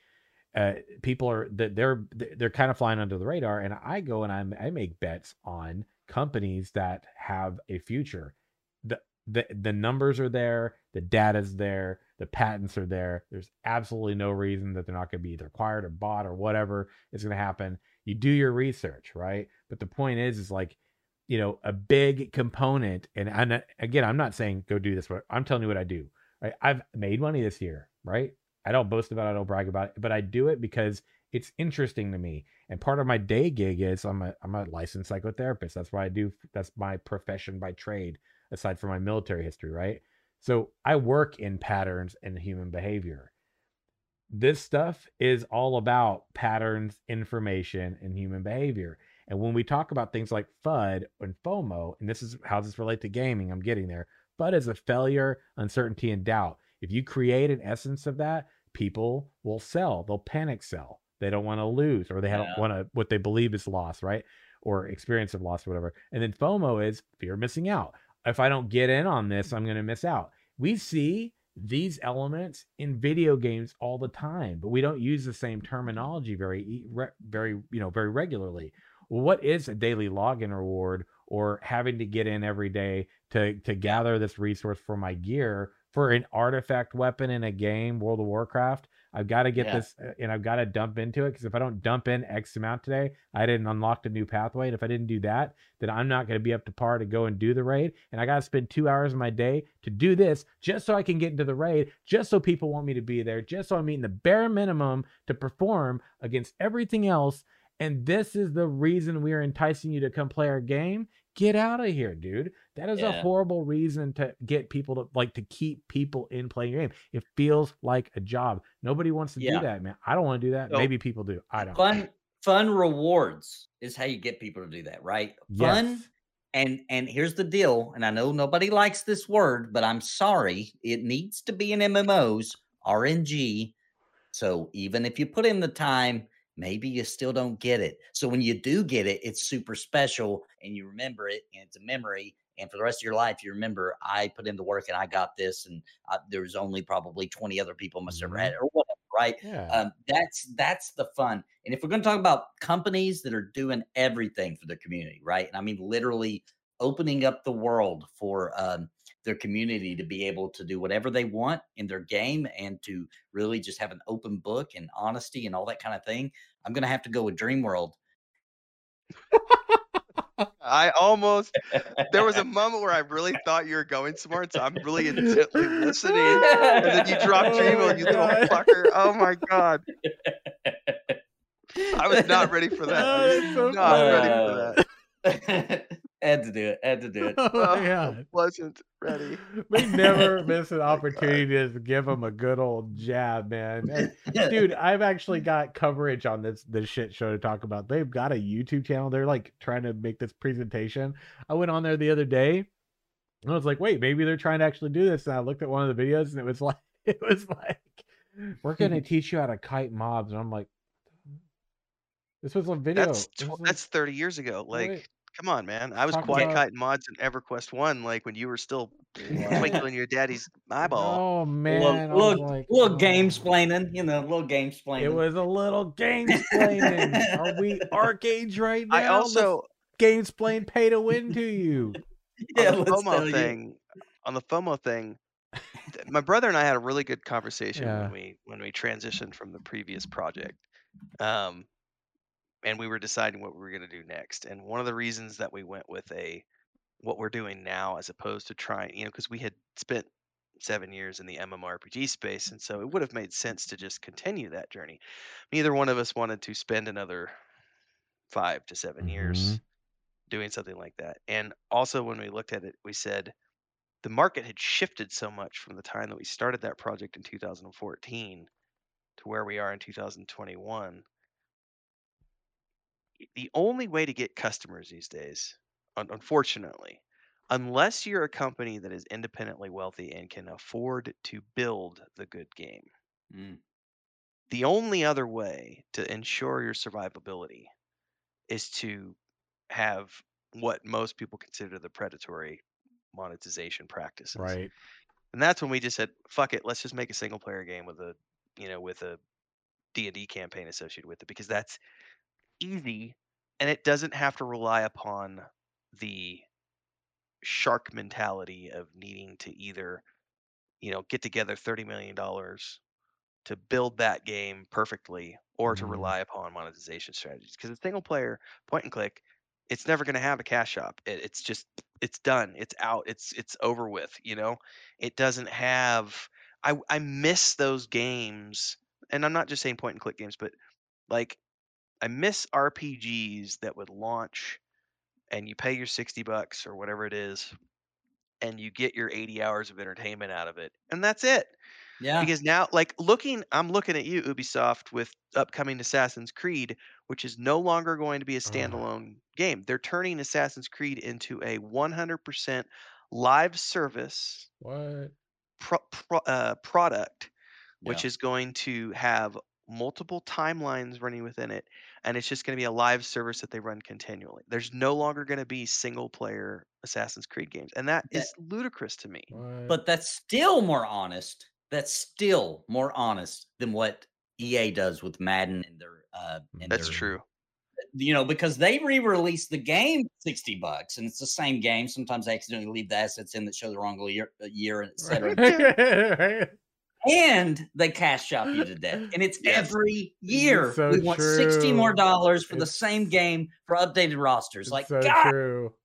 uh, people are that they're they're kind of flying under the radar, and I go and I'm, I make bets on companies that have a future. the the The numbers are there, the data's there, the patents are there. There's absolutely no reason that they're not going to be either acquired or bought or whatever is going to happen. You do your research, right? But the point is, is like you know a big component, and and again, I'm not saying go do this, but I'm telling you what I do. Right? I've made money this year, right? I don't boast about it, I don't brag about it, but I do it because it's interesting to me. And part of my day gig is I'm a I'm a licensed psychotherapist. That's why I do that's my profession by trade, aside from my military history, right? So I work in patterns and human behavior. This stuff is all about patterns, information, and human behavior. And when we talk about things like FUD and FOMO, and this is how does this relate to gaming, I'm getting there. FUD as a failure, uncertainty, and doubt. If you create an essence of that, people will sell. They'll panic sell. They don't want to lose, or they don't Yeah. want to what they believe is loss, right? Or experience of loss, or whatever. And then FOMO is fear of missing out. If I don't get in on this, I'm going to miss out. We see these elements in video games all the time, but we don't use the same terminology very, very, you know, very regularly. What is a daily login reward, or having to get in every day to to gather this resource for my gear for an artifact weapon in a game, World of Warcraft? I've got to get Yeah. this, uh, and I've got to dump into it because if I don't dump in X amount today, I didn't unlock the new pathway. And if I didn't do that, then I'm not going to be up to par to go and do the raid. And I got to spend two hours of my day to do this just so I can get into the raid, just so people want me to be there, just so I'm meeting the bare minimum to perform against everything else. And this is the reason we are enticing you to come play our game. Get out of here, dude. That is a horrible reason to get people to like to keep people in playing your game. It feels like a job. Nobody wants to Yeah. do that, man. I don't want to do that. So- Maybe people do. I don't. Fun fun rewards is how you get people to do that, right? Fun and and here's the deal, and I know nobody likes this word, but I'm sorry, it needs to be in MMOs, RNG. So even if you put in the time, maybe you still don't get it. So when you do get it, it's super special and you remember it and it's a memory. And for the rest of your life, you remember I put in the work and I got this, and uh, there was only probably 20 other people must have Mhm. had it or whatever, right? Yeah. um, that's that's the fun. And if we're going to talk about companies that are doing everything for the community, right? And I mean literally opening up the world for um, their community to be able to do whatever they want in their game and to really just have an open book and honesty and all that kind of thing. I'm going to have to go with Dream World. I almost there was a moment where I really [LAUGHS] thought you were going somewhere, so I'm really intently listening. And then you [LAUGHS] dropped your email, you little fucker. Oh my god. I was not ready for that. [LAUGHS] I Oh, was so not ready for that. Had to do it. Had to do it. [LAUGHS] oh my god. wasn't ready. [LAUGHS] We never [LAUGHS] miss an opportunity to give them a good old jab, man. And, dude i've actually got coverage on this this shit show to talk about they've got a youtube channel they're like trying to make this presentation i went on there the other day and i was like wait maybe they're trying to actually do this and i looked at one of the videos and it was like it was like we're gonna teach you how to kite mobs and i'm like this was a video That's tw- was like- that's 30 years ago. Like Wait. Come on, man. I was Talk quad about- kiting mobs in EverQuest One, like when you were still twinkling your daddy's eyeball. Oh man, little, I was little, like, little oh. game splaining, you know, little game splaining. It was a little game splaining. Are we [LAUGHS] arcades right now? I also game splain pay to win to you. [LAUGHS] yeah, on the let's tell FOMO you. thing, on the FOMO thing, [LAUGHS] my brother and I had a really good conversation Yeah. when we when we transitioned from the previous project, um, and we were deciding what we were going to do next. And one of the reasons that we went with a what we're doing now as opposed to trying, you know, because we had spent seven years in the MMORPG space, and so it would have made sense to just continue that journey. Neither one of us wanted to spend another five to 7 years mm-hmm. doing something like that. And also, when we looked at it, we said the market had shifted so much from the time that we started that project in 2014 to where we are in 2021. The only way to get customers these days, un- unfortunately, unless you're a company that is independently wealthy and can afford to build the good game, Mm. the only other way to ensure your survivability is to have what most people consider the predatory monetization practices. Right. And that's when we just said, fuck it, let's just make a single player game with a, you know, with a D&D campaign associated with it because that's easy and it doesn't have to rely upon the shark mentality of needing to either, you know, get together 30 million dollars to build that game perfectly or to Mhm. rely upon monetization strategies because a single player point and click it's never going to have a cash shop it, it's just it's done it's out it's it's over with you know it doesn't have i i miss those games and i'm not just saying point and click games but like i miss rpgs that would launch and you pay your 60 bucks or whatever it is and you get your 80 hours of entertainment out of it and that's it Yeah. because now like looking i'm looking at you ubisoft with upcoming assassin's creed which is no longer going to be a standalone game they're turning assassin's creed into a 100% live service What? pro- pro- uh, product which Yeah. is going to have multiple timelines running within it and it's just going to be a live service that they run continually there's no longer going to be single player assassin's creed games and that That- is ludicrous to me What? But that's still more honest. That's still more honest than what EA does with Madden and their uh and that's their- true You know, because they re-release the game 60 bucks and it's the same game. Sometimes they accidentally leave the assets in that show the wrong year, uh, year et cetera. [LAUGHS] and they cash shop you to death. And it's [LAUGHS] Yes. every year. so we want 60 more dollars for the same game for updated rosters. It's Like, so God, true.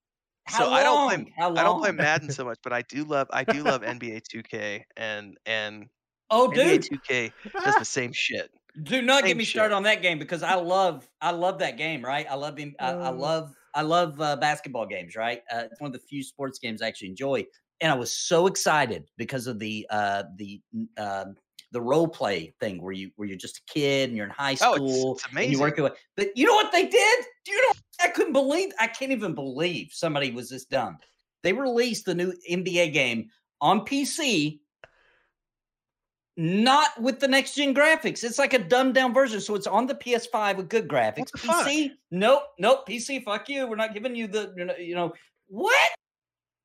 how so long? I don't play how long? I don't play Madden so much, but I do love I do love [LAUGHS] NBA 2K and and Oh, NBA 2K does the [LAUGHS] same shit. do not get me shit. started on that game because I love, I love that game. Right? I love him. I, I Uh. love, I love uh, basketball games. Right? Uh, it's one of the few sports games I actually enjoy. And I was so excited because of the uh, the uh, the role play thing where you where you're just a kid and you're in high Oh, school it's, it's and you work your way. But you know what they did? Do you know? I couldn't believe. I can't even believe somebody was this dumb. They released the new NBA game on PC, not with the next gen graphics. It's like a dumbed down version. So it's on the PS5 with good graphics. the fuck? PC, nope, nope. PC, fuck you. We're not giving you the. You know what?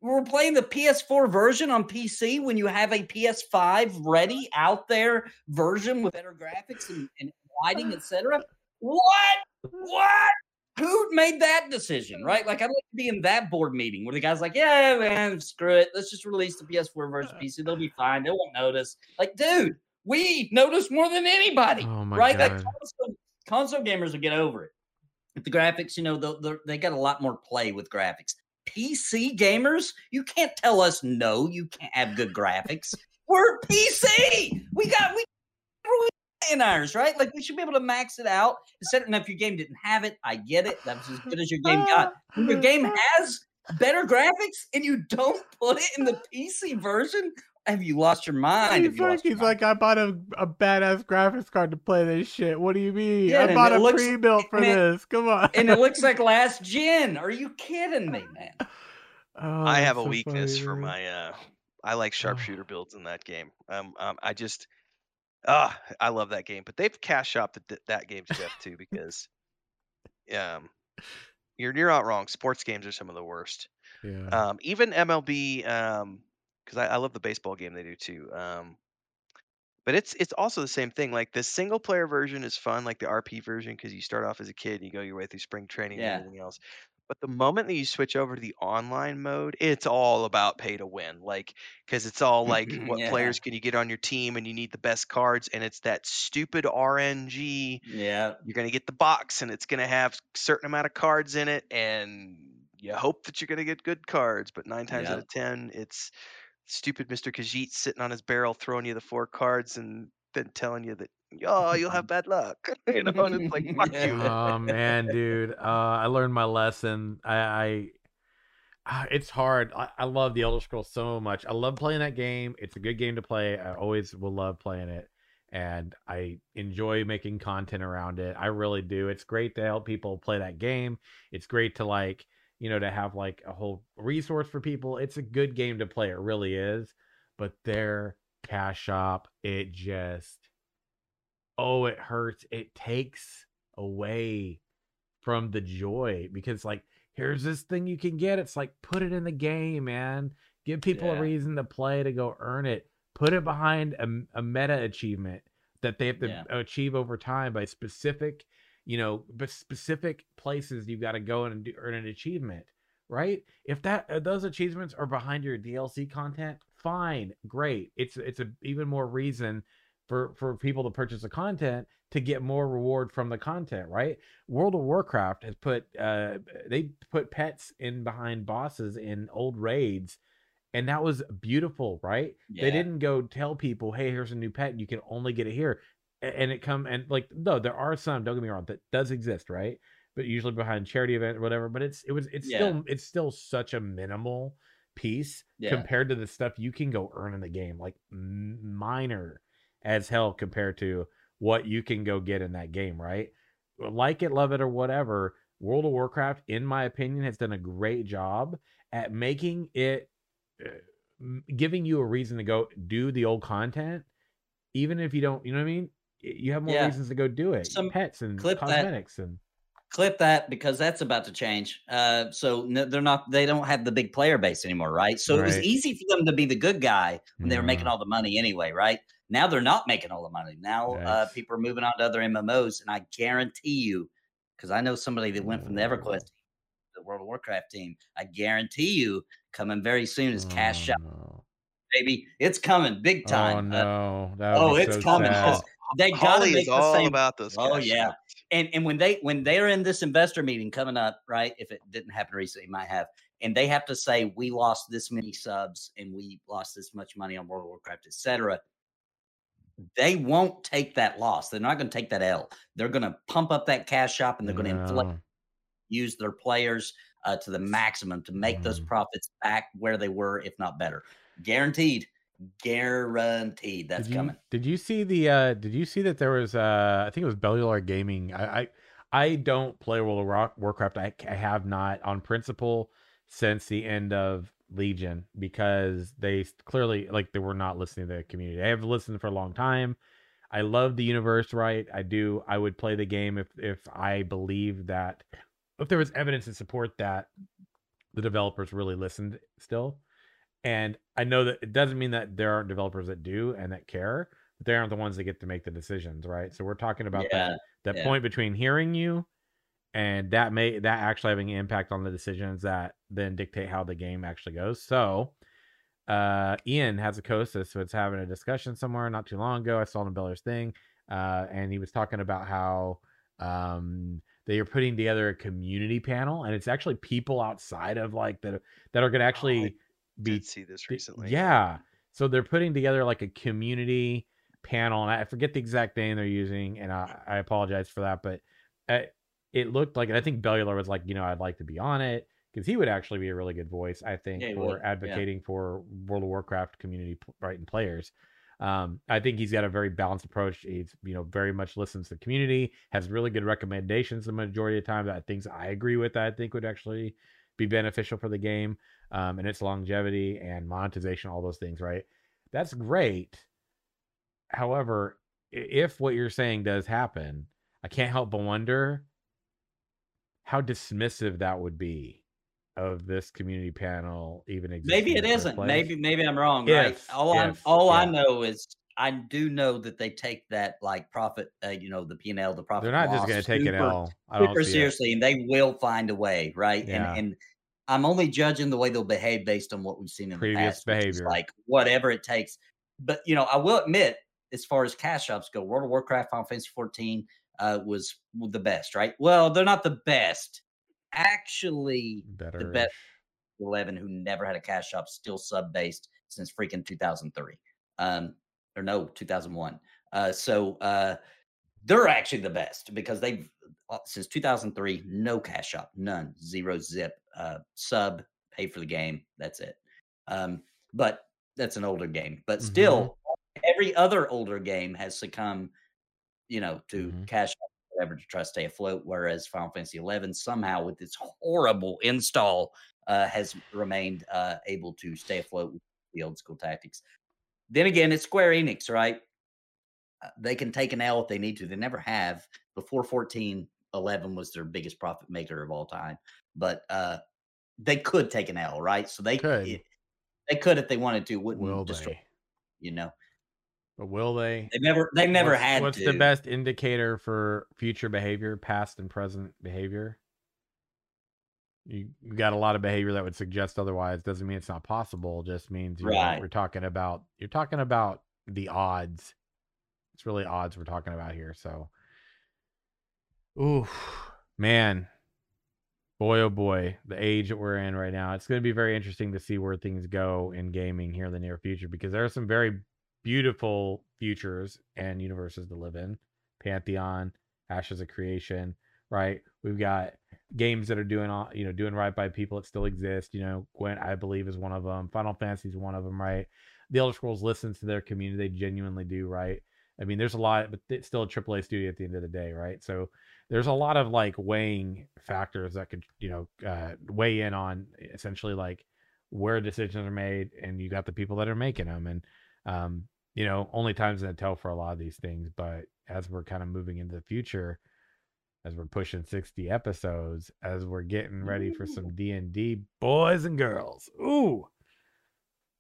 We're playing the PS4 version on PC when you have a PS5 ready out there version with better graphics and, and lighting, etc. What? What? Who made that decision? Right? Like, I'd like to be in that board meeting where the guy's like, "Yeah, man, screw it. Let's just release the PS4 version PC. They'll be fine. They won't notice." Like, dude, we notice more than anybody, Oh right? Like, console, console gamers will get over it. If the graphics, you know, they got a lot more play with graphics. PC gamers, you can't tell us no, you can't have good graphics. We're PC. We got we in ours, right? Like we should be able to max it out. Instead, and if your game didn't have it, I get it. That's as good as your game got. When your game has better graphics and you don't put it in the PC version, have you lost your mind? Have He's you like, lost your he's mind? like, I bought a, a badass graphics card to play this shit. What do you mean? Yeah, I bought a looks- pre-built for and it- this. Come on. and it looks like [LAUGHS] last gen. Are you kidding me, man? Oh, I have a so weakness funny, for dude. my uh I like sharpshooter builds in that game. Um, um I just ah I love that game, but they've cash shopped th- that game to death too because um you're you're not wrong. Sports games are some of the worst. Yeah. Um, even MLB, um, because I, I love the baseball game they do too. Um, but it's it's also the same thing. Like the single player version is fun, like the RP version, because you start off as a kid and you go your way through spring training and everything else. But the moment that you switch over to the online mode, it's all about pay to win. Like, because it's all like, [LAUGHS] what Yeah. players can you get on your team, and you need the best cards, and it's that stupid RNG Yeah. you're going to get the box and it's going to have certain amount of cards in it and you hope that you're going to get good cards but nine times out of ten it's stupid mr khajiit sitting on his barrel throwing you the four cards and then telling you that oh you'll have [LAUGHS] bad luck [LAUGHS] you know and it's like fuck [LAUGHS] you oh man, dude. Uh, I learned my lesson. I, I ah, it's hard. I, I love the Elder Scrolls so much. I love playing that game. It's a good game to play. I always will love playing it, and I enjoy making content around it. I really do. It's great to help people play that game. It's great to like you know to have like a whole resource for people. It's a good game to play. It really is. But their cash shop, it just oh, it hurts. It takes away from the joy because like here's this thing you can get. It's like put it in the game, man. Give people Yeah. a reason to play to go earn it. Put it behind a, a meta achievement that they have to Yeah. achieve over time by specific, you know, specific places you've got to go and do, earn an achievement, right? If that uh, those achievements are behind your DLC content, fine, great. It's it's a even more reason for for people to purchase the content to get more reward from the content, right? World of Warcraft has put uh they put pets in behind bosses in old raids and that was beautiful, right? They didn't go tell people, "Hey, here's a new pet, and you can only get it here." And it come and like no, there are some. Don't get me wrong, that does exist, right? But usually behind charity event or whatever. But it's it was it's Yeah. still it's still such a minimal piece Yeah. compared to the stuff you can go earn in the game, like minor as hell compared to what you can go get in that game, right? Like it, love it, or whatever. World of Warcraft, in my opinion, has done a great job at making it uh, giving you a reason to go do the old content, even if you don't, you know what I mean? You have more Yeah. reasons to go do it. Some- Pets and clip that. cosmetics and clip that because that's about to change. Uh, so no, they're not. They don't have the big player base anymore, right? So it was easy for them to be the good guy when they were making all the money anyway, right? Now they're not making all the money. Now uh, people are moving on to other MMOs, and I guarantee you, because I know somebody that went from the Oh. EverQuest team the World of Warcraft team. I guarantee you, coming very soon is Cash Oh, Shop, no. baby. It's coming big Oh time. Uh, no, that would oh, it's so coming. [LAUGHS] sad. They gotta holly make is the all same about those Oh, yeah. shops. and and when they when they're in this investor meeting coming up, right? If it didn't happen recently, it might have, and they have to say we lost this many subs and we lost this much money on World of Warcraft, etc. They won't take that loss. They're not going to take that L. They're going to pump up that cash shop and they're going to inflate, use their players uh, to the maximum to make those Mm. profits back where they were, if not better. Guaranteed. Guaranteed. That's did you, coming. Did you see the? uh Did you see that there was? uh I think it was Bellular Gaming. I I, I don't play World of War- Warcraft. I, I have not on principle since the end of Legion because they clearly like they were not listening to the community. I have listened for a long time. I love the universe, right? I do. I would play the game if if I believe that if there was evidence to support that the developers really listened still. And I know that it doesn't mean that there aren't developers that do and that care, but they aren't the ones that get to make the decisions, right? So we're talking about Yeah, that that yeah. point between hearing you and that may that actually having an impact on the decisions that then dictate how the game actually goes. So uh Ion Hazzikostas, so it's having a discussion somewhere not too long ago. I saw on Beller's thing, uh, and he was talking about how um they are putting together a community panel, and it's actually people outside of like that that are going to actually be Did see this recently. Yeah. So they're putting together like a community panel, and I forget the exact name they're using, and I, I apologize for that, but uh, it looked like, and I think Bellular was like, you know, I'd like to be on it because he would actually be a really good voice, I think, Yeah, for would, yeah. advocating for World of Warcraft community right and players. Um, I think he's got a very balanced approach. He's, you know, very much listens to the community, has really good recommendations the majority of the time that things I agree with that I think would actually be beneficial for the game um, and its longevity and monetization, all those things, right? That's great. However, if what you're saying does happen, I can't help but wonder how dismissive that would be of this community panel even existing. Maybe it isn't. place. Maybe maybe I'm wrong. right? If- All I if, all I know is I do know that they take that like profit. Uh, you know the P and L, the profit. They're not just going to take it all L. I don't super see it. seriously, and they will find a way, right? Yeah. And and I'm only judging the way they'll behave based on what we've seen in Previous the past, behavior. like whatever it takes. But you know, I will admit, as far as cash shops go, World of Warcraft, Final Fantasy 14 uh, was the best, right? Well, they're not the best. Actually, Better. the best- 11 who never had a cash shop still sub based since freaking 2003 um or no 2001 uh so uh they're actually the best because they've uh, since 2003 no cash shop none zero zip uh sub pay for the game that's it um but that's an older game but still every other older game has succumbed you know to Mhm. cash whatever to try to stay afloat whereas final fantasy 11 somehow with its horrible install uh, has remained uh, able to stay afloat with the old school tactics. Then again, it's Square Enix, right? Uh, they can take an L if they need to. They never have. Before 14, 11 was their biggest profit maker of all time. But uh, they could take an L, right? So they Could. it- they could if they wanted to. Wouldn't Will destroy, they? you know. But will they? They never they never what's, had What's to. the best indicator for future behavior, past and present behavior? You, got a lot of behavior that would suggest otherwise. Doesn't mean it's not possible. Just means Right. we're talking about you're talking about the odds. It's really odds we're talking about here. So, ooh, man, boy oh boy, the age that we're in right now. It's going to be very interesting to see where things go in gaming here in the near future because there are some very beautiful futures and universes to live in. Pantheon, Ashes of Creation, right? We've got games that are doing all you know doing right by people that still exist. You know, Gwent I believe is one of them. Final Fantasy is one of them, right? The Elder Scrolls listens to their community; they genuinely do, right? I mean, there's a lot, but it's still a AAA studio at the end of the day, right? So there's a lot of like weighing factors that could you know uh, weigh in on essentially like where decisions are made, and you got the people that are making them, and um, you know, only time's gonna tell for a lot of these things. But as we're kind of moving into the future, as we're pushing 60 episodes, as we're getting ready for some D and D boys and girls. Ooh.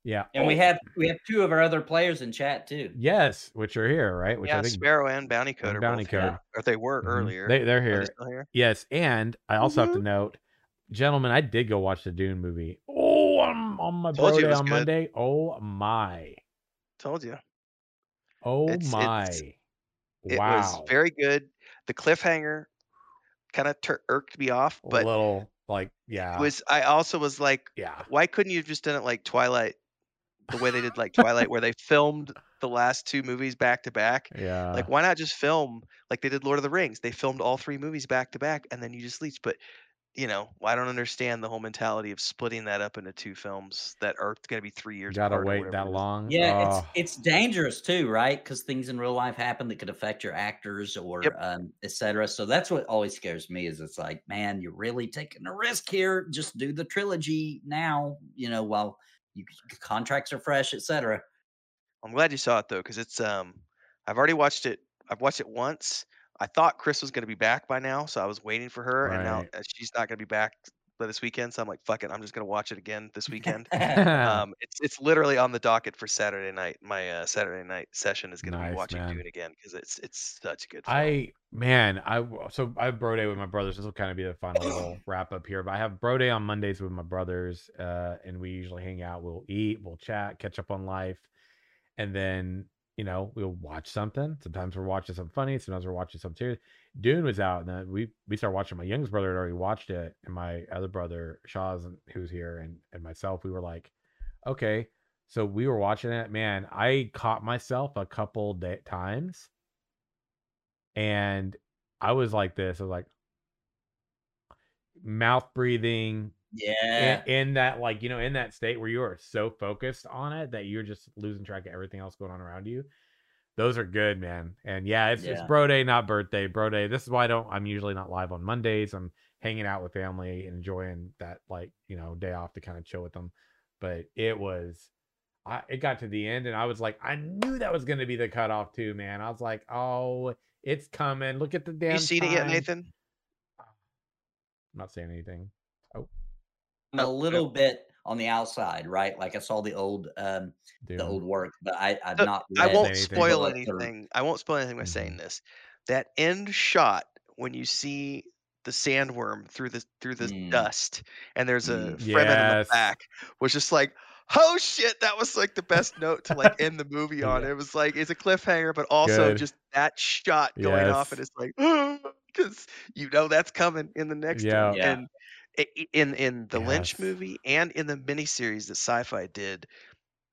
Yeah. and we have we have two of our other players in chat too. yes, which are here, right? Which yeah, I think Sparrow and Bounty Code and are Bounty both Code. here. Or they were Mhm. earlier. They they're Are they here. still here? Yes, and I also have to note, gentlemen, I did go watch the Dune movie. Oh, on, on my Told you it birthday on good. Monday. Oh my. Told you. Oh It's- my. it's- It was very good. The cliffhanger kind of tur- irked me off, but a but little like yeah. it was I also was like, yeah. why couldn't you have just done it like Twilight, the way they did like Twilight, where they filmed the last two movies back to back? Yeah. Like, why not just film like they did Lord of the Rings? They filmed all three movies back to back, and then you just leech. But you know, I don't understand the whole mentality of splitting that up into two films that are going to be three years. You gotta wait that long. Yeah, Oh. it's it's dangerous too, right? Because things in real life happen that could affect your actors or Yep. um, et cetera. So that's what always scares me is it's like, man, you're really taking a risk here. Just do the trilogy now, you know, while you contracts are fresh, etc. I'm glad you saw it though, because it's um, I've already watched it. I've watched it once. I thought Chris was going to be back by now, so I was waiting for her, and now she's not going to be back by this weekend. So I'm like, fuck it, I'm just to watch it again this weekend. [LAUGHS] Um, it's it's literally on the docket for Saturday night. My uh, Saturday night session is to Nice, be watching man. Dune again because it's it's such a good. Film. I man, I so I have bro day with my brothers. This will kind of be the final little [LAUGHS] wrap up here. But I have bro day on Mondays with my brothers, uh, and we usually hang out. We'll eat, we'll chat, catch up on life, and then you know we'll watch something. Sometimes we're watching something funny. Sometimes we're watching something serious. Dune was out, and then we we started watching. My youngest brother had already watched it, and my other brother Shaw's who's here, and and myself, we were like, okay. So we were watching it. Man, I caught myself a couple da- times and I was like this. I was like mouth breathing yeah. in, in that like you know in that state where you are so focused on it that you're just losing track of everything else going on around you. Those are good, man. And yeah, it's it's bro day, not birthday. Bro day. This is why I don't. I'm usually not live on Mondays. I'm hanging out with family and enjoying that like you know day off to kind of chill with them. But it was. I, it got to the end and I was like, I knew that was going to be the cutoff too, man. I was like, oh, it's coming. Look at the damn. you seen it yet. Nathan? I'm not saying anything. Oh, I'm a Oh, little bit on the outside, right? Like I saw the old um the old work, but I I've So, not I won't anything. spoil anything. I won't spoil anything by saying Mhm. this. That end shot when you see the sandworm through the through the Mm. dust, and there's a Mm. Fremen in the back, was just like, oh shit, that was like the best note to like end the [LAUGHS] movie on. It was like it's a cliffhanger, but also Good. just that shot going off, and it's like [GASPS] because you know that's coming in the next Yeah. one. Yeah. And i- i- in in the Lynch movie and in the miniseries that Sci-Fi did,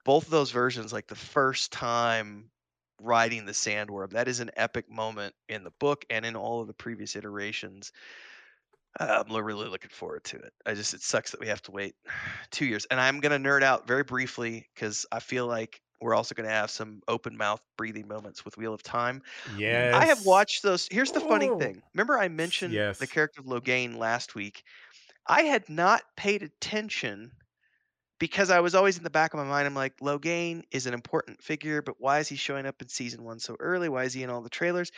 both of those versions, like the first time riding the sandworm, that is an epic moment in the book and in all of the previous iterations. Uh, I'm really looking forward to it. I just it sucks that we have to wait [SIGHS] two years. And I'm gonna nerd out very briefly because I feel like we're also gonna have some open mouth breathing moments with Wheel of Time. Yes. I have watched those. Here's the funny thing. Remember, I mentioned yes. the character of Logain last week. I had not paid attention because I was always in the back of my mind. I'm like, Logain is an important figure, but why is he showing up in season one so early? Why is he in all the trailers?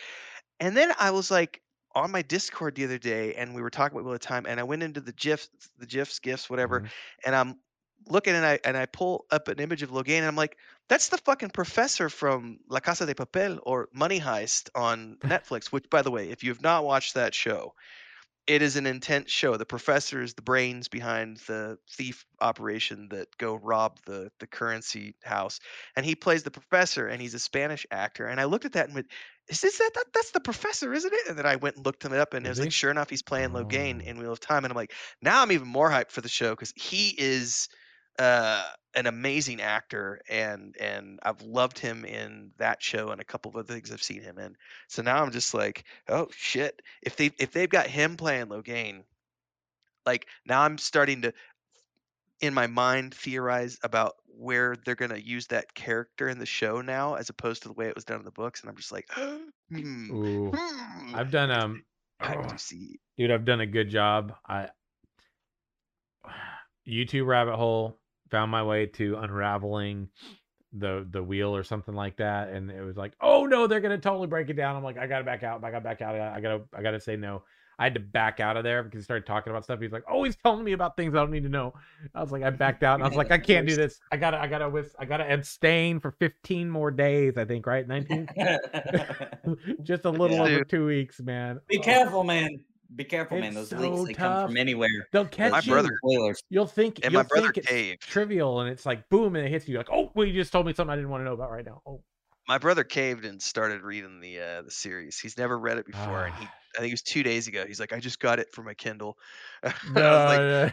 And then I was like on my Discord the other day, and we were talking about Wheel of Time, and I went into the GIFs, the GIFs, GIFs, whatever, Mhm. and I'm looking and I and I pull up an image of Logain, and I'm like, that's the fucking professor from La Casa de Papel or Money Heist on Netflix. Which, by the way, if you have not watched that show, it is an intense show. The professor is the brains behind the thief operation that go rob the the currency house, and he plays the professor, and he's a Spanish actor. And I looked at that and went, "Is this that, that that's the professor, isn't it?" And then I went and looked him up, and it Is was like, sure enough, he's playing Logain Oh. in Wheel of Time. And I'm like, now I'm even more hyped for the show because he is uh, an amazing actor, and and I've loved him in that show and a couple of other things I've seen him in. So now I'm just like, oh shit! If they if they've got him playing Logain, like now I'm starting to, in my mind, theorize about where they're gonna use that character in the show now, as opposed to the way it was done in the books. And I'm just like, [GASPS] hmm, Ooh. hmm. I've done um oh, to see. dude, I've done a good job. I [SIGHS] YouTube rabbit hole found my way to unraveling the the wheel or something like that, and it was like, oh no, they're gonna totally break it down. I'm like, I gotta back out, I gotta back out, I gotta I gotta say no. I had to back out of there because he started talking about stuff. He's like, oh, he's telling me about things I don't need to know. I was like, I backed out, and I was like, I can't do this. I gotta I gotta with I gotta abstain for 15 more days. I think right, 19, [LAUGHS] [LAUGHS] just a little Yeah. over two weeks, man. Be careful, man. Be careful, man. It's Those leaks so they come from anywhere. They'll Those catch My you. brother- spoilers. You'll think And you'll my brother think it's caved. trivial, and it's like boom, and it hits you like, oh, well, you just told me something I didn't want to know about right now. Oh, My brother caved and started reading the uh, the series. He's never read it before, and he Ah. I think it was two days ago. He's like, I just got it for my Kindle. [LAUGHS] I was no,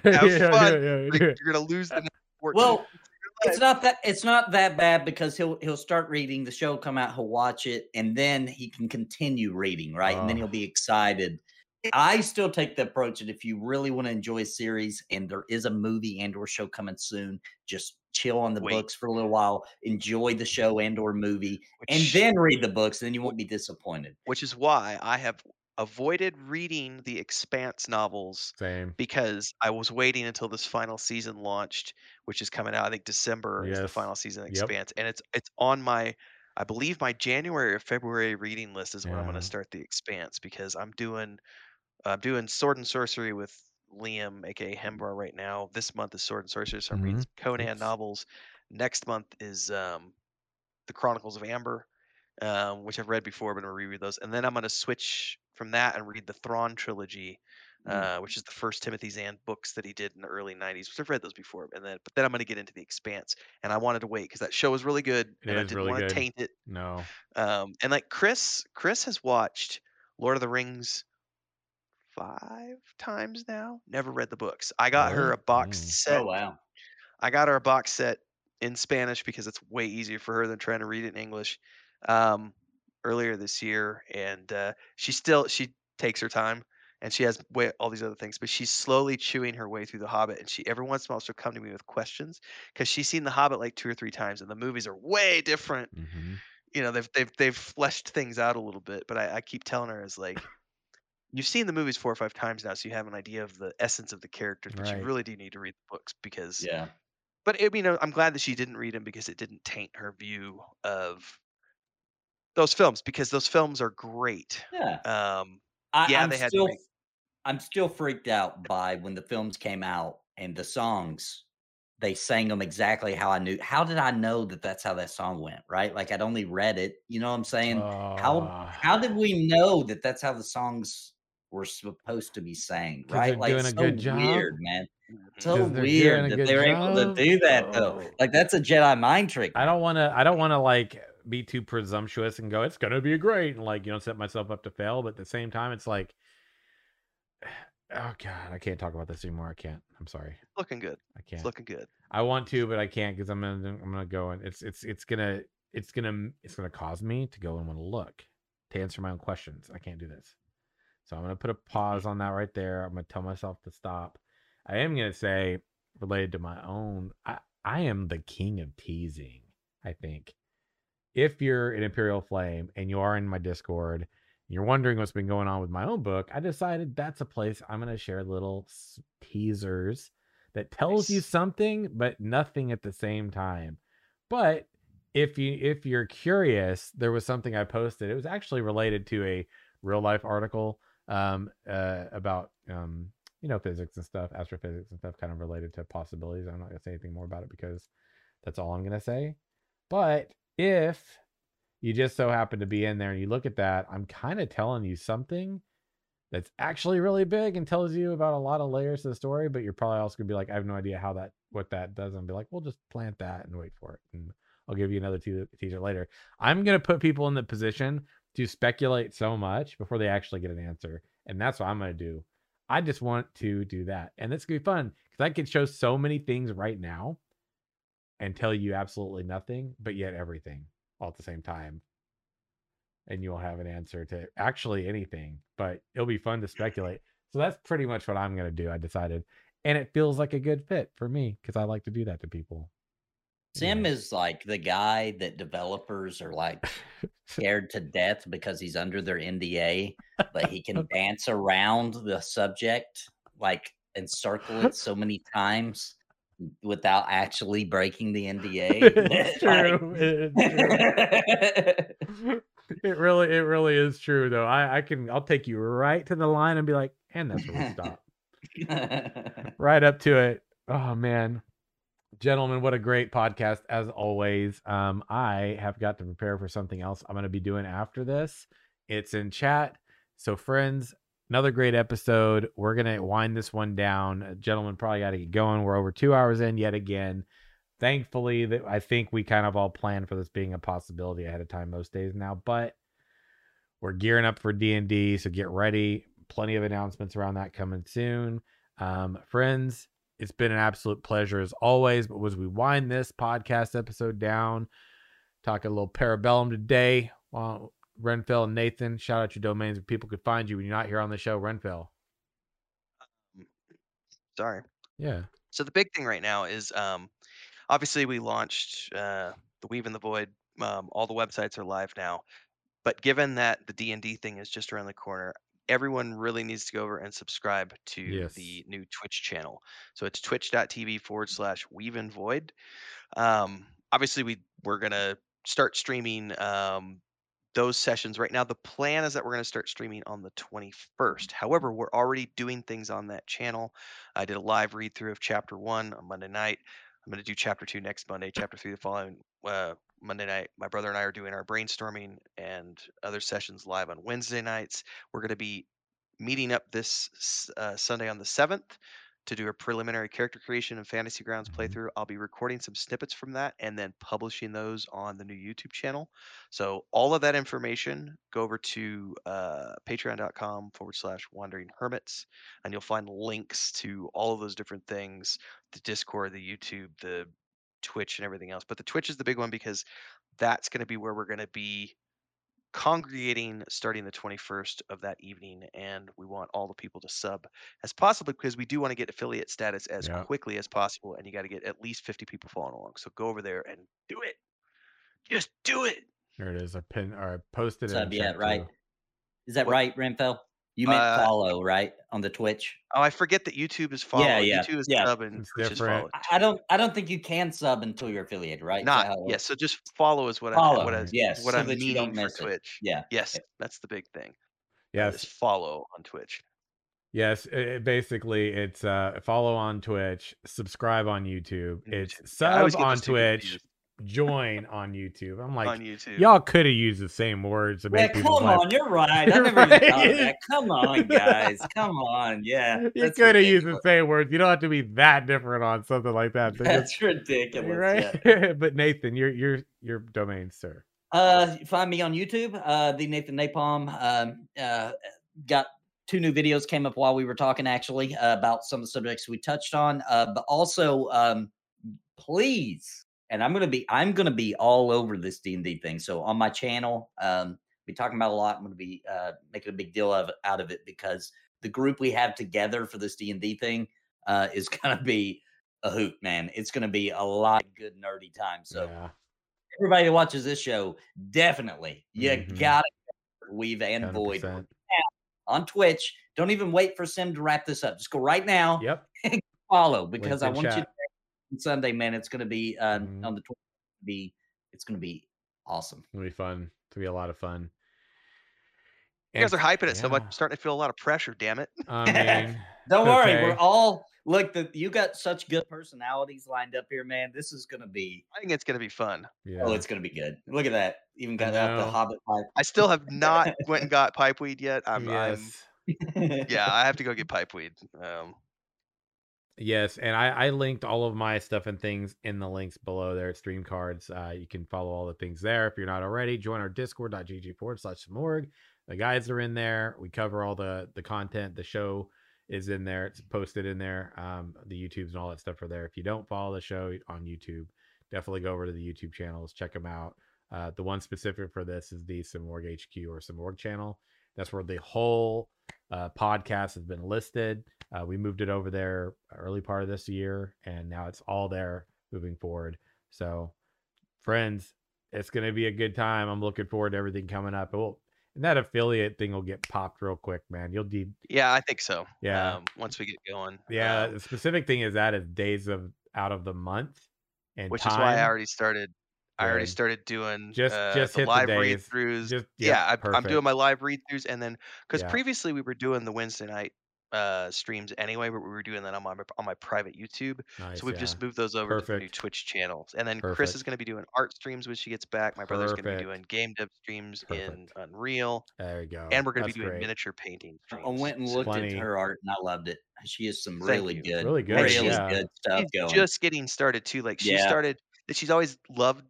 like, [LAUGHS] have yeah, fun. yeah, yeah, like, you're gonna lose the Well, minutes of your It's not that it's not that bad because he'll he'll start reading the show, come out, he'll watch it, and then he can continue reading, right? And then Oh. he'll be excited. I still take the approach that if you really want to enjoy a series and there is a movie and or show coming soon, just chill on the Wait. books for a little while, enjoy the show and or movie, and then read the books, and then you won't be disappointed. which is why I have avoided reading the Expanse novels Same. because I was waiting until this final season launched, which is coming out. I think December is the final season of Yep. Expanse, and it's it's on my, I believe my January or February reading list is when I'm going to start the Expanse because I'm doing, I'm doing Sword and Sorcery with Liam, aka Hembar, right now. This month is Sword and Sorcery, so I'm reading Mhm. some Conan novels. Next month is um, the Chronicles of Amber, um, which I've read before, but I'm gonna reread those, and then I'm gonna switch from that and read the Thrawn trilogy, Mm. uh, which is the first Timothy Zahn books that he did in the early '90s. Which I've read those before, and then but then I'm gonna get into the Expanse, and I wanted to wait because that show was really good, It and I didn't really want to taint it. No. Um, and like Chris, Chris has watched Lord of the Rings five times now. Never read the books. I got her a boxed Mm. set Oh wow. I got her a box set in Spanish because it's way easier for her than trying to read it in English. Um, earlier this year, and uh, she still she takes her time, and she has way, all these other things, but she's slowly chewing her way through The Hobbit. And she every once in a while she'll come to me with questions because she's seen The Hobbit like two or three times, and the movies are way different. hmm You know, they've they've they've fleshed things out a little bit, but I, I keep telling her is like. You've seen the movies four or five times now, so you have an idea of the essence of the characters. But you Right. really do need to read the books because Yeah. but I mean, I'm glad that she didn't read them because it didn't taint her view of those films because those films are great. Yeah. Um, I, Yeah, I'm they had still I'm still freaked out by when the films came out and the songs they sang them exactly how I knew. How did I know that that's how that song went? Right? Like I'd only read it. You know what I'm saying? how how did we know that that's how the songs were supposed to be saying, Right? Like doing a so good job. weird, man. So 'Cause they're doing weird that good they were able to do that though. Like that's a Jedi mind trick. I don't want to. I don't want to like be too presumptuous and go. It's gonna be great and like you know set myself up to fail. But at the same time, it's like, [SIGHS] oh god, I can't talk about this anymore. I can't. I'm sorry. Looking good. I can't. looking good. I want to, but I can't because I'm gonna. I'm gonna go and it's it's it's gonna it's gonna it's gonna cause me to go and want to look to answer my own questions. I can't do this. So I'm gonna put a mm-hmm. pause on that right there. I'm gonna tell myself to stop. I am gonna say related to my own. I I am the king of teasing. I think if you're an Imperial Flame and you are in my Discord, you're wondering what's been going on with my own book, I decided that's a place I'm going to share little teasers that tells you something but nothing at the same time. But if you if you're curious, there was something I posted. It was actually related to a real life article um uh about um you know physics and stuff, astrophysics and stuff kind of related to possibilities. I'm not to say anything more about it because that's all I'm to say. But if you just so happen to be in there and you look at that, I'm kind of telling you something that's actually really big and tells you about a lot of layers of the story, but you're probably also gonna be like, I have no idea how that what that does. And be like, we'll just plant that and wait for it. And I'll give you another te- teaser later. I'm gonna put people in the position to speculate so much before they actually get an answer. And that's what I'm gonna do. I just want to do that. And it's gonna be fun because I can show so many things right now and tell you absolutely nothing, but yet everything all at the same time. And you'll have an answer to actually anything, but it'll be fun to speculate. So that's pretty much what I'm going to do. I decided. And it feels like a good fit for me because I like to do that to people. Sim Yeah. is like the guy that developers are like [LAUGHS] scared to death because he's under their NDA, but he can [LAUGHS] dance around the subject like and circle it so many times without actually breaking the NDA. [LAUGHS] it's Like- true. It's true. it really, it really is true though. I, I can, I'll take you right to the line and be like, and that's where we stop. right up to it. Oh man. Gentlemen, what a great podcast as always. Um, I have got to prepare for something else I'm going to be doing after this. It's in chat. So, friends, another great episode. We're going to wind this one down. Gentlemen, probably got to get going. We're over two hours in yet again. Thankfully, that I think we kind of all planned for this being a possibility ahead of time most days now, but we're gearing up for D&D, so get ready. Plenty of announcements around that coming soon. Um, friends, it's been an absolute pleasure as always. But as we wind this podcast episode down, talk a little parabellum today. Well, Renfell and Nathan, shout out your domains where people could find you when you're not here on the show. Renfell. Sorry. Yeah. So the big thing right now is um, obviously we launched uh, the Weave in the Void. Um, all the websites are live now, but given that the D and D thing is just around the corner, everyone really needs to go over and subscribe to Yes. the new Twitch channel. So it's twitch.tv forward slash Weave and Void. Um, obviously, we we're gonna start streaming um, those sessions right now. The plan is that we're going to start streaming on the 21st. However, we're already doing things on that channel. I did a live read through of chapter one on Monday night. I'm going to do chapter two next Monday, chapter three the following uh, Monday night. My brother and I are doing our brainstorming and other sessions live on Wednesday nights. We're going to be meeting up this uh, Sunday on the 7th to do a preliminary character creation and fantasy grounds Mhm. playthrough. I'll be recording some snippets from that and then publishing those on the new YouTube channel. So all of that information, go over to uh, patreon.com forward slash wandering hermits, and you'll find links to all of those different things, the Discord, the YouTube, the Twitch and everything else. But the Twitch is the big one because that's going to be where we're going to be congregating starting the 21st of that evening and we want all the people to sub as possible because we do want to get affiliate status as Yeah. quickly as possible and you got to get at least 50 people following along so go over there and do it just do it There it is. I pin or I posted it. Sub yet, right? too. Is that What? right, Renfell? You meant Uh, follow, right? On the Twitch. oh i forget that youtube is follow Yeah, yeah, youtube is yeah. sub and It's Twitch is different. follow I- I don't I don't think you can sub until you're affiliated, right? Not how it yes so just follow is what i Follow, what i yes, what so i'm that you don't meaning for miss it. twitch Yeah. yes that's the big thing Yes. is follow on twitch Yes, i- i- basically it's uh follow on Twitch, subscribe on YouTube. It's YouTube. Yeah, sub on Twitch, confused join on YouTube. I'm like, on YouTube. y'all could have used the same words to Yeah, come people's life. on, you're right. I [LAUGHS] never even Right. thought of that. Come on, guys. Come on. Yeah. You could have used the same words. You don't have to be that different on something like that. So just- That's ridiculous. right? Yeah. [LAUGHS] but Nathan, your your your domain, sir. Uh, find me on YouTube. Uh, the Nathan Napalm. Um, uh, got two new videos came up while we were talking actually uh, about some of the subjects we touched on. Uh, but also, um, please, and I'm gonna be I'm gonna be all over this D and D thing. So on my channel, um, we talking about a lot. I'm gonna be uh making a big deal of out of it because the group we have together for this D and D thing uh is [LAUGHS] gonna be a hoot, man. It's gonna be a lot of good nerdy time. So yeah, everybody that watches this show, definitely you Mhm. gotta weave and void 100%. on Twitch. Don't even wait for Sim to wrap this up. Just go right now, Yep. [LAUGHS] follow because I in want you to chat. on Sunday, man. It's gonna be um, Mhm. on the 20th. Be it's gonna be awesome. It'll be fun. It'll be a lot of fun. You guys are hyping it so much. I'm starting to feel a lot of pressure. Damn it. I mean, [LAUGHS] Don't worry, we're all look. The, you got such good personalities lined up here, man. This is gonna be I think it's gonna be fun. yeah. oh, it's gonna be good. Look at that. Even got out the know. Hobbit I still have not went and [LAUGHS] got pipe weed yet. I'm, I'm [LAUGHS] yeah, I have to go get pipe weed. Um, Yes, and I, I linked all of my stuff and things in the links below there at Stream Cards. Uh, you can follow all the things there. If you're not already, join our discord.gg forward slash morgue. The guides are in there. We cover all the the content. The show is in there. It's posted in there. Um, the YouTubes and all that stuff are there. If you don't follow the show on YouTube, definitely go over to the YouTube channels, check them out. Uh, the one specific for this is the Simorg HQ or Simorg channel. That's where the whole uh, podcast has been listed. Uh, we moved it over there early part of this year, and now it's all there moving forward. So, friends, it's going to be a good time. I'm looking forward to everything coming up. It will, and that affiliate thing will get popped real quick, man. You'll need, yeah, I think so. Yeah. Um, once we get going. yeah. um, the specific thing is that is days of out of the month, and which is why I already started. I already started doing Just- uh, just the hit the live days. read throughs. Just- yeah, yep, I, I'm perfect. doing my live read throughs, and then because Yeah. previously we were doing the Wednesday night uh streams anyway, but we were doing that on my on my private YouTube. Nice, So we've yeah. just moved those over to the new Perfect. Twitch channels. And then Chris Perfect. is going to be doing art streams when she gets back. My brother's going to be Perfect. doing game dev streams in Perfect. Unreal. There you go. and we're going to That's be doing great. miniature painting I streams. went and So looked Plenty. at her art and I loved it. She has some Thank really you. good, Really good, really yeah. good stuff she's going. just getting started too. Like she Yeah. started that she's always loved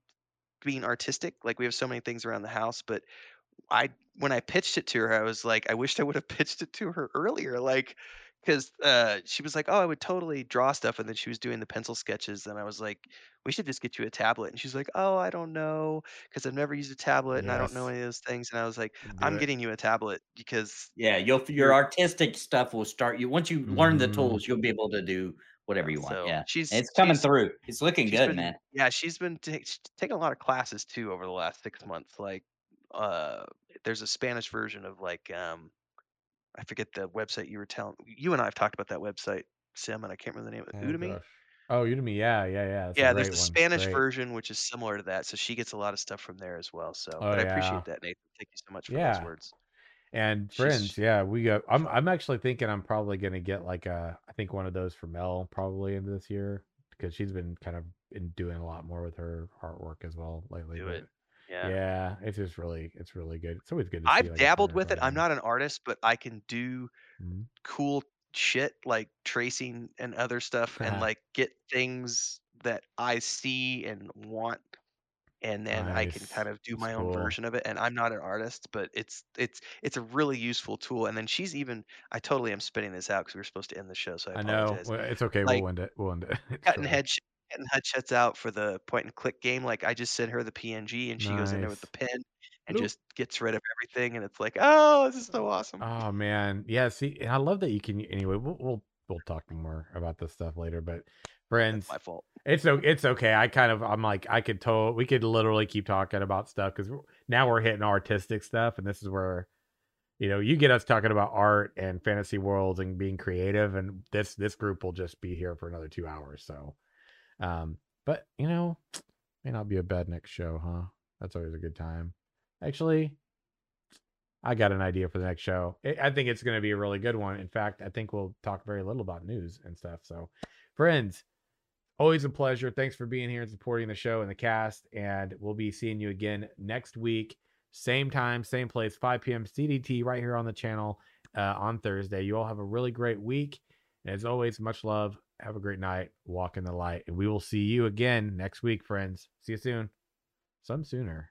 being artistic. Like we have so many things around the house, but I when I pitched it to her, I was like, I wished I would have [LAUGHS] pitched it to her earlier. Like because uh, she was like, "Oh, I would totally draw stuff," and then she was doing the pencil sketches, and I was like, "We should just get you a tablet." And she's like, "Oh, I don't know, because I've never used a tablet, and I don't know any of those things." And I was like, Do "I'm it. getting you a tablet because yeah, you'll your artistic stuff will start you once you learn the Mhm. tools, you'll be able to do whatever you want. so yeah. she's it's coming she's- through. It's looking good, been- man. Yeah, she's been she's taking a lot of classes too over the last six months. Like, uh, there's a Spanish version of like, um, I forget the website you were telling. You and I have talked about that website, Sim, and I can't remember the name of it. Oh, Udemy. gosh. Oh, Udemy. Yeah, yeah, yeah. That's a Yeah, there's the one. Spanish Great. version, which is similar to that. So she gets a lot of stuff from there as well. So, Oh, but I appreciate that, Nathan. Thank you so much for Yeah. those words. And She's friends, yeah, we got. I'm. I'm actually thinking I'm probably gonna get like a I think one of those for Mel probably into this year because she's been kind of been doing a lot more with her artwork as well lately. Do it. Yeah. Yeah. it's just really it's really good. It's always good. To I've like, dabbled with it. I'm not an artist, but I can do Mhm. cool shit like tracing and other stuff and [LAUGHS] like get things that I see and want and then I can Nice. kind of do That's my own cool. version of it and I'm not an artist but it's it's it's a really useful tool and then she's even I totally am spinning this out because we were supposed to end the show so I I know. apologize Well, it's okay. Like, we'll end it. We'll end it. [LAUGHS] It's cutting head headshots out for the point and click game like I just sent her the PNG and she goes in there with the Nice. pen and Bloop. just gets rid of everything and it's like oh this is so awesome Oh man, yeah. See, and I love that you can. Anyway, we'll we'll we'll talk more about this stuff later. But friends, that's my fault It's it's okay. I kind of I'm like I could to we could literally keep talking about stuff because now we're hitting artistic stuff, and this is where you know you get us talking about art and fantasy worlds and being creative, and this this group will just be here for another two hours. So, um, but you know, may not be a bad next show, huh? That's always a good time. Actually, I got an idea for the next show. I I think it's going to be a really good one. In fact, I think we'll talk very little about news and stuff. So, friends, always a pleasure. Thanks for being here and supporting the show and the cast. And we'll be seeing you again next week, same time, same place, 5 p.m. CDT, right here on the channel uh, on Thursday. You all have a really great week. And as always, much love. Have a great night. Walk in the light. And we will see you again next week, friends. See you soon. Some sooner.